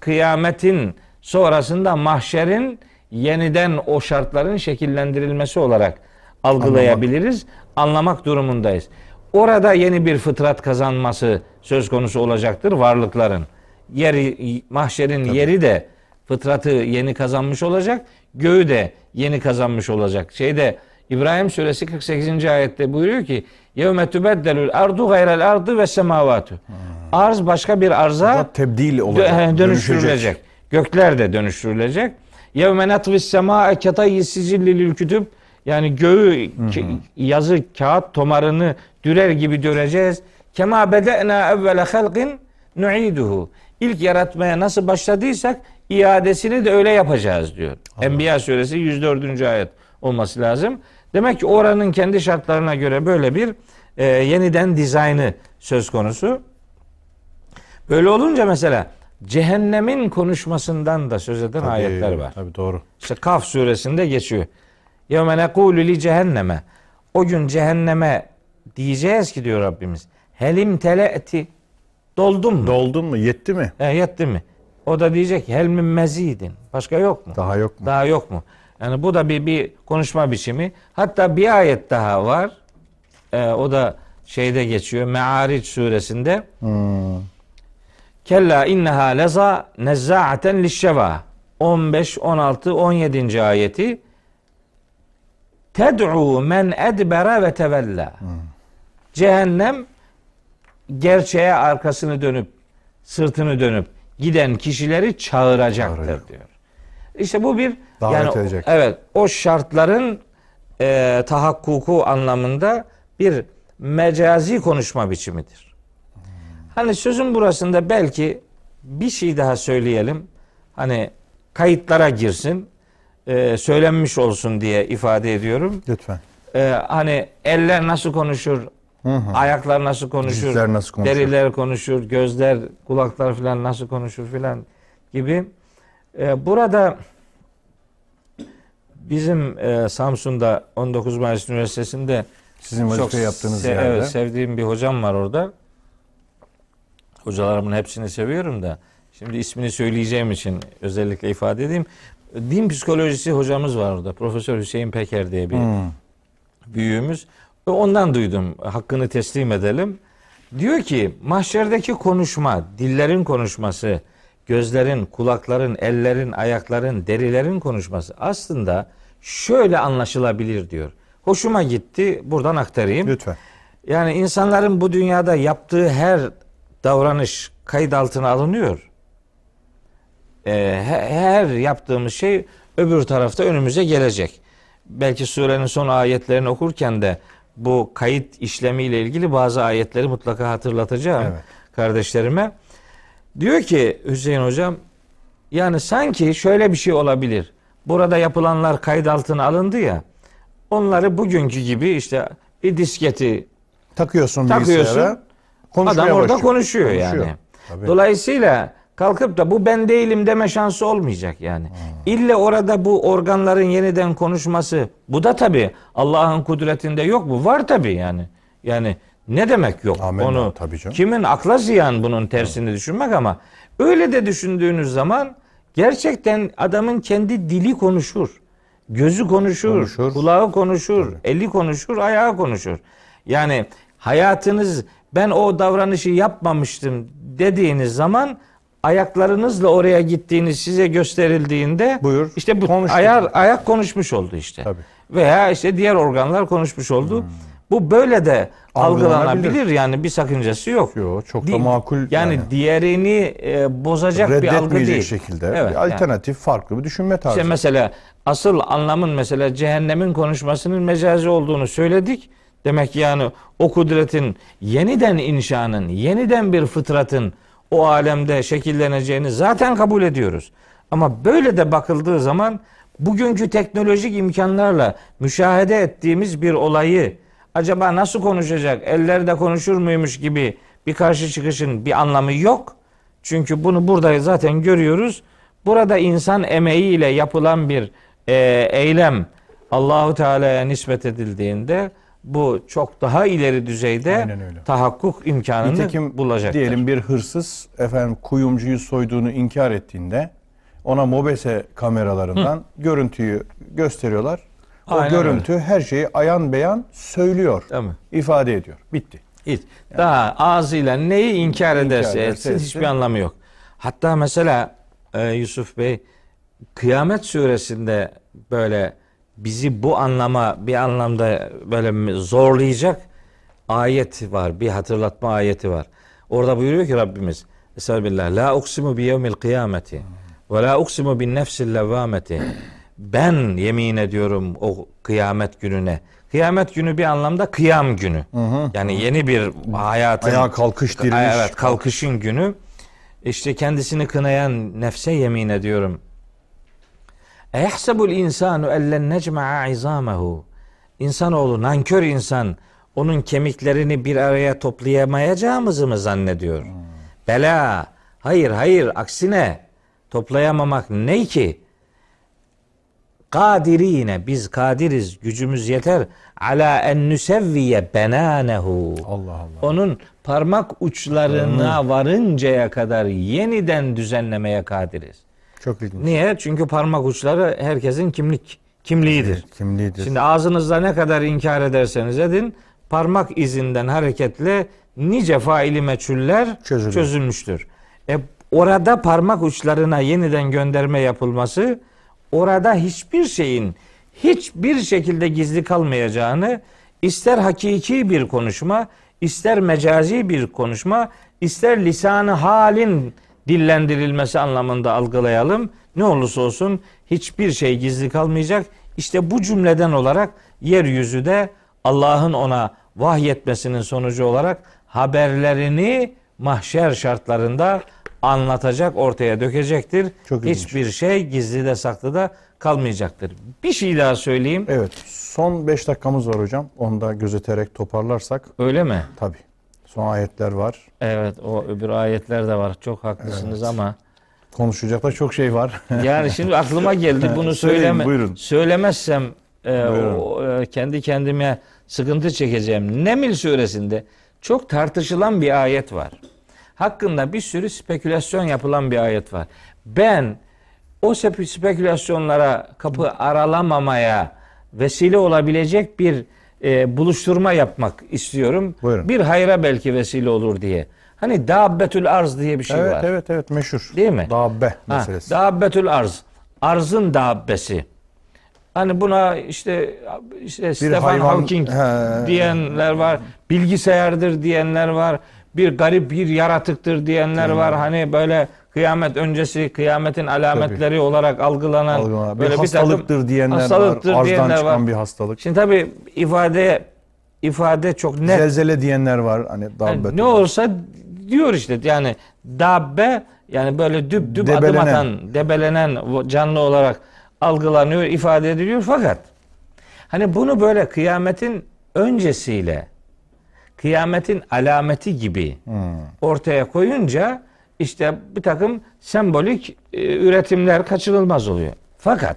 B: kıyametin sonrasında mahşerin yeniden o şartların şekillendirilmesi olarak algılayabiliriz. Anlamak durumundayız. Orada yeni bir fıtrat kazanması söz konusu olacaktır varlıkların. Yeri mahşerin yeri de fıtratı yeni kazanmış olacak. Göğü de yeni kazanmış olacak. Şeyde İbrahim suresi 48. ayette buyuruyor ki yevme tubeddelul ardu gayrel ardı ve semavatu. Arz başka bir arza
C: Tebdil olacak.
B: dönüştürülecek. Gökler de dönüştürülecek. Yevme natvis sema ketayyi sicilli lil kütüb yani göğü yazı kağıt tomarını dürer gibi döreceğiz. Kema bede'na evvele halqin nu'iduhu. İlk yaratmaya nasıl başladıysak iadesini de öyle yapacağız diyor. Enbiya suresi 104. ayet olması lazım. Demek ki oranın kendi şartlarına göre böyle bir e, yeniden dizaynı söz konusu. Böyle olunca mesela cehennemin konuşmasından da söz eden ayetler var.
C: Tabii doğru.
B: İşte Kaf suresinde geçiyor. Yevme nekulu li cehenneme. O gün cehenneme diyeceğiz ki diyor Rabbimiz. Helim tele'ti. Doldun mu?
C: Doldun mu? Yetti mi?
B: E, yetti mi? O da diyecek hel min mezidin. Başka yok mu?
C: Daha yok mu?
B: Daha yok mu? Yani bu da bir, bir konuşma biçimi. Hatta bir ayet daha var. Ee, o da şeyde geçiyor. Me'aric suresinde. Kella inneha leza nezza'aten lişşeva. 15, 16, 17. ayeti. Ted'u men edbera ve tevella. Cehennem gerçeğe arkasını dönüp sırtını dönüp giden kişileri çağıracaktır
C: Çağıracak.
B: diyor. İşte bu bir
C: Davet
B: yani
C: edecek.
B: evet o şartların e, tahakkuku anlamında bir mecazi konuşma biçimidir. Hani sözün burasında belki bir şey daha söyleyelim. Hani kayıtlara girsin, e, söylenmiş olsun diye ifade ediyorum.
C: Lütfen.
B: E, hani eller nasıl konuşur, ayaklar nasıl konuşur,
C: Dizler nasıl konuşur?
B: deriler konuşur, gözler, kulaklar falan nasıl konuşur filan gibi. E, burada bizim e, Samsun'da 19 Mayıs Üniversitesi'nde
C: Sizin vazife yaptığınız
B: se-
C: yerde.
B: Evet, sevdiğim bir hocam var orada. Hocalarımın hepsini seviyorum da şimdi ismini söyleyeceğim için özellikle ifade edeyim. Din psikolojisi hocamız var orada. Profesör Hüseyin Peker diye bir
C: Hmm.
B: büyüğümüz. Ve Ondan duydum. Hakkını teslim edelim. Diyor ki mahşerdeki konuşma, dillerin konuşması, gözlerin, kulakların, ellerin, ayakların, derilerin konuşması aslında şöyle anlaşılabilir diyor. Hoşuma gitti. Buradan aktarayım.
C: Lütfen.
B: Yani insanların bu dünyada yaptığı her davranış kayıt altına alınıyor. Ee, he- her yaptığımız şey öbür tarafta önümüze gelecek. Belki surenin son ayetlerini okurken de bu kayıt işlemiyle ilgili bazı ayetleri mutlaka hatırlatacağım
C: Evet.
B: kardeşlerime. Diyor ki Hüseyin hocam yani sanki şöyle bir şey olabilir. Burada yapılanlar kayıt altına alındı ya. Onları bugünkü gibi işte bir disketi
C: Takıyorsun,
B: Takıyorsun,
C: bilgisayara. konuşmaya
B: Adam orada
C: başlıyor.
B: konuşuyor, yani.
C: Tabii.
B: Dolayısıyla kalkıp da bu ben değilim deme şansı olmayacak yani.
C: Hmm.
B: İlle orada bu organların yeniden konuşması bu da tabi Allah'ın kudretinde yok mu? Var tabi yani. Yani ne demek yok?
C: Amenna,
B: Onu
C: tabii canım.
B: kimin akla ziyan bunun tersini düşünmek ama öyle de düşündüğünüz zaman gerçekten adamın kendi dili konuşur. Gözü konuşur,
C: Konuşur.
B: kulağı konuşur, eli konuşur, ayağı konuşur. Yani hayatınız ben o davranışı yapmamıştım dediğiniz zaman ayaklarınızla oraya gittiğiniz size gösterildiğinde
C: Buyur,
B: işte bu
C: konuştuk.
B: ayak, ayak konuşmuş oldu işte.
C: Tabii.
B: Veya işte diğer organlar konuşmuş oldu. Bu böyle de
C: Algılanabilir.
B: yani bir sakıncası yok.
C: Yok, çok da makul
B: Yani,
C: yani.
B: diğerini e, bozacak bir algı
C: Reddetmeyecek
B: değil.
C: şekilde
B: Evet,
C: bir alternatif, farklı bir düşünme tarzı.
B: İşte mesela asıl anlamın mesela cehennemin konuşmasının mecazi olduğunu söyledik. Demek ki yani o kudretin yeniden inşanın, yeniden bir fıtratın o alemde şekilleneceğini zaten kabul ediyoruz. Ama böyle de bakıldığı zaman bugünkü teknolojik imkanlarla müşahede ettiğimiz bir olayı acaba nasıl konuşacak, eller de konuşur muymuş gibi bir karşı çıkışın bir anlamı yok. Çünkü bunu burada zaten görüyoruz. Burada insan emeğiyle yapılan bir e, eylem Allahu Teala'ya nispet edildiğinde bu çok daha ileri düzeyde tahakkuk imkanını
C: Nitekim
B: bulacaktır.
C: diyelim bir hırsız efendim kuyumcuyu soyduğunu inkar ettiğinde ona mobese kameralarından görüntüyü gösteriyorlar. O
B: Aynen
C: görüntü her şeyi ayan beyan söylüyor.
B: Mi?
C: ifade ediyor. Bitti.
B: Hiç. Daha ağzıyla neyi inkar ederse
C: ederse
B: etsin. hiçbir anlamı yok. Hatta mesela e, Yusuf Bey Kıyamet suresinde böyle bizi bu anlama bir anlamda böyle zorlayacak ayet var. Bir hatırlatma ayeti var. Orada buyuruyor ki Rabbimiz Estağfirullah. La uksimu bi yevmil kıyameti ve la uksimu bin nefsil levvameti. Ben yemin ediyorum o kıyamet gününe. Kıyamet günü bir anlamda kıyam günü. Yani yeni bir hayatın
C: Ayağa kalkış, diriliş.
B: Evet, kalkışın günü. İşte kendisini kınayan nefse yemin ediyorum. Eyahsebul insanu ellen necma'a izamehu. İnsanoğlu nankör insan onun kemiklerini bir araya toplayamayacağımızı mı zannediyor? Bela. Hayır hayır aksine toplayamamak ne ki? Kadirine biz kadiriz gücümüz yeter ala en nusevviye benanehu.
C: Allah Allah.
B: Onun parmak uçlarına varıncaya kadar yeniden düzenlemeye kadiriz.
C: Çok ilginç.
B: Niye? Çünkü parmak uçları herkesin kimlik kimliğidir.
C: Kimliğidir.
B: Şimdi ağzınızda ne kadar inkar ederseniz edin parmak izinden hareketle nice faili meçhuller
C: Çözülüyor.
B: çözülmüştür. E, orada parmak uçlarına yeniden gönderme yapılması orada hiçbir şeyin hiçbir şekilde gizli kalmayacağını ister hakiki bir konuşma, ister mecazi bir konuşma, ister lisanı halin dillendirilmesi anlamında algılayalım. Ne olursa olsun hiçbir şey gizli kalmayacak. İşte bu cümleden olarak yeryüzü de Allah'ın ona vahyetmesinin sonucu olarak haberlerini mahşer şartlarında anlatacak, ortaya dökecektir.
C: Çok ilginç.
B: Hiçbir şey gizli de saklı da kalmayacaktır. Bir şey daha söyleyeyim.
C: Evet. Son 5 dakikamız var hocam. Onu da gözeterek toparlarsak
B: Öyle mi?
C: tabii. Son ayetler var.
B: Evet o öbür ayetler de var. Çok haklısınız ama
C: Konuşacak da çok şey var.
B: yani şimdi aklıma geldi bunu söyleme
C: buyurun.
B: söylemezsem e, o, e, kendi kendime sıkıntı çekeceğim. Nemil suresinde çok tartışılan bir ayet var. Hakkında bir sürü spekülasyon yapılan bir ayet var. Ben o spe- spekülasyonlara kapı aralamamaya vesile olabilecek bir e, buluşturma yapmak istiyorum.
C: Buyurun.
B: Bir hayra belki vesile olur diye. Hani dabbetül arz diye bir şey
C: evet
B: var.
C: evet evet meşhur.
B: Değil mi?
C: Dabbe
B: Ha,
C: meselesi.
B: dabbetül arz. Arzın dabbesi. Hani buna işte işte Stephen
C: hayvan-
B: Hawking
C: He.
B: diyenler var. Bilgisayardır diyenler var. Bir garip bir yaratıktır diyenler var. Hani böyle kıyamet öncesi kıyametin alametleri olarak algılanan.
C: Bir
B: böyle
C: hastalıktır diyenler
B: hastalıktır
C: var. Arzdan çıkan
B: var.
C: bir hastalık.
B: Şimdi tabi ifade ifade çok net.
C: Zelzele diyenler var. Hani
B: Yani
C: dabbe.
B: ne olsa diyor işte yani dabbe yani böyle düp düp adım
C: Debelenen.
B: atan, debelenen canlı olarak algılanıyor, ifade ediliyor fakat hani bunu böyle kıyametin öncesiyle kıyametin alameti gibi ortaya koyunca işte bir takım sembolik e, üretimler kaçınılmaz oluyor. Fakat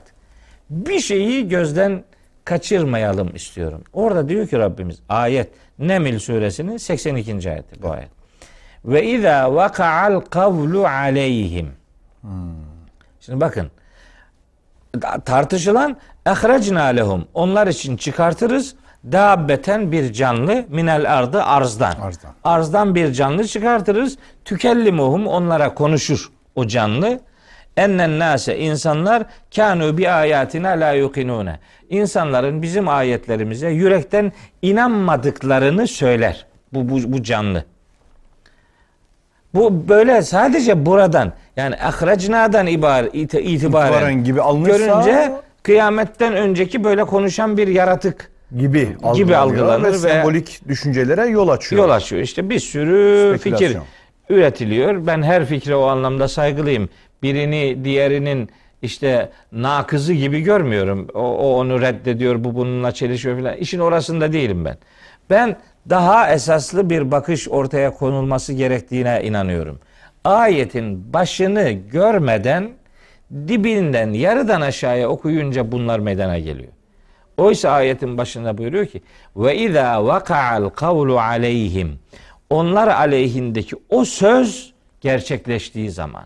B: bir şeyi gözden kaçırmayalım istiyorum. Orada diyor ki Rabbimiz ayet Nemil suresinin 82. ayeti bu ayet. Ve izâ vaka'al kavlu aleyhim. Şimdi bakın tartışılan ehrecna lehum onlar için çıkartırız dabbeten bir canlı minel ardı arzdan.
C: Arzdan.
B: Arzdan bir canlı çıkartırız. Tükellimuhum onlara konuşur o canlı. Ennen nase insanlar kanu bi ayatina la yuqinune. İnsanların bizim ayetlerimize yürekten inanmadıklarını söyler. Bu bu, bu canlı. Bu böyle sadece buradan yani ahrecna'dan ibar, iti- itibaren,
C: İtibaren gibi alınırsa-
B: görünce kıyametten önceki böyle konuşan bir yaratık
C: gibi
B: Gibi algılanır
C: ve,
B: ve-
C: sembolik düşüncelere yol açıyor.
B: yol açıyor. İşte bir sürü fikir üretiliyor. Ben her fikre o anlamda saygılıyım. Birini diğerinin işte nakızı gibi görmüyorum. O, o onu reddediyor, bu bununla çelişiyor falan. İşin orasında değilim ben. Ben daha esaslı bir bakış ortaya konulması gerektiğine inanıyorum. Ayetin başını görmeden dibinden yarıdan aşağıya okuyunca bunlar meydana geliyor. Oysa ayetin başında buyuruyor ki ve izâ vaka'al kavlu aleyhim onlar aleyhindeki o söz gerçekleştiği zaman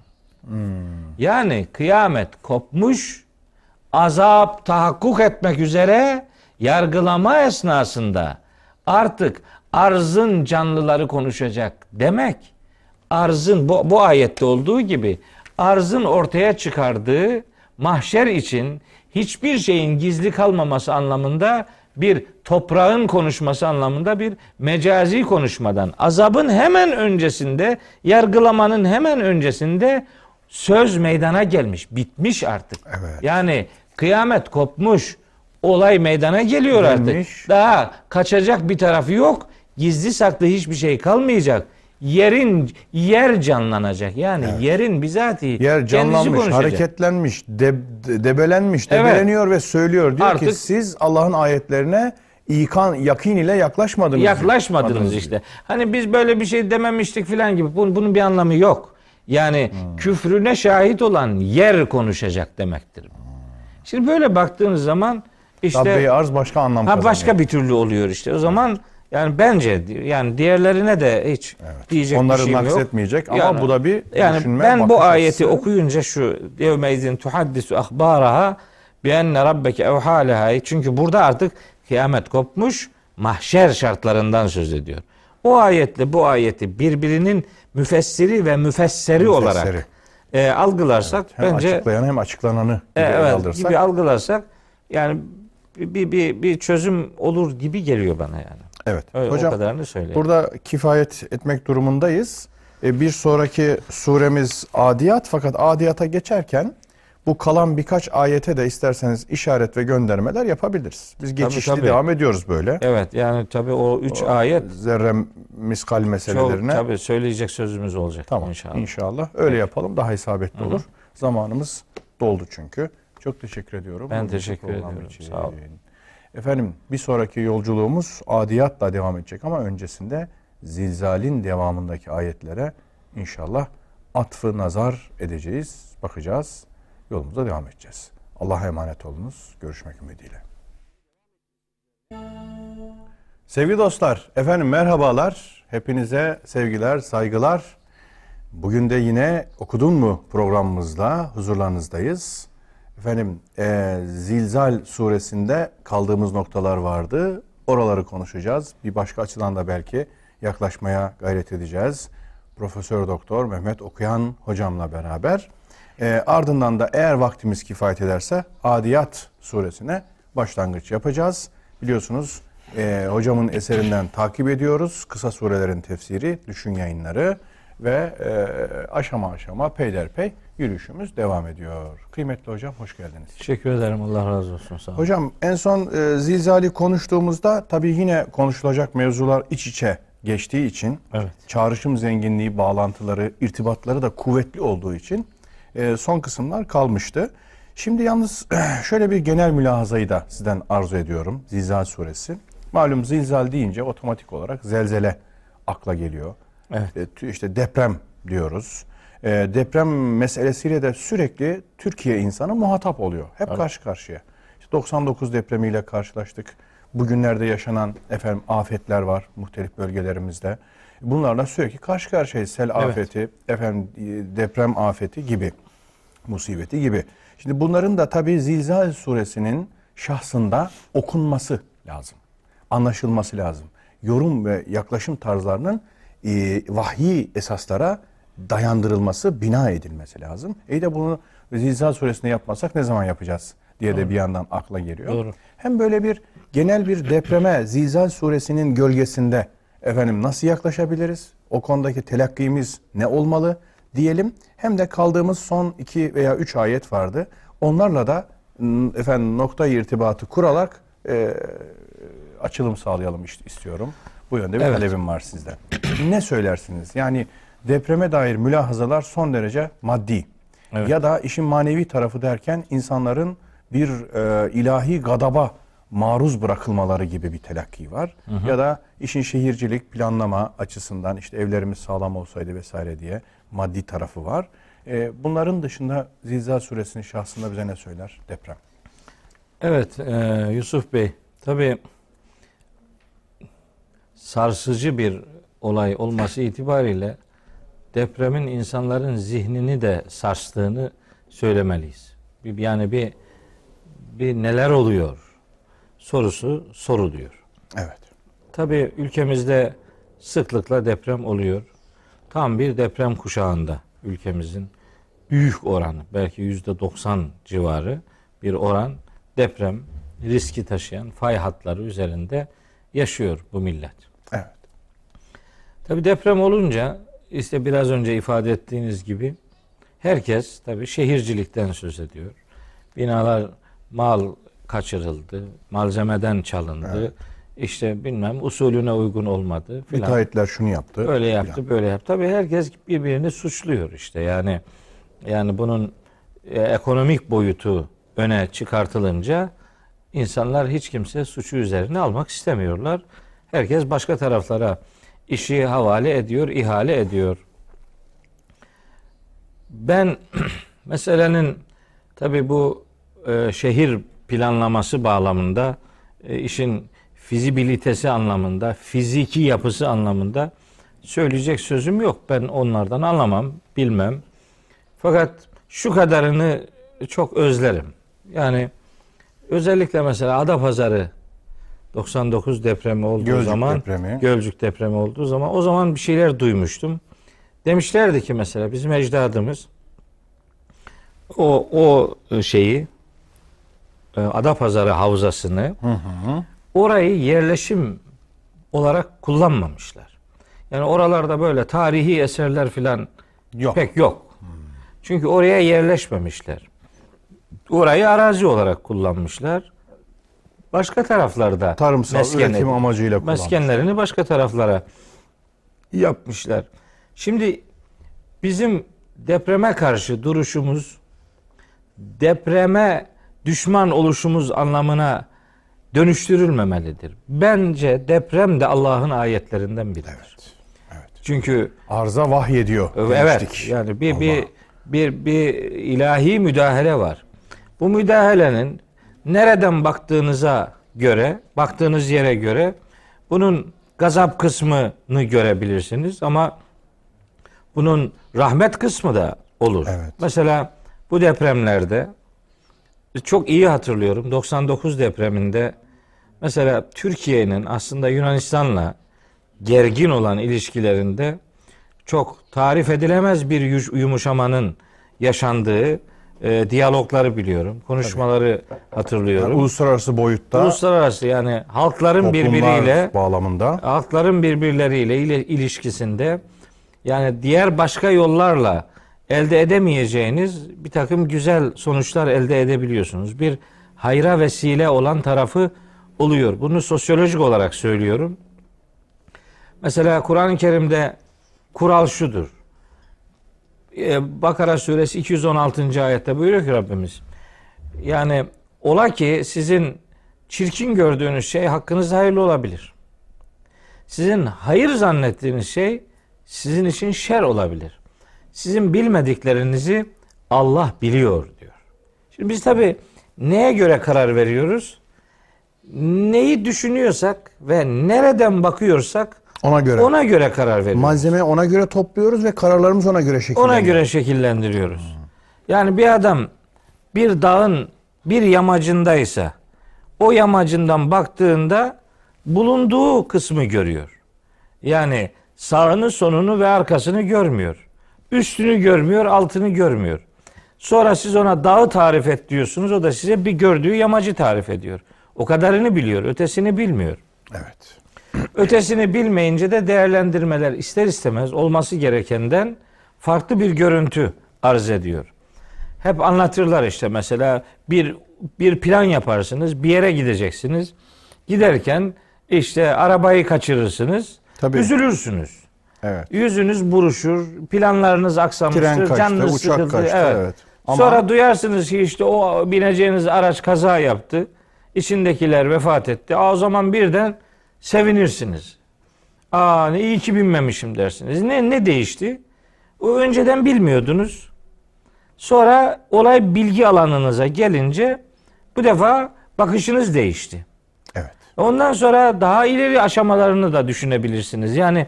B: Yani kıyamet kopmuş, azap tahakkuk etmek üzere yargılama esnasında artık arzın canlıları konuşacak demek. Arzın bu, bu ayette olduğu gibi arzın ortaya çıkardığı mahşer için hiçbir şeyin gizli kalmaması anlamında bir toprağın konuşması anlamında bir mecazi konuşmadan azabın hemen öncesinde yargılamanın hemen öncesinde söz meydana gelmiş bitmiş artık.
A: Evet.
B: Yani kıyamet kopmuş olay meydana geliyor
A: Gelmiş.
B: artık. Daha kaçacak bir tarafı yok. Gizli saklı hiçbir şey kalmayacak. Yerin yer canlanacak. Yani yerin bizatihi
A: Yer canlanmış, hareketlenmiş, de- de- debelenmiş,
B: Evet.
A: debeleniyor ve söylüyor. Diyor ki
B: Artık-
A: siz Allah'ın ayetlerine ikan, yakin ile yaklaşmadınız.
B: Yaklaşmadınız işte. Hani biz böyle bir şey dememiştik filan gibi. Bunun, bunun bir anlamı yok. Yani
A: Hmm.
B: küfrüne şahit olan yer konuşacak demektir. Şimdi böyle baktığınız zaman işte
A: Dabbe-i arz başka anlam
B: ha
A: kazanıyor.
B: başka bir türlü oluyor işte. O zaman yani bence yani diğerlerine de hiç diyecek
A: Onları
B: bir şeyim yok.
A: naksetmeyecek ama bu da bir
B: yani
A: düşünme,
B: ben bu ayeti
A: açısı.
B: okuyunca şu yevmeizin tuhaddisu ahbaraha bi enne rabbeke evhaleha çünkü burada artık kıyamet kopmuş mahşer şartlarından söz ediyor. O ayetle bu ayeti birbirinin müfessiri ve müfesseri,
A: Müfesseri.
B: olarak e, algılarsak
A: Hem
B: bence
A: açıklayan hem açıklananı gibi
B: e, evet
A: alırsak.
B: gibi algılarsak yani bir, bir, bir çözüm olur gibi geliyor bana yani.
A: Evet.
B: Öyle,
A: Hocam
B: o kadarını söyleyeyim.
A: burada kifayet etmek durumundayız. E, bir sonraki suremiz Adiyat fakat Adiyat'a geçerken bu kalan birkaç ayete de isterseniz işaret ve göndermeler yapabiliriz. Biz geçişli
B: tabii.
A: devam ediyoruz böyle.
B: Evet yani tabii o üç ayet
A: Zerre miskal
B: çok
A: meselelerine.
B: tabii söyleyecek sözümüz olacak
A: Tamam
B: inşallah.
A: inşallah. Öyle yapalım daha isabetli olur. Zamanımız doldu çünkü. Çok teşekkür ediyorum.
B: Ben
A: bu
B: teşekkür ediyorum. Sağ olun.
A: Efendim bir sonraki yolculuğumuz Adiyat'la devam edecek ama öncesinde Zilzal'in devamındaki ayetlere inşallah atfı nazar edeceğiz, bakacağız, yolumuza devam edeceğiz. Allah'a emanet olunuz. Görüşmek ümidiyle. Sevgili dostlar, efendim merhabalar. Hepinize sevgiler, saygılar. Bugün de yine okudun mu programımızla huzurlarınızdayız. Efendim e, Zilzal suresinde kaldığımız noktalar vardı. Oraları konuşacağız. Bir başka açıdan da belki yaklaşmaya gayret edeceğiz. Profesör Doktor Mehmet Okuyan hocamla beraber. E, ardından da eğer vaktimiz kifayet ederse Adiyat suresine başlangıç yapacağız. Biliyorsunuz e, hocamın eserinden takip ediyoruz. Kısa surelerin tefsiri, düşün yayınları ve e, aşama aşama peyderpey yürüyüşümüz devam ediyor. Kıymetli hocam hoş geldiniz.
B: Teşekkür ederim. Allah razı olsun. Sağ olun.
A: Hocam en son e, Zilzali konuştuğumuzda tabii yine konuşulacak mevzular iç içe geçtiği için
B: Evet.
A: çağrışım zenginliği, bağlantıları, irtibatları da kuvvetli olduğu için e, son kısımlar kalmıştı. Şimdi yalnız şöyle bir genel mülahazayı da sizden arzu ediyorum. Zilzal suresi. Malum zilzal deyince otomatik olarak zelzele akla geliyor.
B: Evet.
A: E, işte deprem diyoruz. E, deprem meselesiyle de sürekli Türkiye insanı muhatap oluyor. Hep karşı karşıya. İşte 99 depremiyle karşılaştık. Bugünlerde yaşanan efendim afetler var muhtelif bölgelerimizde. Bunlarla sürekli karşı karşıyayız. Sel afeti, efendim e, deprem afeti gibi, musibeti gibi. Şimdi bunların da tabii Zilzal suresinin şahsında okunması lazım. Anlaşılması lazım. Yorum ve yaklaşım tarzlarının e, vahyi esaslara dayandırılması, bina edilmesi lazım. İyi de bunu Zilzal suresinde yapmasak ne zaman yapacağız diye de bir yandan akla geliyor.
B: Doğru.
A: Hem böyle bir genel bir depreme Zilzal suresinin gölgesinde efendim nasıl yaklaşabiliriz? O konudaki telakkimiz ne olmalı diyelim. Hem de kaldığımız son iki veya üç ayet vardı. Onlarla da m, efendim nokta irtibatı kurarak e, açılım sağlayalım ist- istiyorum. Bu yönde bir
B: Evet.
A: talebim var sizden. ne söylersiniz? Yani depreme dair mülahazalar son derece maddi.
B: Evet.
A: Ya da işin manevi tarafı derken insanların bir e, ilahi gadaba maruz bırakılmaları gibi bir telakki var. Ya da işin şehircilik, planlama açısından işte evlerimiz sağlam olsaydı vesaire diye maddi tarafı var. E, bunların dışında Zilzal suresinin şahsında bize ne söyler? Deprem.
B: Evet e, Yusuf Bey tabi sarsıcı bir olay olması itibariyle depremin insanların zihnini de sarstığını söylemeliyiz. Yani bir bir neler oluyor sorusu soruluyor.
C: Evet.
B: Tabii ülkemizde sıklıkla deprem oluyor. Tam bir deprem kuşağında ülkemizin büyük oranı belki yüzde 90 civarı bir oran deprem riski taşıyan fay hatları üzerinde yaşıyor bu millet.
C: Evet.
B: Tabi deprem olunca işte biraz önce ifade ettiğiniz gibi herkes tabi şehircilikten söz ediyor. Binalar mal kaçırıldı, malzemeden çalındı. İşte bilmem usulüne uygun olmadı filan.
C: Müteahhitler şunu yaptı.
B: Öyle yaptı, böyle yaptı. Tabii herkes birbirini suçluyor işte. Yani yani bunun e, ekonomik boyutu öne çıkartılınca insanlar hiç kimse suçu üzerine almak istemiyorlar. Herkes başka taraflara işi havale ediyor, ihale ediyor. Ben meselenin tabii bu e, şehir planlaması bağlamında e, işin fizibilitesi anlamında, fiziki yapısı anlamında söyleyecek sözüm yok. Ben onlardan anlamam, bilmem. Fakat şu kadarını çok özlerim. Yani özellikle mesela Adapazarı 99 depremi olduğu
C: Gölcük
B: zaman
C: depremi.
B: Gölcük depremi olduğu zaman o zaman bir şeyler duymuştum. Demişlerdi ki mesela bizim ecdadımız o o şeyi e, Adapazarı havzasını orayı yerleşim olarak kullanmamışlar. Yani oralarda böyle tarihi eserler filan
C: Yok.
B: pek yok. Çünkü oraya yerleşmemişler. Orayı arazi olarak kullanmışlar. Başka taraflarda
C: Tarımsal
B: mesken
C: üretim amacıyla kullanmış.
B: meskenlerini başka taraflara yapmışlar. Şimdi bizim depreme karşı duruşumuz depreme düşman oluşumuz anlamına dönüştürülmemelidir. Bence deprem de Allah'ın ayetlerinden biridir.
C: Evet.
B: Çünkü
C: Arza vahyediyor.
B: Evet.
C: demiştik.
B: Yani bir
C: Allah.
B: bir bir bir ilahi müdahale var. Bu müdahalenin nereden baktığınıza göre, baktığınız yere göre bunun gazap kısmını görebilirsiniz ama bunun rahmet kısmı da olur.
C: Evet.
B: Mesela bu depremlerde çok iyi hatırlıyorum 99 depreminde mesela Türkiye'nin aslında Yunanistan'la gergin olan ilişkilerinde çok tarif edilemez bir yumuşamanın yaşandığı e, diyalogları biliyorum. Konuşmaları hatırlıyorum.
C: Yani uluslararası boyutta
B: Uluslararası yani halkların
C: toplumlar
B: birbiriyle
C: bağlamında
B: halkların birbirleriyle ile- ilişkisinde yani diğer başka yollarla elde edemeyeceğiniz bir takım güzel sonuçlar elde edebiliyorsunuz. Bir hayra vesile olan tarafı oluyor. Bunu sosyolojik olarak söylüyorum. Mesela Kur'an-ı Kerim'de kural şudur. Ee, Bakara suresi 216. ayette buyuruyor ki Rabbimiz. Yani ola ki sizin çirkin gördüğünüz şey hakkınızda hayırlı olabilir. Sizin hayır zannettiğiniz şey sizin için şer olabilir. Sizin bilmediklerinizi Allah biliyor diyor. Şimdi biz tabi neye göre karar veriyoruz? Neyi düşünüyorsak ve nereden bakıyorsak
C: ona göre
B: ona göre karar veriyoruz.
C: malzeme ona göre topluyoruz ve kararlarımız ona göre şekilleniyor.
B: Ona göre şekillendiriyoruz. Yani bir adam bir dağın bir yamacındaysa o yamacından baktığında bulunduğu kısmı görüyor. Yani sağını, sonunu ve arkasını görmüyor. Üstünü görmüyor, altını görmüyor. Sonra siz ona dağı tarif et diyorsunuz. O da size bir gördüğü yamacı tarif ediyor. O kadarını biliyor, ötesini bilmiyor.
C: Evet.
B: Ötesini bilmeyince de değerlendirmeler ister istemez olması gerekenden farklı bir görüntü arz ediyor. Hep anlatırlar işte mesela bir bir plan yaparsınız, bir yere gideceksiniz. Giderken işte arabayı kaçırırsınız.
C: Tabii.
B: Üzülürsünüz.
C: Evet.
B: Yüzünüz buruşur, planlarınız aksamıştır,
C: Tren kaçtı,
B: canınız
C: uçak
B: sıkıldı.
C: kaçtı, evet. Ama-
B: Sonra duyarsınız ki işte o bineceğiniz araç kaza yaptı. İçindekiler vefat etti. O zaman birden sevinirsiniz. Aa ne iyi ki binmemişim dersiniz. Ne ne değişti? O önceden bilmiyordunuz. Sonra olay bilgi alanınıza gelince bu defa bakışınız değişti.
C: Evet.
B: Ondan sonra daha ileri aşamalarını da düşünebilirsiniz. Yani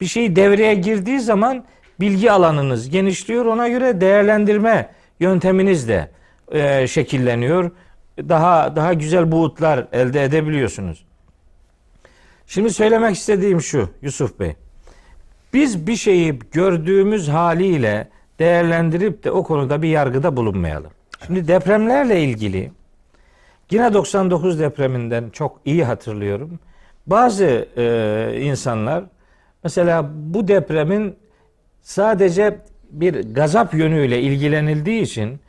B: bir şey devreye girdiği zaman bilgi alanınız genişliyor. Ona göre değerlendirme yönteminiz de e, şekilleniyor. Daha daha güzel buğutlar elde edebiliyorsunuz. Şimdi söylemek istediğim şu Yusuf Bey. Biz bir şeyi gördüğümüz haliyle değerlendirip de o konuda bir yargıda bulunmayalım. Şimdi depremlerle ilgili yine 99 depreminden çok iyi hatırlıyorum. Bazı e, insanlar mesela bu depremin sadece bir gazap yönüyle ilgilenildiği için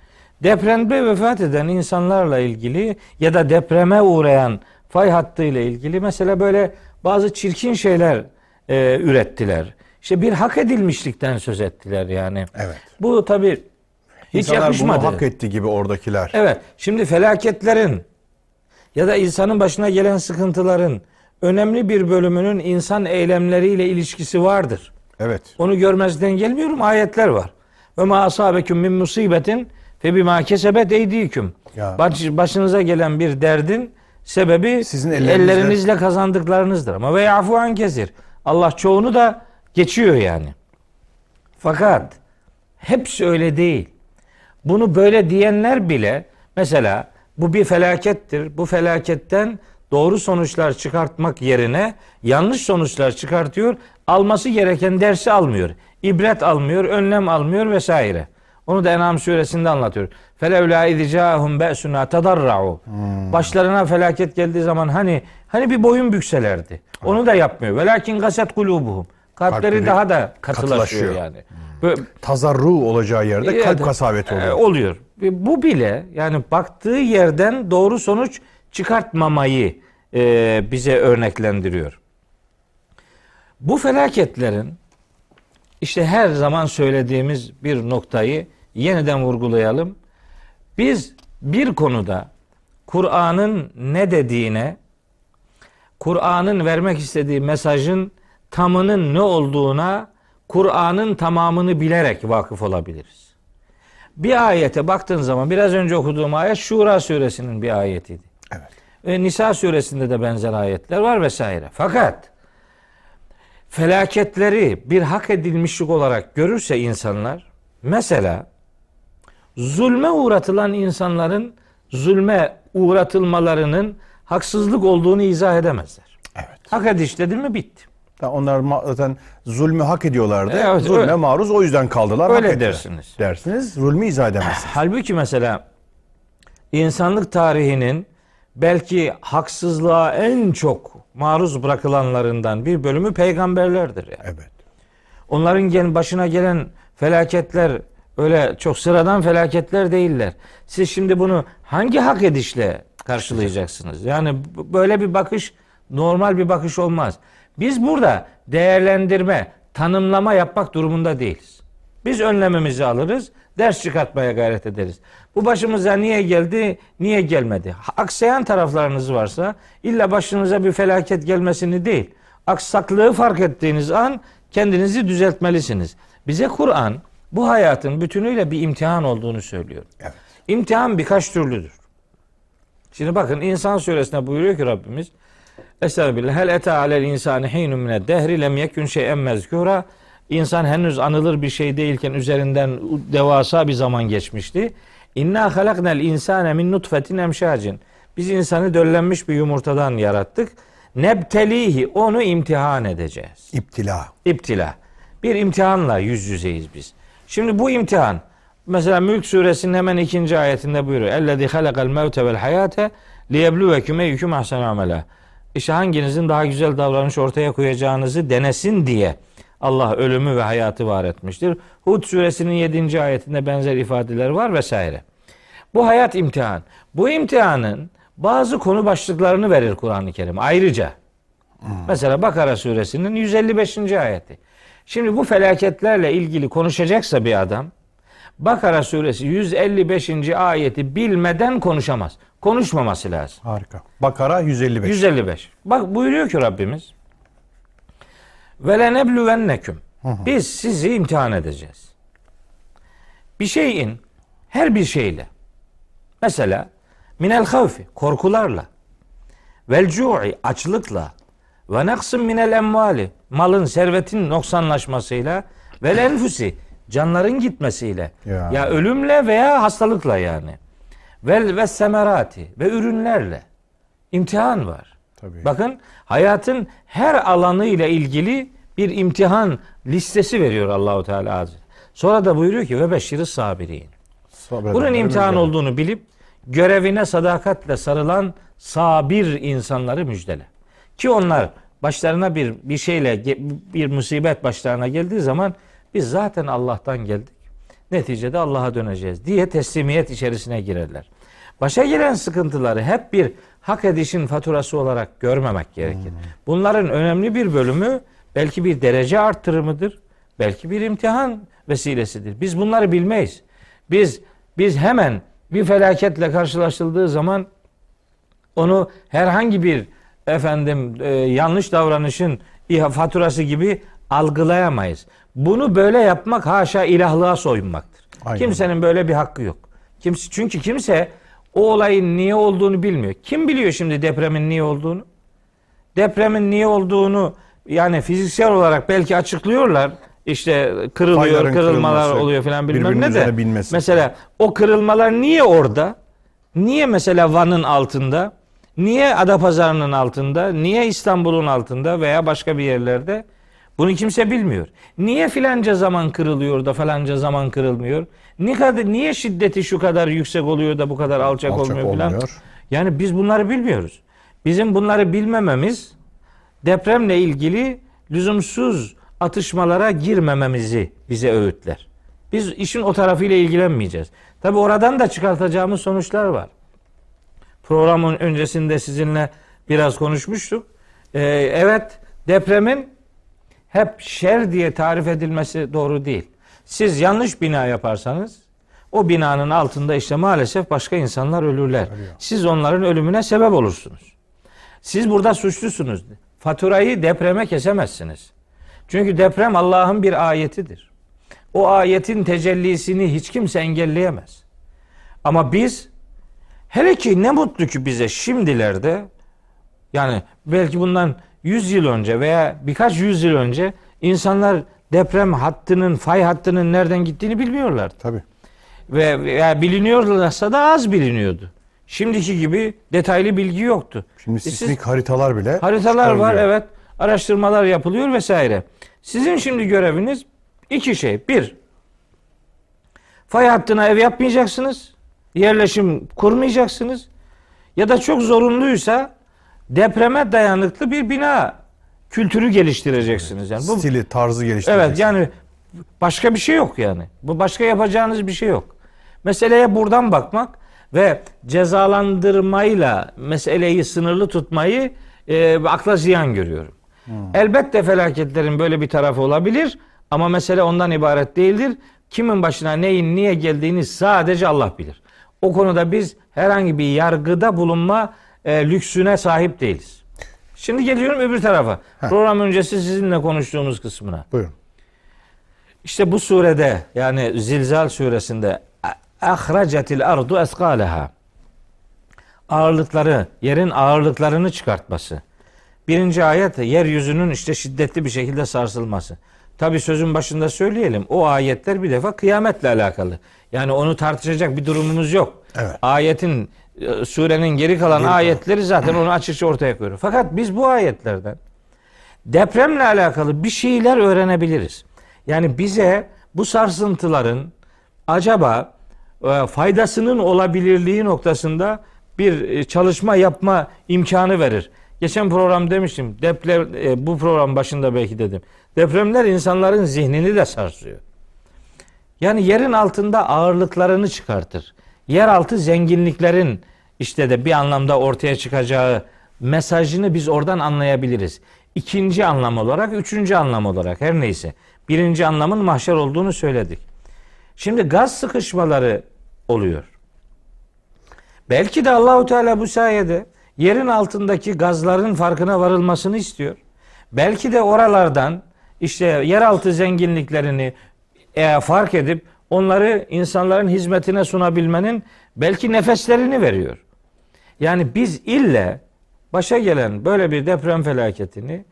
B: depremde vefat eden insanlarla ilgili ya da depreme uğrayan fay hattıyla ilgili mesela böyle bazı çirkin şeyler e, ürettiler. İşte bir hak edilmişlikten söz ettiler yani.
C: Evet.
B: Bu tabi hiç
C: İnsanlar
B: yakışmadı.
C: bunu hak etti gibi oradakiler.
B: Evet. Şimdi felaketlerin ya da insanın başına gelen sıkıntıların önemli bir bölümünün insan eylemleriyle ilişkisi vardır.
C: Evet.
B: Onu görmezden gelmiyorum. Ayetler var. Ve ma asabeküm min musibetin fe bima kesebet eydiküm. Başınıza gelen bir derdin sebebi
C: Sizin ellerinizle-
B: ellerinizle kazandıklarınızdır. Ama ve yafu an kesir. Allah çoğunu da geçiyor yani. Fakat hepsi öyle değil. Bunu böyle diyenler bile mesela bu bir felakettir. Bu felaketten doğru sonuçlar çıkartmak yerine yanlış sonuçlar çıkartıyor. Alması gereken dersi almıyor. İbret almıyor, önlem almıyor vesaire. Onu da En'am suresinde anlatıyor. Felevla idicahum be'suna tadarra'u. Başlarına felaket geldiği zaman hani hani bir boyun bükselerdi. Onu da yapmıyor. Velakin gaset kulubuhum. Kalpleri
C: Kalpleri
B: daha da katılaşıyor
C: katılaşıyor.
B: yani. Böyle,
C: Tazarru olacağı yerde kalp
B: Evet,
C: kasaveti
B: e,
C: oluyor.
B: oluyor. Ve Bu bile yani baktığı yerden doğru sonuç çıkartmamayı e, bize örneklendiriyor. Bu felaketlerin işte her zaman söylediğimiz bir noktayı yeniden vurgulayalım. Biz bir konuda Kur'an'ın ne dediğine, Kur'an'ın vermek istediği mesajın tamının ne olduğuna Kur'an'ın tamamını bilerek vakıf olabiliriz. Bir ayete baktığın zaman biraz önce okuduğum ayet Şura suresinin bir ayetiydi.
C: Evet.
B: Ve Nisa suresinde de benzer ayetler var vesaire. Fakat felaketleri bir hak edilmişlik olarak görürse insanlar mesela zulme uğratılan insanların zulme uğratılmalarının haksızlık olduğunu izah edemezler.
C: Evet.
B: Hak ediş dedi mi bitti.
C: Ya Onlar zaten zulmü hak ediyorlardı.
B: Evet,
C: Zulme
B: öyle.
C: maruz o yüzden kaldılar.
B: Öyle
C: hak
B: dersiniz.
C: Dersiniz. Zulmü izah edemezsiniz.
B: Halbuki mesela insanlık tarihinin belki haksızlığa en çok maruz bırakılanlarından bir bölümü peygamberlerdir. Yani.
C: Evet.
B: Onların başına gelen felaketler öyle çok sıradan felaketler değiller. Siz şimdi bunu hangi hak edişle karşılayacaksınız? Yani böyle bir bakış normal bir bakış olmaz. Biz burada değerlendirme, tanımlama yapmak durumunda değiliz. Biz önlememizi alırız, ders çıkartmaya gayret ederiz. Bu başımıza niye geldi, niye gelmedi? Aksayan taraflarınız varsa illa başınıza bir felaket gelmesini değil, aksaklığı fark ettiğiniz an kendinizi düzeltmelisiniz. Bize Kur'an bu hayatın bütünüyle bir imtihan olduğunu söylüyor.
C: Evet.
B: İmtihan birkaç türlüdür. Şimdi bakın İnsan suresinde buyuruyor ki Rabbimiz Estağfirullah. Hel ete alel insani hinun mined dehri lem yekun şey'en mezkura. İnsan henüz anılır bir şey değilken üzerinden devasa bir zaman geçmişti. İnna halaknel insane min nutfetin emşacin. Biz insanı döllenmiş bir yumurtadan yarattık. Nebtelihi onu imtihan edeceğiz.
C: İptila.
B: İptila. Bir imtihanla yüz yüzeyiz biz. Şimdi bu imtihan mesela Mülk suresinin hemen ikinci ayetinde buyuruyor. Ellezî halakal mevte vel hayate liyebluvekum eyyüküm ahsenu amela. İşte hanginizin daha güzel davranış ortaya koyacağınızı denesin diye Allah ölümü ve hayatı var etmiştir. Hud suresinin 7. ayetinde benzer ifadeler var vesaire. Bu hayat imtihan. Bu imtihanın bazı konu başlıklarını verir Kur'an-ı Kerim ayrıca. Mesela Bakara suresinin 155. ayeti. Şimdi bu felaketlerle ilgili konuşacaksa bir adam Bakara suresi 155. ayeti bilmeden konuşamaz. Konuşmaması lazım.
C: Harika. Bakara 155.
B: 155. Bak buyuruyor ki Rabbimiz. Ve lenebluvennekum. Biz sizi imtihan edeceğiz. Bir şeyin her bir şeyle mesela minel havfi korkularla vel cu'i açlıkla ve naksın minel emvali malın servetin noksanlaşmasıyla Ve enfusi canların gitmesiyle.
C: Ya.
B: Ya. ölümle veya hastalıkla yani. Vel ve semerati ve ürünlerle. imtihan var.
C: Tabii.
B: Bakın hayatın her alanı ile ilgili bir imtihan listesi veriyor Allahu Teala Hazretleri. Sonra da buyuruyor ki ve beşşiri sabirin.
C: Sabredenler
B: Bunun imtihan olduğunu bilip görevine sadakatle sarılan sabir insanları müjdele. Ki onlar başlarına bir bir şeyle bir musibet başlarına geldiği zaman biz zaten Allah'tan geldik. Neticede Allah'a döneceğiz diye teslimiyet içerisine girerler. Başa gelen sıkıntıları hep bir hak edişin faturası olarak görmemek gerekir. Bunların önemli bir bölümü belki bir derece arttırımıdır. Belki bir imtihan vesilesidir. Biz bunları bilmeyiz. Biz biz hemen bir felaketle karşılaşıldığı zaman onu herhangi bir efendim e, yanlış davranışın faturası gibi algılayamayız. Bunu böyle yapmak haşa ilahlığa soyunmaktır.
C: Aynen.
B: Kimsenin böyle bir hakkı yok. Kimse, çünkü kimse o olayın niye olduğunu bilmiyor. Kim biliyor şimdi depremin niye olduğunu? Depremin niye olduğunu yani fiziksel olarak belki açıklıyorlar. İşte kırılıyor,
C: Fayların
B: kırılmalar oluyor falan bilmem ne de.
C: binmesi.
B: Mesela o kırılmalar niye orada? Niye mesela Van'ın altında? Niye Adapazarı'nın altında? Niye İstanbul'un altında veya başka bir yerlerde? Bunu kimse bilmiyor. Niye filanca zaman kırılıyor da falanca zaman kırılmıyor? Niye, kadar, niye şiddeti şu kadar yüksek oluyor da bu kadar alçak,
C: Alçak
B: olmuyor filan?
C: olmuyor.
B: Yani biz bunları bilmiyoruz. Bizim bunları bilmememiz depremle ilgili lüzumsuz atışmalara girmememizi bize öğütler. Biz işin o tarafıyla ilgilenmeyeceğiz. Tabi oradan da çıkartacağımız sonuçlar var. Programın öncesinde sizinle biraz konuşmuştuk. Ee, evet depremin hep şer diye tarif edilmesi doğru değil. Siz yanlış bina yaparsanız o binanın altında işte maalesef başka insanlar ölürler. Siz onların ölümüne sebep olursunuz. Siz burada suçlusunuz. Faturayı depreme kesemezsiniz. Çünkü deprem Allah'ın bir ayetidir. O ayetin tecellisini hiç kimse engelleyemez. Ama biz hele ki ne mutlu ki bize şimdilerde yani belki bundan 100 yıl önce veya birkaç yüz yıl önce insanlar deprem hattının, fay hattının nereden gittiğini bilmiyorlardı.
C: Tabii.
B: Ve veya biliniyorlarsa da az biliniyordu. Şimdiki gibi detaylı bilgi yoktu.
C: Şimdi
B: E
C: sismik haritalar bile
B: Haritalar var evet. Araştırmalar yapılıyor vesaire. Sizin şimdi göreviniz iki şey. Bir, fay hattına ev yapmayacaksınız. Yerleşim kurmayacaksınız. Ya da çok zorunluysa depreme dayanıklı bir bina kültürü geliştireceksiniz. Yani bu
C: Stili, tarzı geliştirecek.
B: Evet yani başka bir şey yok yani. Bu başka yapacağınız bir şey yok. Meseleye buradan bakmak ve cezalandırmayla meseleyi sınırlı tutmayı e, akla ziyan görüyorum. Elbette felaketlerin böyle bir tarafı olabilir ama mesele ondan ibaret değildir. Kimin başına neyin niye geldiğini sadece Allah bilir. O konuda biz herhangi bir yargıda bulunma e, lüksüne sahip değiliz. Şimdi geliyorum öbür tarafa. Program öncesi sizinle konuştuğumuz kısmına.
C: Buyurun.
B: İşte bu surede yani Zilzal suresinde ahracetil ardu eskaleha ağırlıkları, yerin ağırlıklarını çıkartması. Birinci ayet yeryüzünün işte şiddetli bir şekilde sarsılması. Tabi sözün başında söyleyelim. O ayetler bir defa kıyametle alakalı. Yani onu tartışacak bir durumumuz yok.
C: Evet.
B: Ayetin e, surenin geri kalan
C: kalan.
B: ayetleri zaten onu açıkça ortaya koyuyor. Fakat biz bu ayetlerden depremle alakalı bir şeyler öğrenebiliriz. Yani bize bu sarsıntıların acaba e, faydasının olabilirliği noktasında bir e, çalışma yapma imkanı verir. Geçen program demiştim. Deprem bu program başında belki dedim. Depremler insanların zihnini de sarsıyor. Yani yerin altında ağırlıklarını çıkartır. Yeraltı zenginliklerin işte de bir anlamda ortaya çıkacağı mesajını biz oradan anlayabiliriz. İkinci anlam olarak, üçüncü anlam olarak her neyse. Birinci anlamın mahşer olduğunu söyledik. Şimdi gaz sıkışmaları oluyor. Belki de Allahu Teala bu sayede yerin altındaki gazların farkına varılmasını istiyor. Belki de oralardan işte yeraltı zenginliklerini e, fark edip onları insanların hizmetine sunabilmenin belki nefeslerini veriyor. Yani biz ille başa gelen böyle bir deprem felaketini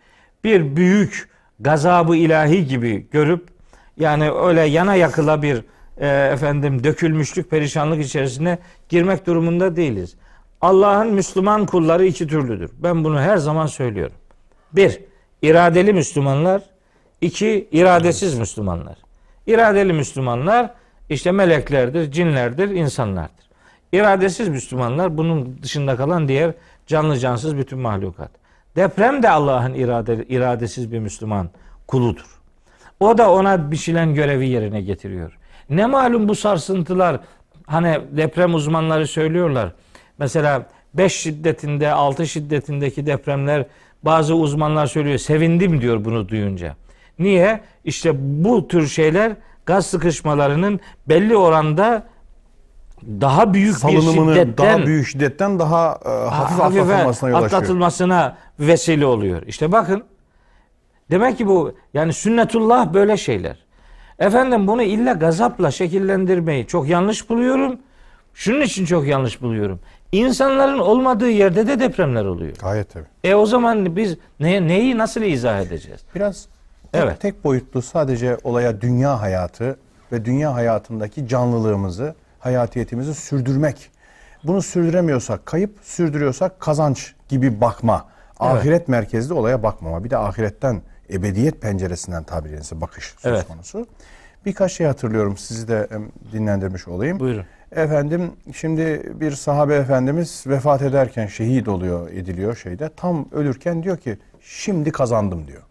B: bir büyük gazabı ilahi gibi görüp Yani öyle yana yakıla bir e, efendim dökülmüşlük, perişanlık içerisine girmek durumunda değiliz. Allah'ın Müslüman kulları iki türlüdür. Ben bunu her zaman söylüyorum. Bir, iradeli Müslümanlar. iki iradesiz Müslümanlar. İradeli Müslümanlar işte meleklerdir, cinlerdir, insanlardır. İradesiz Müslümanlar bunun dışında kalan diğer canlı cansız bütün mahlukat. Deprem de Allah'ın irade, iradesiz bir Müslüman kuludur. O da ona biçilen görevi yerine getiriyor. Ne malum bu sarsıntılar hani deprem uzmanları söylüyorlar. Mesela 5 şiddetinde 6 şiddetindeki depremler bazı uzmanlar söylüyor. Sevindim diyor bunu duyunca. Niye? İşte bu tür şeyler gaz sıkışmalarının belli oranda daha büyük bir
A: Salınımını
B: şiddetten
A: daha büyük şiddetten daha e, hafif atlatılmasına yol açıyor.
B: atlatılmasına vesile oluyor. İşte bakın demek ki bu yani sünnetullah böyle şeyler. Efendim bunu illa gazapla şekillendirmeyi çok yanlış buluyorum. Şunun için çok yanlış buluyorum. İnsanların olmadığı yerde de depremler oluyor.
A: Gayet tabii.
B: E o zaman biz ne, neyi nasıl izah edeceğiz?
A: Biraz
B: Evet.
A: tek boyutlu sadece olaya dünya hayatı ve dünya hayatındaki canlılığımızı, hayatiyetimizi sürdürmek. Bunu sürdüremiyorsak kayıp, sürdürüyorsak kazanç gibi bakma. Ahiret merkezli olaya bakmama. Bir de ahiretten, ebediyet penceresinden tabiri caizse bakış söz
B: Evet.
A: konusu. Birkaç şey hatırlıyorum sizi de dinlendirmiş olayım.
B: Buyurun.
A: Efendim şimdi bir sahabe efendimiz vefat ederken şehit oluyor ediliyor şeyde. Tam ölürken diyor ki şimdi kazandım diyor.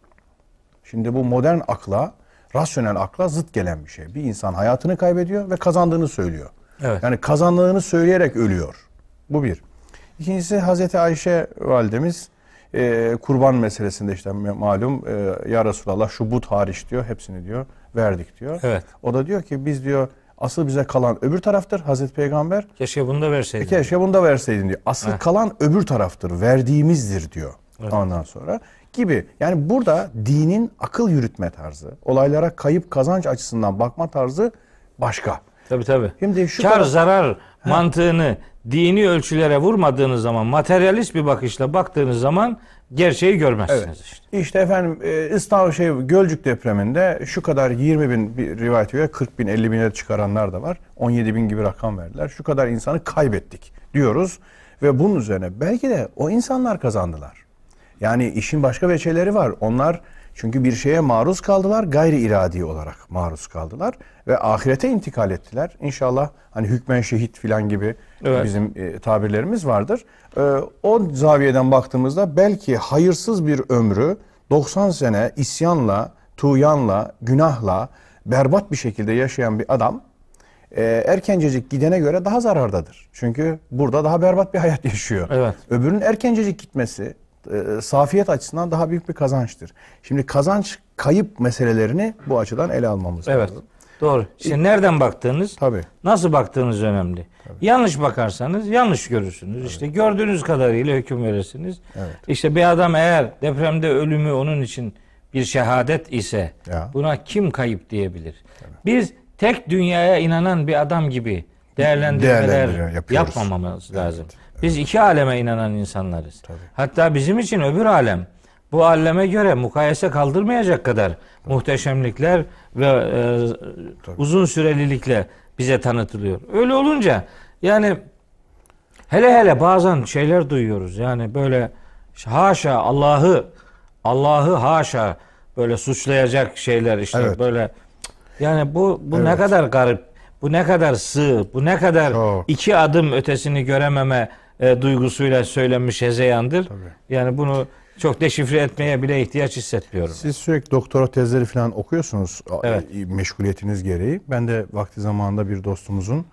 A: Şimdi bu modern akla, rasyonel akla zıt gelen bir şey. Bir insan hayatını kaybediyor ve kazandığını söylüyor.
B: Evet.
A: Yani kazandığını söyleyerek ölüyor. Bu bir. İkincisi Hazreti Ayşe validemiz e, kurban meselesinde işte malum e, ya Resulallah şu but hariç diyor hepsini diyor verdik diyor.
B: Evet.
A: O da diyor ki biz diyor asıl bize kalan öbür taraftır Hazreti Peygamber.
B: Keşke bunu da verseydin.
A: Keşke bunu da verseydin diyor. Asıl kalan öbür taraftır, verdiğimizdir diyor. Ondan sonra gibi. Yani burada dinin akıl yürütme tarzı, olaylara kayıp kazanç açısından bakma tarzı başka.
B: Tabii tabii.
A: Şimdi şu
B: Kar
A: taraf-
B: zarar mantığını dini ölçülere vurmadığınız zaman, materyalist bir bakışla baktığınız zaman gerçeği görmezsiniz
A: Evet.
B: işte.
A: İşte efendim e, İstanbul şey Gölcük depreminde şu kadar 20 bin bir rivayet göre 40 bin 50 bine çıkaranlar da var. 17 bin gibi rakam verdiler. Şu kadar insanı kaybettik diyoruz. Ve bunun üzerine belki de o insanlar kazandılar. Yani işin başka veçeleri var. Onlar çünkü bir şeye maruz kaldılar, gayri iradi olarak maruz kaldılar ve ahirete intikal ettiler. İnşallah hani hükmen şehit filan gibi
B: Evet.
A: bizim e, tabirlerimiz vardır. E, o zaviyeden baktığımızda belki hayırsız bir ömrü 90 sene isyanla, tuğyanla, günahla berbat bir şekilde yaşayan bir adam e, erkencecik gidene göre daha zarardadır. Çünkü burada daha berbat bir hayat yaşıyor.
B: Evet.
A: Öbürünün erkencecik gitmesi e, safiyet açısından daha büyük bir kazançtır. Şimdi kazanç kayıp meselelerini bu açıdan ele almamız
B: Evet.
A: lazım.
B: Doğru. İşte nereden baktığınız,
A: Tabii.
B: nasıl baktığınız önemli. Yanlış bakarsanız yanlış görürsünüz. İşte gördüğünüz kadarıyla hüküm verirsiniz. İşte bir adam eğer depremde ölümü onun için bir şehadet ise
A: Ya.
B: buna kim kayıp diyebilir? Biz tek dünyaya inanan bir adam gibi değerlendirmeler yapmamamız lazım. Biz iki aleme inanan insanlarız. Hatta bizim için öbür alem bu aleme göre mukayese kaldırmayacak kadar muhteşemlikler ve e, uzun sürelilikle bize tanıtılıyor. Öyle olunca yani hele hele bazen şeyler duyuyoruz. Yani böyle haşa Allah'ı Allah'ı haşa böyle suçlayacak şeyler işte
A: Evet.
B: böyle yani bu bu ne
A: Evet.
B: kadar garip, bu ne kadar sığ, bu ne kadar
A: Çok.
B: iki adım ötesini görememe e, duygusuyla söylenmiş hezeyandır. Yani bunu çok deşifre etmeye bile ihtiyaç hissetmiyorum.
A: Siz sürekli doktora tezleri falan okuyorsunuz
B: Evet.
A: e, meşguliyetiniz gereği. Ben de vakti zamanında bir dostumuzun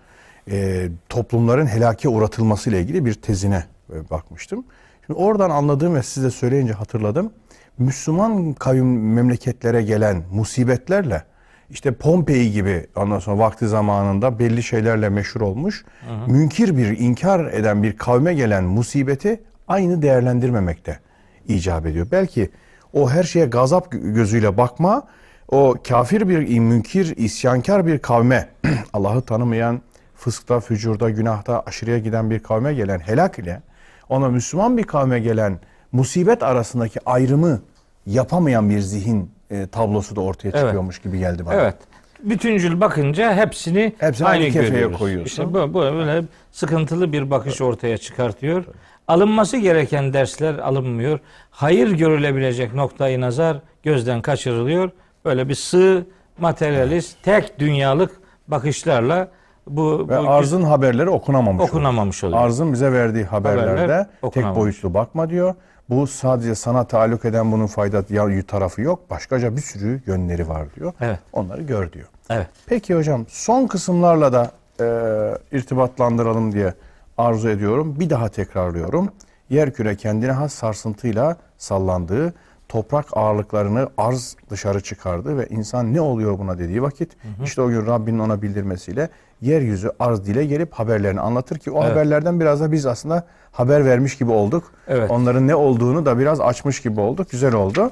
A: e, toplumların helake uğratılması ile ilgili bir tezine e, bakmıştım. Şimdi oradan anladığım ve size söyleyince hatırladım. Müslüman kavim memleketlere gelen musibetlerle işte Pompei gibi ondan sonra vakti zamanında belli şeylerle meşhur olmuş. Münkir bir, inkar eden bir kavme gelen musibeti aynı değerlendirmemekte icap ediyor. Belki o her şeye gazap gözüyle bakma, o kafir bir, münkir, isyankar bir kavme, Allah'ı tanımayan, fıskta, fücurda, günahta aşırıya giden bir kavme gelen helak ile ona Müslüman bir kavme gelen musibet arasındaki ayrımı yapamayan bir zihin e, tablosu da ortaya
B: Evet.
A: çıkıyormuş gibi geldi bana.
B: Evet. Bütüncül bakınca hepsini,
A: Hepsini
B: aynı,
A: aynı kefeye koyuyorsun.
B: İşte bu, bu böyle sıkıntılı bir bakış ortaya çıkartıyor. Alınması gereken dersler alınmıyor. Hayır görülebilecek noktayı nazar gözden kaçırılıyor. Böyle bir sığ, materyalist, tek dünyalık bakışlarla bu,
A: Ve
B: bu
A: arzın haberleri okunamamış. oluyor.
B: okunamamış oluyor.
A: Arzın bize verdiği haberlerde
B: Haberler
A: tek boyutlu bakma diyor. Bu sadece sana taalluk eden bunun fayda tarafı yok. Başkaca bir sürü yönleri var diyor.
B: Evet.
A: Onları gör diyor.
B: Evet.
A: Peki hocam son kısımlarla da e, irtibatlandıralım diye arzu ediyorum. Bir daha tekrarlıyorum. Yerküre kendine has sarsıntıyla sallandığı, toprak ağırlıklarını arz dışarı çıkardı ve insan ne oluyor buna dediği vakit işte o gün Rabbinin ona bildirmesiyle yeryüzü arz dile gelip haberlerini anlatır ki o
B: Evet.
A: haberlerden biraz da biz aslında haber vermiş gibi olduk.
B: Evet.
A: Onların ne olduğunu da biraz açmış gibi olduk. Güzel oldu.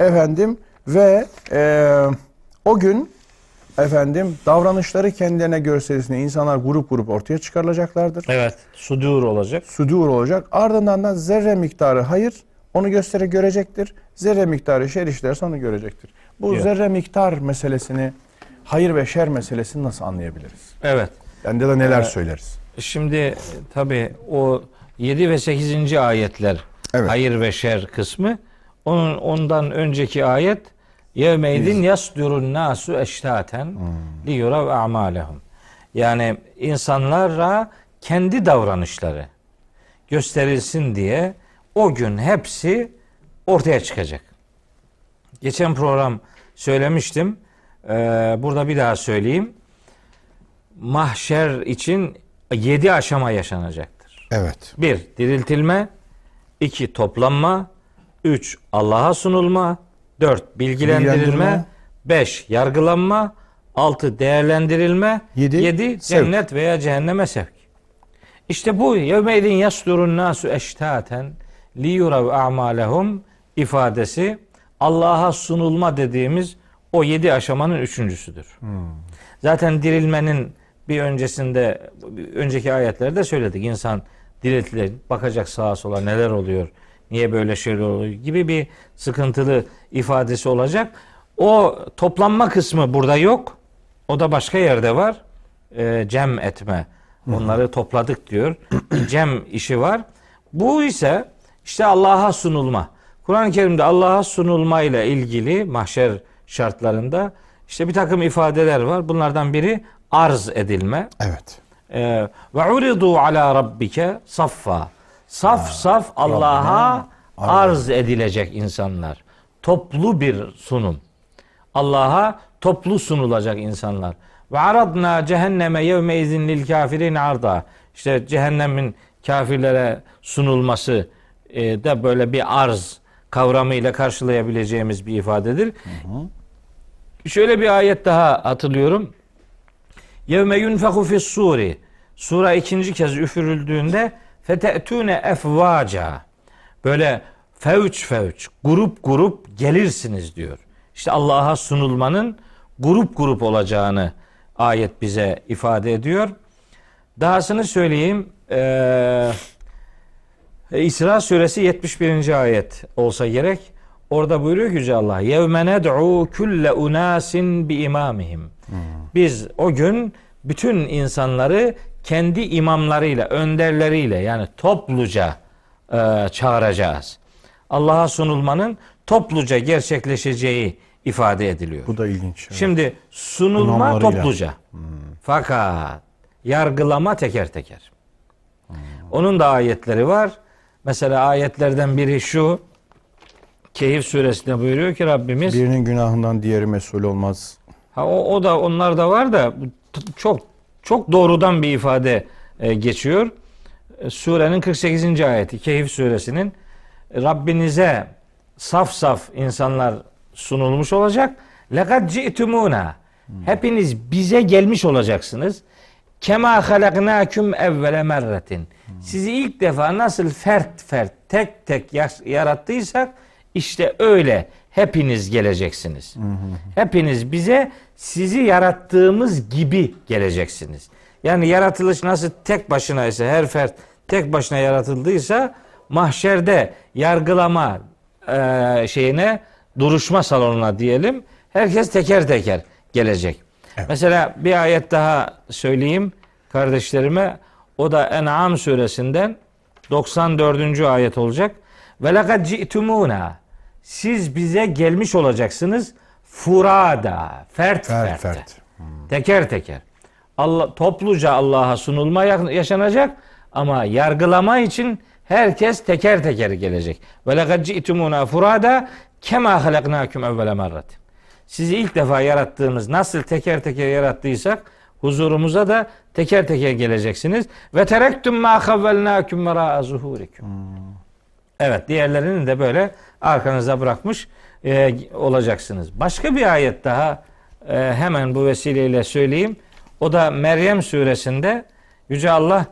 A: Efendim ve e, o gün efendim davranışları kendilerine gösterisine insanlar grup grup ortaya çıkarılacaklardır.
B: Evet. Sudur olacak.
A: Sudur olacak. Ardından da zerre miktarı hayır onu göstere görecektir. Zerre miktarı şer işlerse onu görecektir. Bu
B: Evet.
A: zerre miktar meselesini hayır ve şer meselesini nasıl anlayabiliriz?
B: Evet.
A: Yani da neler
B: Evet.
A: söyleriz?
B: Şimdi tabi o 7 ve 8. ayetler
A: Evet.
B: hayır ve şer kısmı onun ondan önceki ayet yevmeydin yasdurun nasu eştaten li yurav a'malehum. Yani insanlara kendi davranışları gösterilsin diye o gün hepsi ortaya çıkacak. Geçen program söylemiştim. Ee, burada bir daha söyleyeyim. Mahşer için yedi aşama yaşanacaktır.
A: Evet.
B: Bir, diriltilme. iki toplanma. Üç, Allah'a sunulma. Dört, bilgilendirilme.
A: Bilgilendirme.
B: Beş, yargılanma. Altı, değerlendirilme.
A: Yedi,
B: Yedi,
A: sevk.
B: cennet veya cehenneme sevk. İşte bu yevmeydin yasdurun nasu eştaten li yurav a'malehum ifadesi Allah'a sunulma dediğimiz o yedi aşamanın üçüncüsüdür. Zaten dirilmenin bir öncesinde bir önceki ayetlerde söyledik. İnsan diriltilir, bakacak sağa sola neler oluyor, niye böyle şeyler oluyor gibi bir sıkıntılı ifadesi olacak. O toplanma kısmı burada yok. O da başka yerde var. Ee, cem etme. Onları topladık diyor. cem işi var. Bu ise işte Allah'a sunulma. Kur'an-ı Kerim'de Allah'a sunulma ile ilgili mahşer şartlarında işte bir takım ifadeler var. Bunlardan biri arz edilme.
A: Evet.
B: Ee, Ve uridu ala rabbike saffa. Saf saf Allah'a arz edilecek insanlar. Toplu bir sunum. Allah'a toplu sunulacak insanlar. Ve aradna cehenneme yevme izin lil kafirin arda. İşte cehennemin kafirlere sunulması e, da böyle bir arz kavramıyla karşılayabileceğimiz bir ifadedir. Şöyle bir ayet daha hatırlıyorum. Yevme yunfehu fis suri. Sura ikinci kez üfürüldüğünde fete'tune efvaca. Böyle fevç fevç, grup grup gelirsiniz diyor. İşte Allah'a sunulmanın grup grup olacağını ayet bize ifade ediyor. Dahasını söyleyeyim. Ee, İsra suresi 71. ayet olsa gerek. Orada buyuruyor ki Yüce Allah. Yevme ned'u külle unasin bi imamihim. Biz o gün bütün insanları kendi imamlarıyla, önderleriyle yani topluca e, çağıracağız. Allah'a sunulmanın topluca gerçekleşeceği ifade ediliyor.
A: Bu da ilginç. Evet.
B: Şimdi sunulma
A: İmamlarıyla.
B: topluca. Fakat yargılama teker teker. Onun da ayetleri var. Mesela ayetlerden biri şu. Keyif suresinde buyuruyor ki Rabbimiz
A: Birinin günahından diğeri mesul olmaz.
B: Ha o, o da onlar da var da çok çok doğrudan bir ifade e, geçiyor. E, Surenin 48. ayeti Kehif suresinin Rabbinize saf saf insanlar sunulmuş olacak. Lekad ci'tumuna. Hepiniz bize gelmiş olacaksınız. Kema halaknakum evvele merretin. Sizi ilk defa nasıl fert fert tek tek yarattıysak işte öyle hepiniz geleceksiniz. Hepiniz bize sizi yarattığımız gibi geleceksiniz. Yani yaratılış nasıl tek başına ise her fert tek başına yaratıldıysa mahşerde yargılama e, şeyine duruşma salonuna diyelim. Herkes teker teker gelecek. Mesela bir ayet daha söyleyeyim kardeşlerime. O da En'am suresinden 94. ayet olacak. Ve lekad ci'tumuna. Siz bize gelmiş olacaksınız furada, fert
A: Fert,
B: fert.
A: fert.
B: Teker teker. Allah topluca Allah'a sunulma yaşanacak ama yargılama için herkes teker teker gelecek. Ve lekad ci'tumuna furada kema halaknakum evvele merratin. Sizi ilk defa yarattığımız nasıl teker teker yarattıysak huzurumuza da teker teker geleceksiniz. Ve terektum ma havvelnakum mera zuhurikum. Evet, diğerlerinin de böyle arkanıza bırakmış e, olacaksınız. Başka bir ayet daha e, hemen bu vesileyle söyleyeyim. O da Meryem suresinde Yüce Allah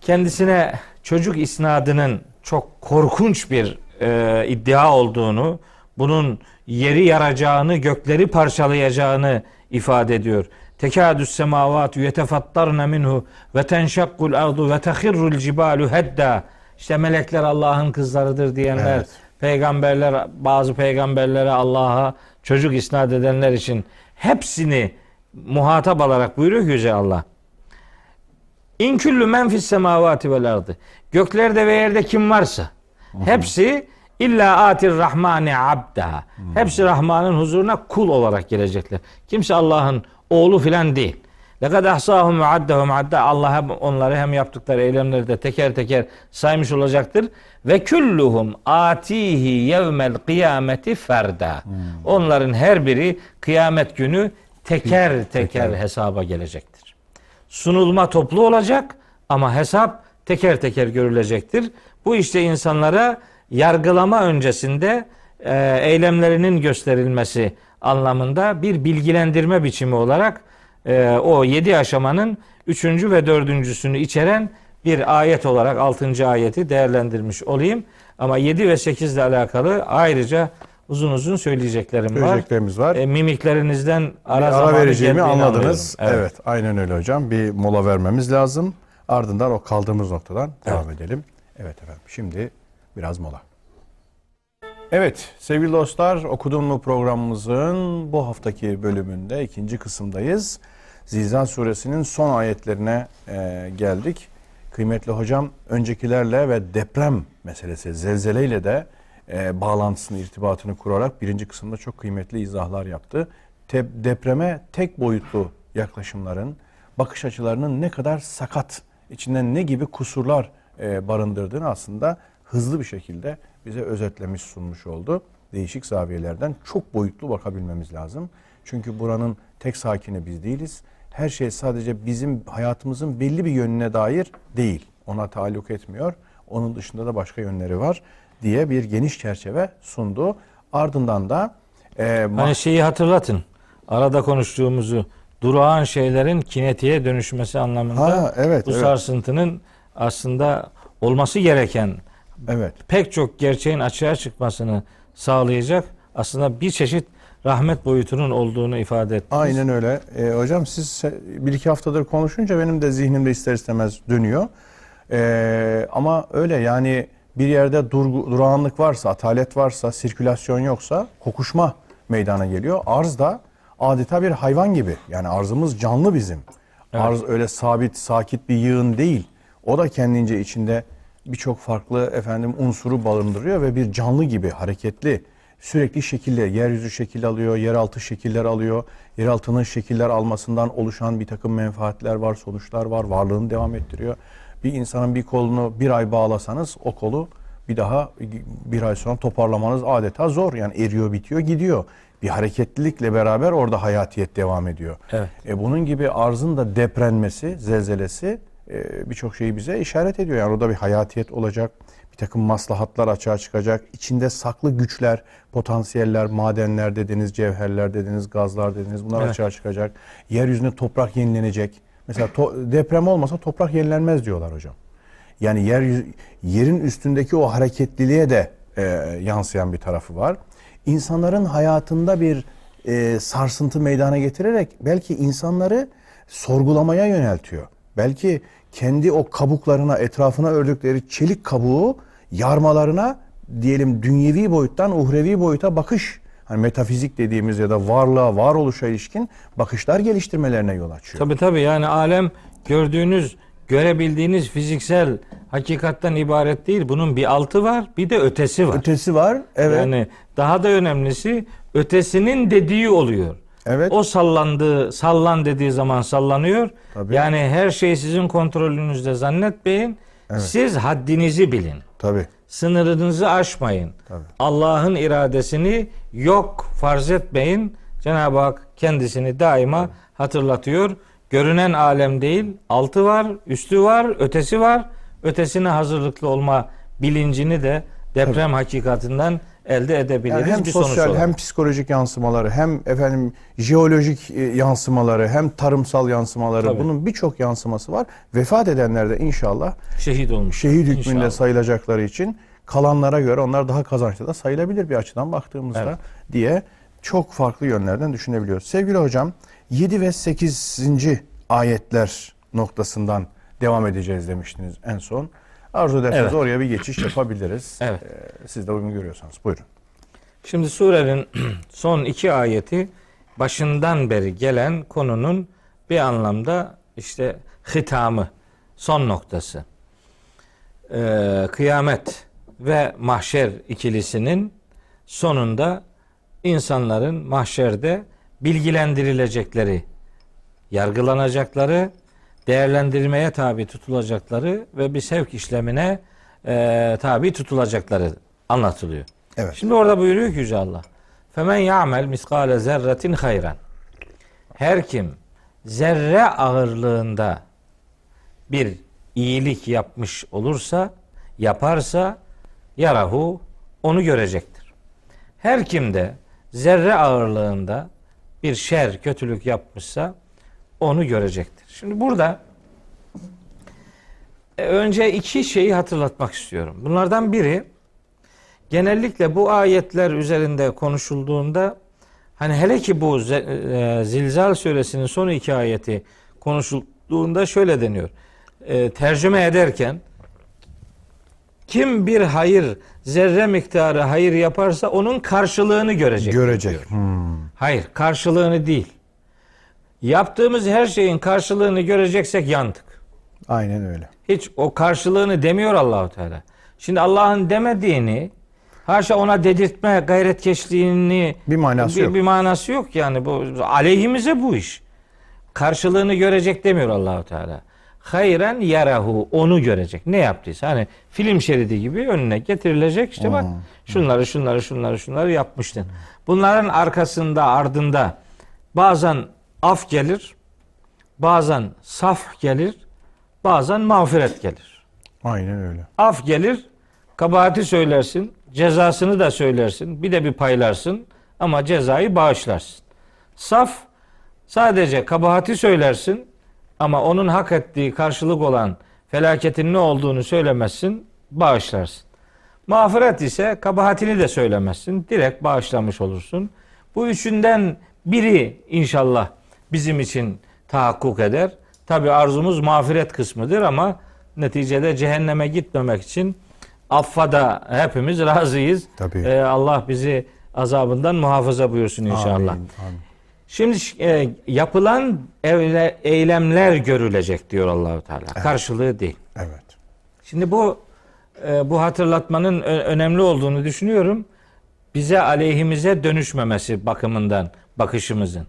B: kendisine çocuk isnadının çok korkunç bir e, iddia olduğunu, bunun yeri yaracağını, gökleri parçalayacağını ifade ediyor. Tekadüs semavat yetefattarna minhu ve tenşakkul ardu ve tehirrul cibalu hedda. İşte melekler Allah'ın kızlarıdır diyenler,
A: Evet.
B: peygamberler bazı peygamberlere Allah'a çocuk isnat edenler için hepsini muhatap alarak buyuruyor Yüce Allah. İn küllü men fis semavati vel ardı. Göklerde ve yerde kim varsa hepsi illa atir rahmani abda. Hepsi Rahman'ın huzuruna kul olarak gelecekler. Kimse Allah'ın oğlu filan değil. Lekad ahsahum ve addahum adda. Allah hem onları hem yaptıkları eylemleri de teker teker saymış olacaktır. Ve külluhum atihi yevmel kıyameti ferda. Onların her biri kıyamet günü teker teker hesaba gelecektir sunulma toplu olacak ama hesap teker teker görülecektir. Bu işte insanlara yargılama öncesinde e, eylemlerinin gösterilmesi anlamında bir bilgilendirme biçimi olarak e, o yedi aşamanın üçüncü ve dördüncüsünü içeren bir ayet olarak altıncı ayeti değerlendirmiş olayım. Ama 7 ve 8 ile alakalı ayrıca uzun uzun söyleyeceklerim var.
A: Söyleyeceklerimiz var.
B: E, mimiklerinizden ara,
A: Bir ara vereceğimi anladınız.
B: anlıyorum.
A: Evet. aynen öyle hocam. Bir mola vermemiz lazım. Ardından o kaldığımız noktadan devam edelim. Evet efendim. Şimdi biraz mola. Evet sevgili dostlar okudun mu programımızın bu haftaki bölümünde ikinci kısımdayız. Zilzal suresinin son ayetlerine e, geldik. Kıymetli hocam öncekilerle ve deprem meselesi zelzeleyle de e, bağlantısını irtibatını kurarak birinci kısımda çok kıymetli izahlar yaptı. Te- depreme tek boyutlu yaklaşımların bakış açılarının ne kadar sakat içinden ne gibi kusurlar e, barındırdığını aslında hızlı bir şekilde bize özetlemiş sunmuş oldu. Değişik zaviyelerden çok boyutlu bakabilmemiz lazım. Çünkü buranın tek sakini biz değiliz. Her şey sadece bizim hayatımızın belli bir yönüne dair değil. Ona taalluk etmiyor. Onun dışında da başka yönleri var diye bir geniş çerçeve sundu. Ardından da e,
B: Hani şeyi hatırlatın. Arada konuştuğumuzu durağan şeylerin kinetiğe dönüşmesi anlamında
A: Ha, evet,
B: bu
A: evet.
B: sarsıntının aslında olması gereken
A: evet
B: pek çok gerçeğin açığa çıkmasını sağlayacak aslında bir çeşit rahmet boyutunun olduğunu ifade ettiniz.
A: Aynen öyle. Ee, hocam siz bir iki haftadır konuşunca benim de zihnimde ister istemez dönüyor. Ee, ama öyle yani bir yerde durgu, durağanlık varsa, atalet varsa, sirkülasyon yoksa kokuşma meydana geliyor. Arz da adeta bir hayvan gibi. Yani arzımız canlı bizim. Arz öyle sabit, sakit bir yığın değil. O da kendince içinde birçok farklı efendim unsuru barındırıyor ve bir canlı gibi hareketli sürekli şekiller, yeryüzü şekil alıyor, yeraltı şekiller alıyor. Yeraltının şekiller almasından oluşan bir takım menfaatler var, sonuçlar var, varlığını devam ettiriyor. Bir insanın bir kolunu bir ay bağlasanız o kolu bir daha bir ay sonra toparlamanız adeta zor. Yani eriyor, bitiyor, gidiyor. Bir hareketlilikle beraber orada hayatiyet devam ediyor.
B: Evet.
A: E bunun gibi arzın da deprenmesi, zelzelesi e, birçok şeyi bize işaret ediyor. Yani orada bir hayatiyet olacak, bir takım maslahatlar açığa çıkacak. İçinde saklı güçler, potansiyeller, madenler dediniz, cevherler dediniz, gazlar dediniz bunlar
B: Evet.
A: açığa çıkacak. Yeryüzünde toprak yenilenecek. Mesela to- deprem olmasa toprak yenilenmez diyorlar hocam. Yani yer yerin üstündeki o hareketliliğe de e, yansıyan bir tarafı var. İnsanların hayatında bir e, sarsıntı meydana getirerek belki insanları sorgulamaya yöneltiyor. Belki kendi o kabuklarına, etrafına ördükleri çelik kabuğu yarmalarına diyelim dünyevi boyuttan uhrevi boyuta bakış hani metafizik dediğimiz ya da varlığa, varoluşa ilişkin bakışlar geliştirmelerine yol açıyor.
B: Tabii tabii yani alem gördüğünüz, görebildiğiniz fiziksel hakikatten ibaret değil. Bunun bir altı var, bir de ötesi var.
A: Ötesi var. Evet.
B: Yani daha da önemlisi ötesinin dediği oluyor.
A: Evet.
B: O sallandığı, sallan dediği zaman sallanıyor.
A: Tabii.
B: Yani her şey sizin kontrolünüzde zannetmeyin. Siz haddinizi bilin.
A: Tabii.
B: Sınırınızı aşmayın.
A: Tabii.
B: Allah'ın iradesini yok farz etmeyin. Cenab-ı Hak kendisini daima hatırlatıyor. Görünen alem değil, altı var, üstü var, ötesi var. Ötesine hazırlıklı olma bilincini de deprem hakikatinden elde edebiliriz
A: Yani hem
B: bir sonuç
A: sosyal
B: olarak.
A: hem psikolojik yansımaları hem efendim jeolojik e, yansımaları hem tarımsal yansımaları
B: Tabii.
A: bunun birçok yansıması var. Vefat edenler de inşallah
B: şehit olmuş.
A: şehit hükmünde
B: İnşallah.
A: sayılacakları için kalanlara göre onlar daha kazançlı da sayılabilir bir açıdan baktığımızda
B: Evet.
A: diye çok farklı yönlerden düşünebiliyoruz. Sevgili hocam 7 ve 8. ayetler noktasından devam edeceğiz demiştiniz en son. Arzu ederseniz
B: Evet.
A: oraya bir geçiş yapabiliriz.
B: Evet.
A: Ee, siz de uygun görüyorsanız buyurun.
B: Şimdi surenin son iki ayeti başından beri gelen konunun bir anlamda işte hitamı, son noktası. Ee, kıyamet ve mahşer ikilisinin sonunda insanların mahşerde bilgilendirilecekleri, yargılanacakları, değerlendirmeye tabi tutulacakları ve bir sevk işlemine e, tabi tutulacakları anlatılıyor.
A: Evet.
B: Şimdi orada buyuruyor ki Yüce Allah. Femen ya'mel miskale zerretin hayran. Her kim zerre ağırlığında bir iyilik yapmış olursa, yaparsa yarahu onu görecektir. Her kim de zerre ağırlığında bir şer, kötülük yapmışsa onu görecektir. Şimdi burada e, önce iki şeyi hatırlatmak istiyorum. Bunlardan biri genellikle bu ayetler üzerinde konuşulduğunda hani hele ki bu e, Zilzal suresinin son iki ayeti konuşulduğunda şöyle deniyor. E, tercüme ederken kim bir hayır zerre miktarı hayır yaparsa onun karşılığını görecek.
A: Görecek.
B: diyor.
A: Hmm.
B: Hayır, karşılığını değil. Yaptığımız her şeyin karşılığını göreceksek yandık.
A: Aynen öyle.
B: Hiç o karşılığını demiyor Allahu Teala. Şimdi Allah'ın demediğini haşa ona dedirtme gayretkeşliğini
A: Bir manası
B: bir,
A: yok.
B: bir manası yok yani bu aleyhimize bu iş. Karşılığını görecek demiyor Allahu Teala. Hayren yarahu onu görecek. Ne yaptıysa hani film şeridi gibi önüne getirilecek işte bak şunları şunları şunları şunları yapmıştın. Bunların arkasında ardında bazen af gelir, bazen saf gelir, bazen mağfiret gelir.
A: Aynen öyle.
B: Af gelir, kabahati söylersin, cezasını da söylersin, bir de bir paylarsın ama cezayı bağışlarsın. Saf sadece kabahati söylersin ama onun hak ettiği karşılık olan felaketin ne olduğunu söylemezsin, bağışlarsın. Mağfiret ise kabahatini de söylemezsin, direkt bağışlamış olursun. Bu üçünden biri inşallah bizim için tahakkuk eder. Tabi arzumuz mağfiret kısmıdır ama neticede cehenneme gitmemek için affa da hepimiz razıyız.
A: Tabii.
B: Ee, Allah bizi azabından muhafaza buyursun inşallah.
A: Amin, amin.
B: Şimdi e, yapılan evle, eylemler görülecek diyor Allahu Teala. Karşılığı değil.
A: Evet.
B: Şimdi bu e, bu hatırlatmanın önemli olduğunu düşünüyorum. Bize aleyhimize dönüşmemesi bakımından bakışımızın.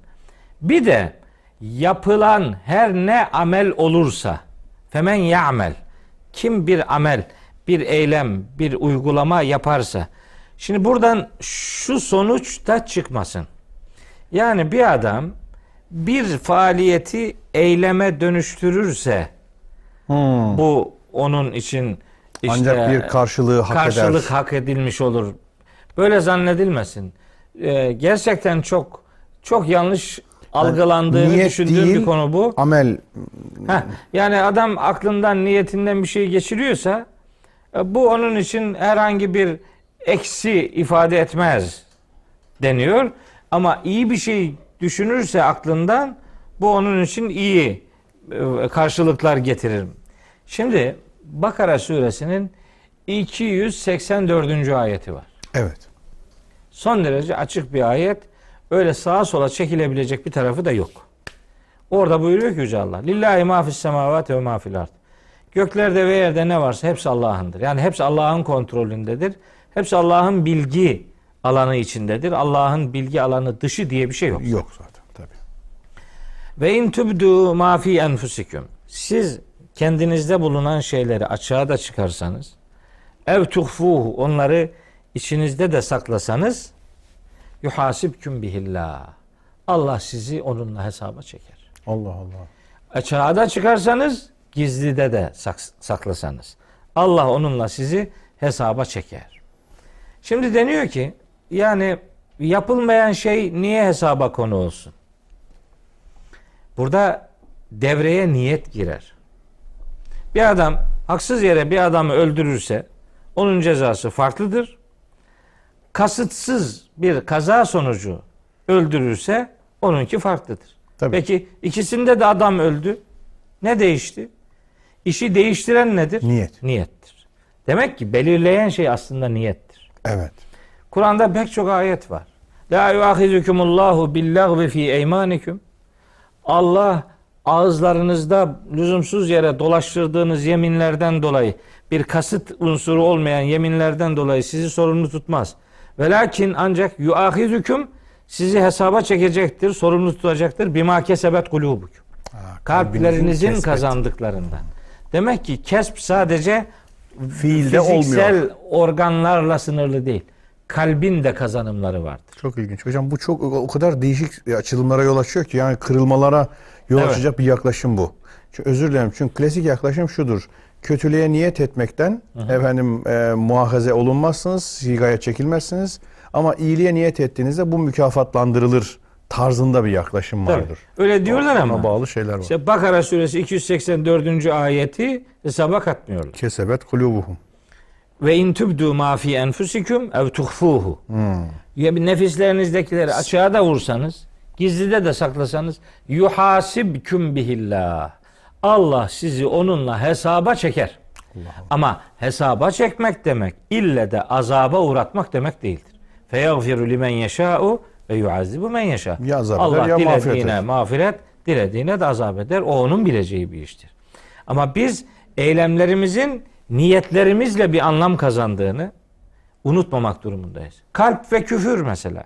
B: Bir de yapılan her ne amel olursa femen ya'mel kim bir amel, bir eylem, bir uygulama yaparsa şimdi buradan şu sonuç da çıkmasın. Yani bir adam bir faaliyeti eyleme dönüştürürse
A: Hmm.
B: bu onun için işte
A: Ancak bir karşılığı hak
B: karşılık
A: eder.
B: hak edilmiş olur. Böyle zannedilmesin. Ee, gerçekten çok çok yanlış algılandığını
A: Niyet
B: düşündüğüm
A: değil,
B: bir konu bu.
A: Amel
B: Heh, yani adam aklından niyetinden bir şey geçiriyorsa e, bu onun için herhangi bir eksi ifade etmez deniyor. Ama iyi bir şey düşünürse aklından bu onun için iyi e, karşılıklar getirir. Şimdi Bakara suresinin 284. ayeti var.
C: Evet.
B: Son derece açık bir ayet. Öyle sağa sola çekilebilecek bir tarafı da yok. Orada buyuruyor ki Yüce Allah. Lillahi ma fis semavati ve ma fil ard. Göklerde ve yerde ne varsa hepsi Allah'ındır. Yani hepsi Allah'ın kontrolündedir. Hepsi Allah'ın bilgi alanı içindedir. Allah'ın bilgi alanı dışı diye bir şey yok.
C: Yok zaten tabii.
B: Ve in tubdu ma fi enfusikum. Siz kendinizde bulunan şeyleri açığa da çıkarsanız, ev tuhfuhu onları içinizde de saklasanız, yuhasibküm bihillah. Allah sizi onunla hesaba çeker.
C: Allah Allah.
B: Açığa da çıkarsanız, gizlide de sak- saklasanız. Allah onunla sizi hesaba çeker. Şimdi deniyor ki, yani yapılmayan şey niye hesaba konu olsun? Burada devreye niyet girer. Bir adam haksız yere bir adamı öldürürse onun cezası farklıdır. Kasıtsız bir kaza sonucu öldürürse onunki farklıdır.
C: Tabii.
B: Peki ikisinde de adam öldü. Ne değişti? İşi değiştiren nedir?
C: Niyet.
B: Niyettir. Demek ki belirleyen şey aslında niyettir.
C: Evet.
B: Kur'an'da pek çok ayet var. La yuahizukumullahu billagvi fi eymanikum. Allah ağızlarınızda lüzumsuz yere dolaştırdığınız yeminlerden dolayı bir kasıt unsuru olmayan yeminlerden dolayı sizi sorumlu tutmaz. Velakin ancak yuahizukum sizi hesaba çekecektir, sorumlu tutacaktır. Bima kesebet kulubukum.
C: Ha,
B: Kalplerinizin
C: kesbet.
B: kazandıklarından. Demek ki kesp sadece
C: Fiilde
B: fiziksel
C: olmuyor.
B: organlarla sınırlı değil. Kalbin de kazanımları vardır.
C: Çok ilginç. Hocam bu çok o kadar değişik açılımlara yol açıyor ki yani kırılmalara yol
B: Evet.
C: açacak bir yaklaşım bu. Çünkü özür dilerim. Çünkü klasik yaklaşım şudur. Kötülüğe niyet etmekten efendim e, muahaze olunmazsınız, sigaya çekilmezsiniz. Ama iyiliğe niyet ettiğinizde bu mükafatlandırılır tarzında bir yaklaşım
B: Tabii.
C: vardır.
B: Öyle diyorlar
C: Ona
B: ama.
C: bağlı şeyler var.
B: İşte Bakara suresi 284. ayeti hesaba katmıyorlar.
C: Kesebet kulubuhum.
B: Ve in tubdu ma fi enfusikum ev tuhfuhu. Ya bir nefislerinizdekileri açığa da vursanız, gizlide de saklasanız yuhasibküm bihillah. Allah sizi onunla hesaba çeker. Ama hesaba çekmek demek ille de azaba uğratmak demek değildir. Feyagfiru limen yeşâ'u ve yuazzibu men yeşâ.
C: Ya
B: Allah
C: ya mağfiret
B: dilediğine
C: eder.
B: mağfiret, dilediğine de azap eder. O onun bileceği bir iştir. Ama biz eylemlerimizin niyetlerimizle bir anlam kazandığını unutmamak durumundayız. Kalp ve küfür mesela.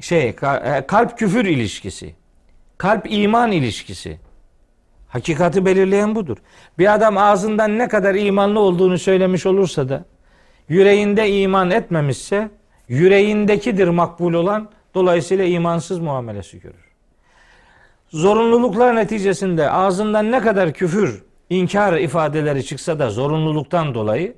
B: Şey, e, kalp küfür ilişkisi. Kalp iman ilişkisi. Hakikati belirleyen budur. Bir adam ağzından ne kadar imanlı olduğunu söylemiş olursa da yüreğinde iman etmemişse yüreğindekidir makbul olan dolayısıyla imansız muamelesi görür. Zorunluluklar neticesinde ağzından ne kadar küfür, inkar ifadeleri çıksa da zorunluluktan dolayı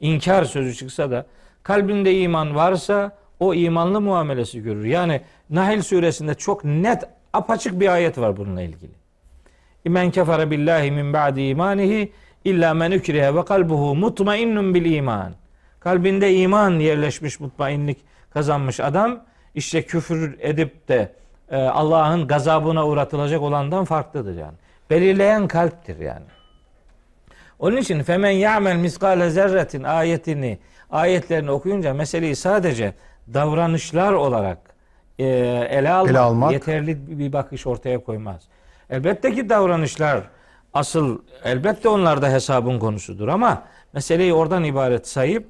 B: inkar sözü çıksa da kalbinde iman varsa o imanlı muamelesi görür. Yani Nahl suresinde çok net apaçık bir ayet var bununla ilgili. Men kefere billahi min ba'di imanihi illa men ukrihe ve kalbuhu mutmainnun bil iman. Kalbinde iman yerleşmiş mutmainlik kazanmış adam işte küfür edip de e, Allah'ın gazabına uğratılacak olandan farklıdır yani. Belirleyen kalptir yani. Onun için femen ya'mel miskale zerretin ayetini ayetlerini okuyunca meseleyi sadece davranışlar olarak e, ele almak,
C: Ele almak.
B: yeterli bir bakış ortaya koymaz. Elbette ki davranışlar asıl elbette onlar da hesabın konusudur ama meseleyi oradan ibaret sayıp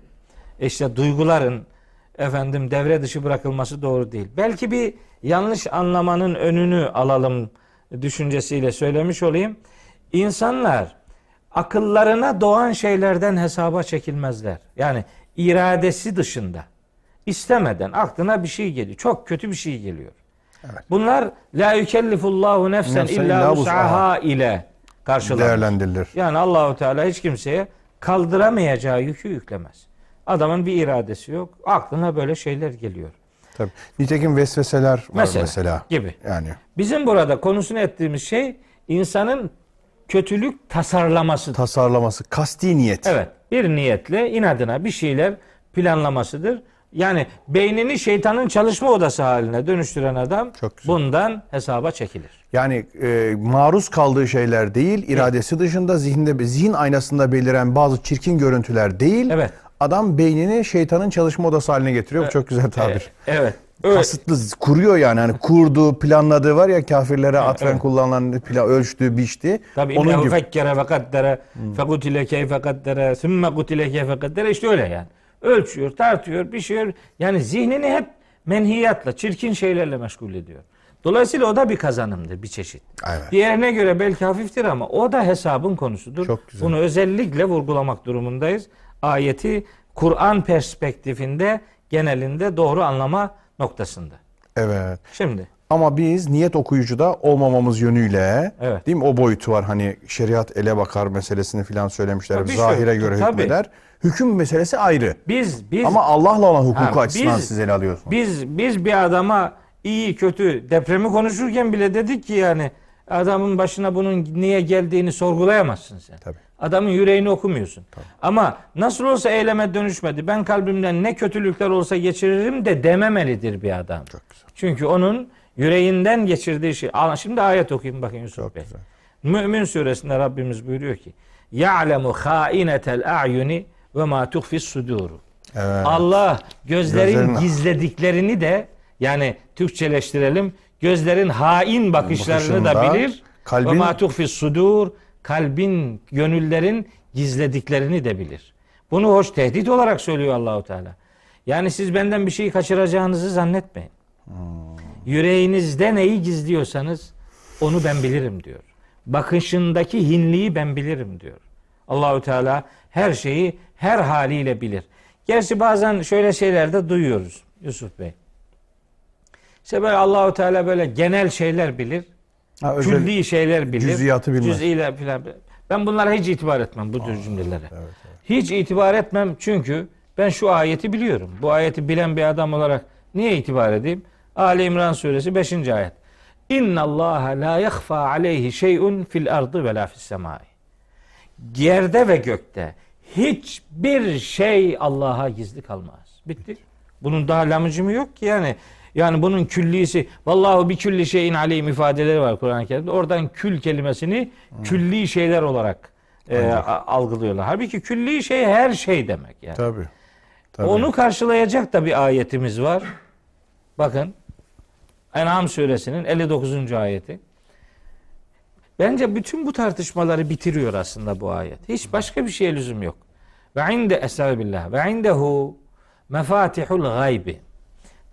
B: işte duyguların efendim devre dışı bırakılması doğru değil. Belki bir yanlış anlamanın önünü alalım düşüncesiyle söylemiş olayım. İnsanlar akıllarına doğan şeylerden hesaba çekilmezler. Yani iradesi dışında istemeden aklına bir şey geliyor. Çok kötü bir şey geliyor. Bunlar la yükellifullahu nefsen illa vus'aha ile karşılanır.
C: Değerlendirilir.
B: Yani Allahu Teala hiç kimseye kaldıramayacağı yükü yüklemez. Adamın bir iradesi yok. Aklına böyle şeyler geliyor.
C: Tabii. Nitekim vesveseler var mesela.
B: Mesela, gibi.
C: Yani
B: Bizim burada konusunu ettiğimiz şey insanın kötülük tasarlamasıdır.
C: tasarlaması, kasti niyet.
B: Evet. Bir niyetle inadına bir şeyler planlamasıdır. Yani beynini şeytanın çalışma odası haline dönüştüren adam bundan hesaba çekilir.
C: Yani e, maruz kaldığı şeyler değil, iradesi dışında zihinde zihin aynasında beliren bazı çirkin görüntüler değil.
B: Evet.
C: Adam beynini şeytanın çalışma odası haline getiriyor. Bu çok güzel tabir.
B: E, evet. Öyle.
C: Kasıtlı kuruyor yani. Hani kurdu, planladığı var ya kafirlere atfen kullanılan plan ölçtü, biçti.
B: Tabii
C: Onun gibi.
B: fekkere ve kaddere fekutile keyfe kaddere sümme kutile keyfe kaddere işte öyle yani. Ölçüyor, tartıyor, biçiyor. Yani zihnini hep menhiyatla, çirkin şeylerle meşgul ediyor. Dolayısıyla o da bir kazanımdır bir çeşit.
C: Evet.
B: Diğerine göre belki hafiftir ama o da hesabın konusudur.
C: Çok güzel.
B: Bunu özellikle vurgulamak durumundayız. Ayeti Kur'an perspektifinde genelinde doğru anlama noktasında.
C: Evet.
B: Şimdi
C: Ama biz niyet okuyucuda olmamamız yönüyle
B: Evet.
C: değil mi? O boyutu var hani şeriat ele bakar meselesini filan söylemişler.
B: Tabii
C: Zahire
B: şöyle,
C: göre
B: tabii.
C: hükmeder. Hüküm meselesi ayrı.
B: biz biz
C: Ama Allah'la olan hukuku
B: Ha,
C: açısından
B: biz-
C: siz ele alıyorsunuz.
B: Biz biz bir adama iyi kötü depremi konuşurken bile dedik ki yani adamın başına bunun niye geldiğini sorgulayamazsın sen.
C: Tabii.
B: Adamın yüreğini okumuyorsun. Ama nasıl olsa eyleme dönüşmedi. Ben kalbimden ne kötülükler olsa geçiririm de dememelidir bir adam.
C: Çok güzel.
B: Çünkü onun yüreğinden geçirdiği şey. Al- Şimdi ayet okuyayım bakın Yusuf
C: Çok
B: Bey.
C: güzel.
B: Mümin suresinde Rabbimiz buyuruyor ki: "Ya'lemu hainetel a'yuni ve ma tuhfi's suduru."
C: Evet.
B: Allah gözlerin
C: Gözlerin-
B: gizlediklerini de yani Türkçeleştirelim. Gözlerin hain bakışlarını da
C: Bakışında,
B: bilir.
C: kalbin-
B: Ve ma tuhfi's sudur. Kalbin, gönüllerin gizlediklerini de bilir. Bunu hoş tehdit olarak söylüyor Allahu Teala. Yani siz benden bir şeyi kaçıracağınızı zannetmeyin. Yüreğinizde neyi gizliyorsanız onu ben bilirim diyor. Bakışındaki hinliği ben bilirim diyor. Allahü Teala her şeyi her haliyle bilir. Gerçi bazen şöyle şeyler de duyuyoruz Yusuf Bey. İşte böyle Allahü Teala böyle genel şeyler bilir.
C: Ha, özel-
B: Külli şeyler bilir.
C: Cüz'iyatı bilmez.
B: Cüz'iyle filan. Ben bunlara hiç itibar etmem bu tür cümlelere. Hiç itibar etmem çünkü ben şu ayeti biliyorum. Bu ayeti bilen bir adam olarak niye itibar edeyim? Ali İmran suresi 5. ayet. İnna Allah la yakhfa aleyhi şey'un fil ardı ve la fis semai. Yerde ve gökte hiçbir şey Allah'a gizli kalmaz. Bitti. Bunun daha lamıcımı yok ki yani. Yani bunun küllisi vallahu bir külli şeyin aleyhim ifadeleri var Kur'an-ı Kerim'de. Oradan kül kelimesini külli şeyler olarak e, algılıyorlar. Halbuki külli şey her şey demek yani.
C: Tabii. Tabii.
B: Onu karşılayacak da bir ayetimiz var. Bakın En'am suresinin 59. ayeti. Bence bütün bu tartışmaları bitiriyor aslında bu ayet. Hiç başka bir şeye lüzum yok. Ve inde estağfirullah ve indehu mefatihul gaybi.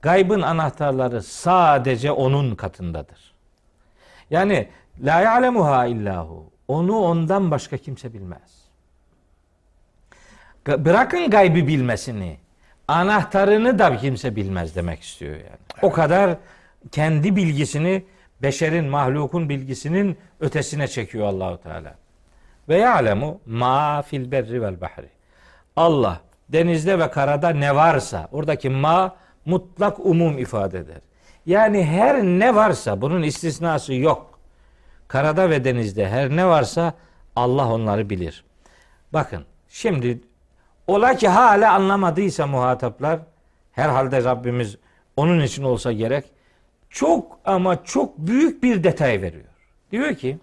B: Gaybın anahtarları sadece onun katındadır. Yani la ya'lemuha illahu. Onu ondan başka kimse bilmez. Bırakın gaybı bilmesini. Anahtarını da kimse bilmez demek istiyor yani. O kadar kendi bilgisini beşerin, mahlukun bilgisinin ötesine çekiyor Allahu Teala. Ve ya'lemu ma fil berri vel bahri. Allah denizde ve karada ne varsa oradaki ma mutlak umum ifade eder. Yani her ne varsa bunun istisnası yok. Karada ve denizde her ne varsa Allah onları bilir. Bakın şimdi ola ki hala anlamadıysa muhataplar herhalde Rabbimiz onun için olsa gerek çok ama çok büyük bir detay veriyor. Diyor ki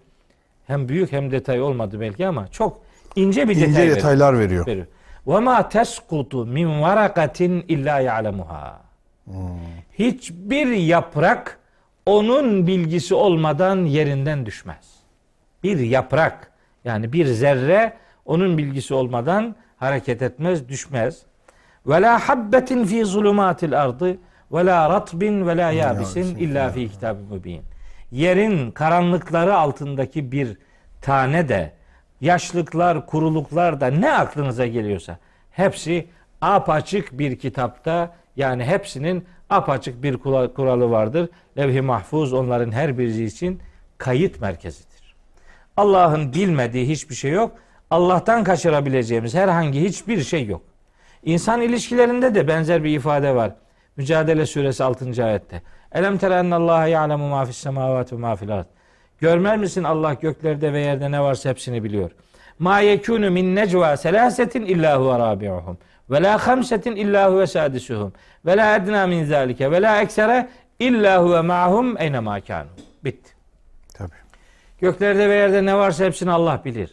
B: hem büyük hem detay olmadı belki ama çok ince bir detay
C: İnce
B: veriyor
C: detaylar veriyor.
B: veriyor. Ve ma teskutu min varakatin illa ya'lemuha. Hiçbir yaprak onun bilgisi olmadan yerinden düşmez. Bir yaprak yani bir zerre onun bilgisi olmadan hareket etmez, düşmez. Ve la habbetin fi zulumatil ardı ve la ratbin ve la yabisin illa fi kitabin mübin. Yerin karanlıkları altındaki bir tane de yaşlıklar, kuruluklar da ne aklınıza geliyorsa hepsi apaçık bir kitapta yani hepsinin apaçık bir kuralı vardır. Levh-i mahfuz onların her biri için kayıt merkezidir. Allah'ın bilmediği hiçbir şey yok. Allah'tan kaçırabileceğimiz herhangi hiçbir şey yok. İnsan ilişkilerinde de benzer bir ifade var. Mücadele suresi 6. ayette. Elem tere ennallaha ya'lemu ma fis semavati ve ma fil ard. Görmez misin Allah göklerde ve yerde ne varsa hepsini biliyor. Ma yekunu min necva selasetin illa huve rabi'uhum ve la hamsetin illa huve sadisuhum ve la edna min zalike ve la eksere illa huve ma'hum eyne ma kanu. Bitti.
C: Tabii.
B: Göklerde ve yerde ne varsa hepsini Allah bilir.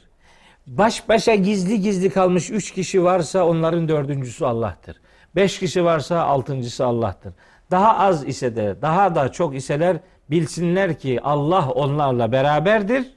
B: Baş başa gizli gizli kalmış üç kişi varsa onların dördüncüsü Allah'tır. Beş kişi varsa altıncısı Allah'tır. Daha az ise de daha da çok iseler bilsinler ki Allah onlarla beraberdir.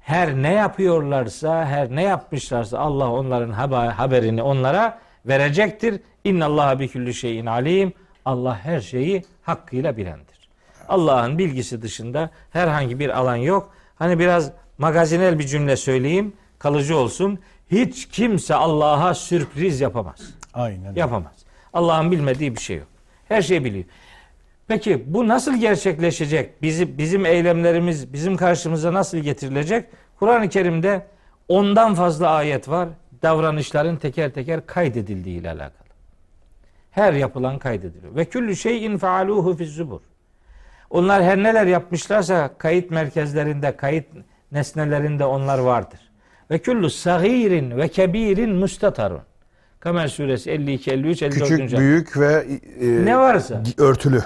B: Her ne yapıyorlarsa, her ne yapmışlarsa Allah onların haberini onlara verecektir. İnna Allah bi kulli şeyin alim. Allah her şeyi hakkıyla bilendir. Allah'ın bilgisi dışında herhangi bir alan yok. Hani biraz magazinel bir cümle söyleyeyim, kalıcı olsun. Hiç kimse Allah'a sürpriz yapamaz.
C: Aynen.
B: Yapamaz. Allah'ın bilmediği bir şey yok. Her şeyi biliyor. Peki bu nasıl gerçekleşecek? Bizi, bizim eylemlerimiz bizim karşımıza nasıl getirilecek? Kur'an-ı Kerim'de ondan fazla ayet var. Davranışların teker teker kaydedildiği ile alakalı. Her yapılan kaydediliyor. Ve küllü şeyin faaluhu fiz zubur. Onlar her neler yapmışlarsa kayıt merkezlerinde, kayıt nesnelerinde onlar vardır. Ve küllü sagirin ve kebirin mustatarun. Kamer suresi 52, 53, 54.
C: Küçük, büyük ve
B: e, ne varsa
C: örtülü.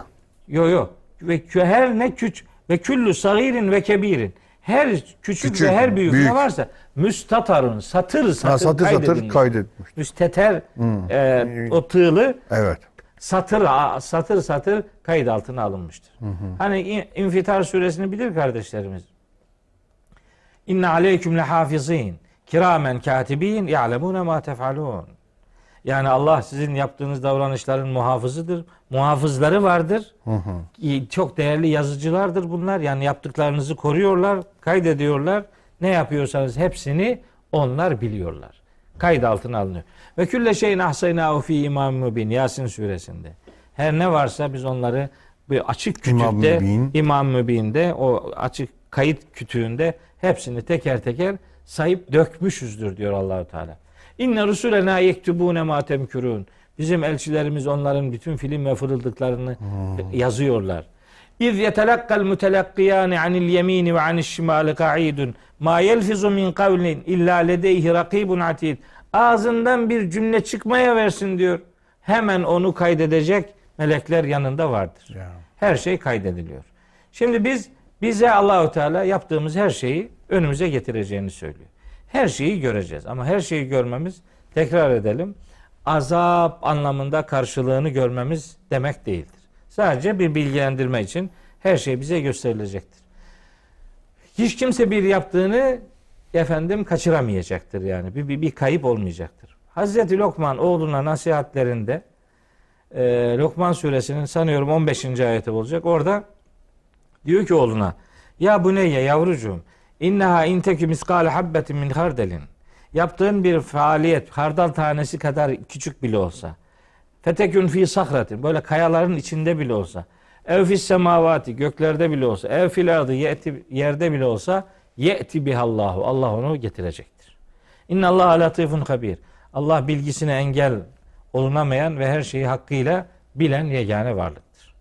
B: Yo yo. Ve her ne küç ve küllü sagirin ve kebirin. Her küçük, küçük ve her büyük, büyük ne varsa müstatarun satır satır,
C: ha, satır, satır kaydedilmiş.
B: Müsteter hmm. e, o tığlı
C: evet.
B: satır satır satır kayıt altına alınmıştır. Hı hı. Hani İnfitar suresini bilir kardeşlerimiz. İnne aleyküm lehafizin kiramen katibin ya'lemune ma tef'alun. Yani Allah sizin yaptığınız davranışların muhafızıdır. Muhafızları vardır. Hı hı. Çok değerli yazıcılardır bunlar. Yani yaptıklarınızı koruyorlar, kaydediyorlar. Ne yapıyorsanız hepsini onlar biliyorlar. Kayıt altına alınıyor. Ve külle şeyin ahsaynahu fi imam mübin Yasin suresinde. Her ne varsa biz onları bir açık kütükte İmam, İmam Mübin'de o açık kayıt kütüğünde hepsini teker teker sayıp dökmüşüzdür diyor Allahu Teala. İnne rusulena yektubune ma temkurun. Bizim elçilerimiz onların bütün film ve fırıldıklarını hmm. yazıyorlar. İz yetelakkal mutelakkiyani anil yemini ve anil şimali ka'idun. Ma yelfizu min kavlin illa ledeyhi rakibun atid. Ağzından bir cümle çıkmaya versin diyor. Hemen onu kaydedecek melekler yanında vardır. Her şey kaydediliyor. Şimdi biz bize Allahu Teala yaptığımız her şeyi önümüze getireceğini söylüyor. Her şeyi göreceğiz ama her şeyi görmemiz tekrar edelim azap anlamında karşılığını görmemiz demek değildir. Sadece bir bilgilendirme için her şey bize gösterilecektir. Hiç kimse bir yaptığını efendim kaçıramayacaktır yani. Bir, bir, bir kayıp olmayacaktır. Hazreti Lokman oğluna nasihatlerinde e, Lokman suresinin sanıyorum 15. ayeti olacak. Orada diyor ki oğluna ya bu ne ya yavrucuğum inneha intekü miskale habbetin min hardelin yaptığın bir faaliyet hardal tanesi kadar küçük bile olsa fetekün fi sahratin böyle kayaların içinde bile olsa ev fis semavati göklerde bile olsa ev fil ardı yerde bile olsa ye'ti bihallahu Allah onu getirecektir. İnna Allah latifun habir. Allah bilgisine engel olunamayan ve her şeyi hakkıyla bilen yegane varlıktır.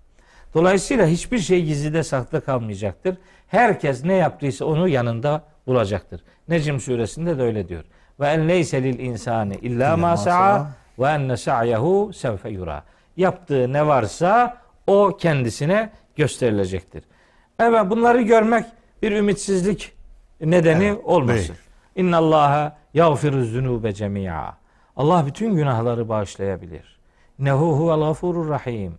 B: Dolayısıyla hiçbir şey gizlide saklı kalmayacaktır. Herkes ne yaptıysa onu yanında bulacaktır. Necim suresinde de öyle diyor. Ve en leyse lil insani illa ma sa'a ve enne sa'yehu sevfe yura. Yaptığı ne varsa o kendisine gösterilecektir. Evet bunları görmek bir ümitsizlik nedeni evet, olmasın. İnna Allaha yağfiru zunube cemi'a. Allah bütün günahları bağışlayabilir. Nehu huvel gafurur rahim.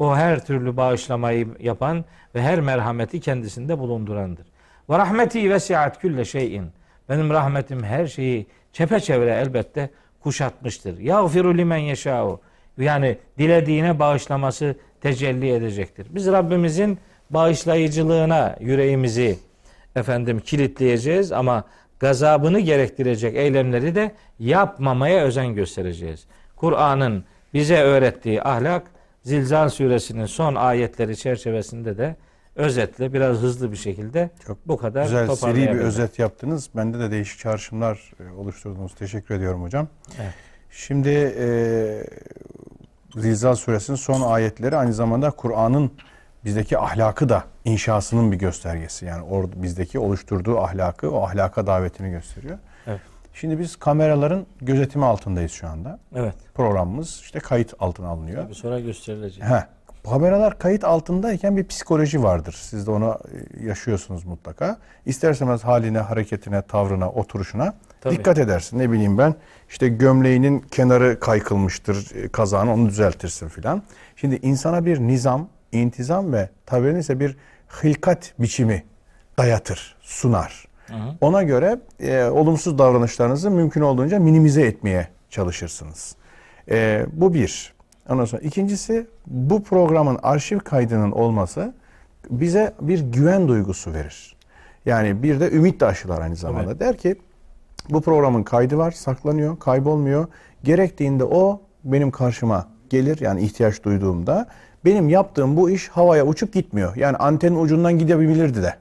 B: O her türlü bağışlamayı yapan ve her merhameti kendisinde bulundurandır. Ve rahmeti vesiat külle şeyin. Benim rahmetim her şeyi çepeçevre elbette kuşatmıştır. Yağfiru limen yeşâ'u. Yani dilediğine bağışlaması tecelli edecektir. Biz Rabbimizin bağışlayıcılığına yüreğimizi efendim kilitleyeceğiz ama gazabını gerektirecek eylemleri de yapmamaya özen göstereceğiz. Kur'an'ın bize öğrettiği ahlak Zilzal suresinin son ayetleri çerçevesinde de özetle biraz hızlı bir şekilde Çok bu kadar
C: güzel seri bir özet yaptınız. Bende de değişik çağrışımlar e, oluşturdunuz. Teşekkür ediyorum hocam. Evet. Şimdi e, Zilzal suresinin son ayetleri aynı zamanda Kur'an'ın
A: bizdeki ahlakı da inşasının bir göstergesi. Yani orada bizdeki oluşturduğu ahlakı, o ahlaka davetini gösteriyor. Şimdi biz kameraların gözetimi altındayız şu anda.
B: Evet.
A: Programımız işte kayıt altına alınıyor.
B: Tabii sonra gösterilecek.
A: He. Kameralar kayıt altındayken bir psikoloji vardır. Siz de onu e, yaşıyorsunuz mutlaka. İsterseniz haline, hareketine, tavrına, oturuşuna
B: Tabii.
A: dikkat edersin. Ne bileyim ben işte gömleğinin kenarı kaykılmıştır e, kazağını onu düzeltirsin filan. Şimdi insana bir nizam, intizam ve tabirinin ise bir hilkat biçimi dayatır, sunar. Ona göre e, olumsuz davranışlarınızı mümkün olduğunca minimize etmeye çalışırsınız. E, bu bir. Ondan sonra ikincisi bu programın arşiv kaydının olması bize bir güven duygusu verir. Yani bir de ümit de aşılar aynı zamanda. Der ki bu programın kaydı var, saklanıyor, kaybolmuyor. Gerektiğinde o benim karşıma gelir yani ihtiyaç duyduğumda. Benim yaptığım bu iş havaya uçup gitmiyor. Yani antenin ucundan gidebilirdi de.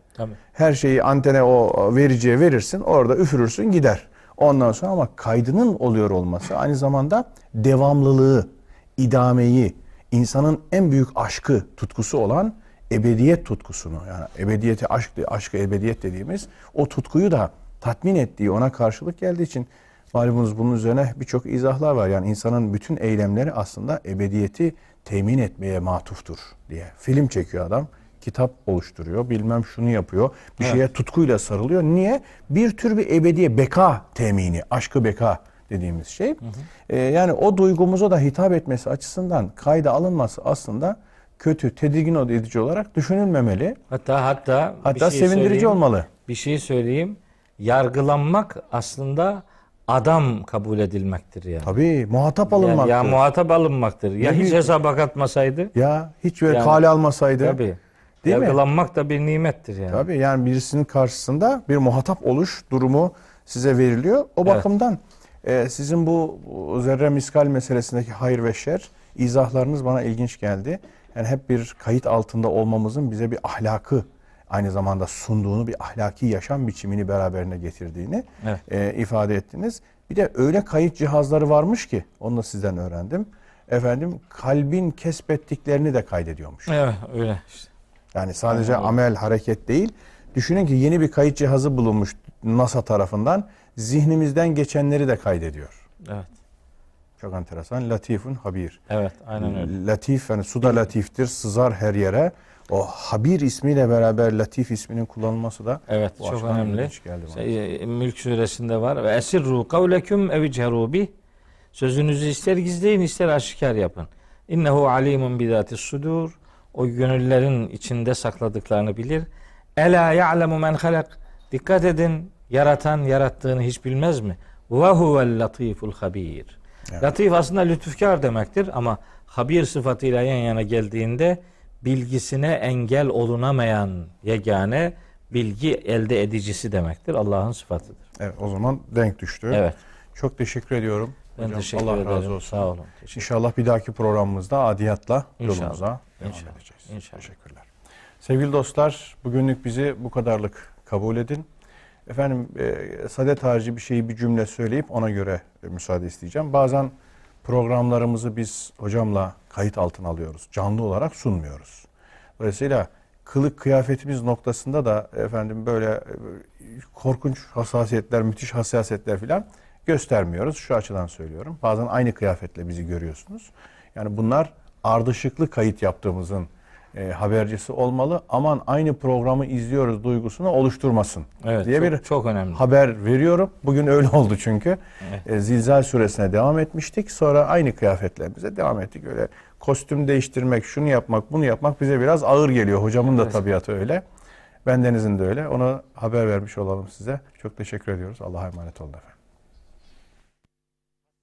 A: Her şeyi antene o vericiye verirsin, orada üfürürsün gider. Ondan sonra ama kaydının oluyor olması aynı zamanda devamlılığı, idameyi, insanın en büyük aşkı, tutkusu olan ebediyet tutkusunu yani ebediyeti aşk, aşkı ebediyet dediğimiz o tutkuyu da tatmin ettiği ona karşılık geldiği için malumunuz bunun üzerine birçok izahlar var. Yani insanın bütün eylemleri aslında ebediyeti temin etmeye matuftur diye. Film çekiyor adam, kitap oluşturuyor, bilmem şunu yapıyor, bir şeye tutkuyla sarılıyor. Niye? Bir tür bir ebediye beka temini, aşkı beka dediğimiz şey. Ee, yani o duygumuza da hitap etmesi açısından kayda alınması aslında kötü, tedirgin edici olarak düşünülmemeli.
B: Hatta hatta
A: Hatta
B: şey
A: sevindirici olmalı.
B: Bir şey söyleyeyim. Yargılanmak aslında adam kabul edilmektir yani.
A: Tabii muhatap
B: Ya,
A: alınmaktır.
B: ya
A: Ya,
B: muhatap alınmaktır. Ya
A: Ne
B: hiç hesaba katmasaydı.
A: hiç böyle
B: Yani-
A: kale almasaydı.
B: Tabii.
A: Değil mi?
B: Yargılanmak da bir nimettir yani.
A: Tabii yani birisinin karşısında bir muhatap oluş durumu size veriliyor. O
B: Evet.
A: bakımdan e, sizin bu bu zerre miskal meselesindeki hayır ve şer izahlarınız bana ilginç geldi. Yani hep bir kayıt altında olmamızın bize bir ahlakı aynı zamanda sunduğunu bir ahlaki yaşam biçimini beraberine getirdiğini
B: Evet.
A: e, ifade ettiniz. Bir de öyle kayıt cihazları varmış ki onu da sizden öğrendim. Efendim kalbin kesbettiklerini de kaydediyormuş.
B: Evet öyle işte.
A: Yani sadece amel, hareket değil. Düşünün ki yeni bir kayıt cihazı bulunmuş NASA tarafından. Zihnimizden geçenleri de kaydediyor.
B: Evet.
A: Çok enteresan. Latifun habir.
B: Evet aynen öyle.
A: Latif yani su da latiftir, sızar her yere. O habir ismiyle beraber latif isminin kullanılması da
B: Evet çok önemli.
A: ilginç geldi bana.
B: Şey, e, Mülk suresinde var. Ve esirru kavleküm ev ceru bih. Sözünüzü ister gizleyin ister aşikar yapın. İnnehu alimun bidatis sudur. O gönüllerin içinde sakladıklarını bilir. Ela ya'lemu men halak. Dikkat edin. Yaratan yarattığını hiç bilmez mi? Ve huvel latiful habir. Latif aslında lütufkar demektir ama habir sıfatıyla yan yana geldiğinde bilgisine engel olunamayan yegane bilgi elde edicisi demektir. Allah'ın sıfatıdır.
A: Evet o zaman denk düştü.
B: Evet.
A: Çok teşekkür ediyorum.
B: Ben
A: Hocam,
B: teşekkür
A: Allah
B: ederim.
A: razı olsun.
B: Sağ olun.
A: İnşallah bir dahaki programımızda adiyatla
B: İnşallah.
A: yolumuza devam
B: İnşallah.
A: edeceğiz.
B: İnşallah.
A: Teşekkürler. Sevgili dostlar, bugünlük bizi bu kadarlık kabul edin. Efendim, e, sadet harici bir şeyi bir cümle söyleyip ona göre e, müsaade isteyeceğim. Bazen programlarımızı biz hocamla kayıt altına alıyoruz. Canlı olarak sunmuyoruz. Dolayısıyla kılık kıyafetimiz noktasında da efendim böyle e, korkunç hassasiyetler, müthiş hassasiyetler filan göstermiyoruz. Şu açıdan söylüyorum. Bazen aynı kıyafetle bizi görüyorsunuz. Yani bunlar ardışıklı kayıt yaptığımızın e, habercisi olmalı. Aman aynı programı izliyoruz duygusunu oluşturmasın
B: Evet,
A: diye
B: çok-
A: bir
B: çok önemli.
A: haber veriyorum. Bugün öyle oldu çünkü. E, Zilzal suresine devam etmiştik. Sonra aynı kıyafetlerimize devam ettik. Öyle kostüm değiştirmek, şunu yapmak, bunu yapmak bize biraz ağır geliyor. Hocamın da tabiatı öyle. Bendenizin de öyle. Ona haber vermiş olalım size. Çok teşekkür ediyoruz. Allah'a emanet olun efendim.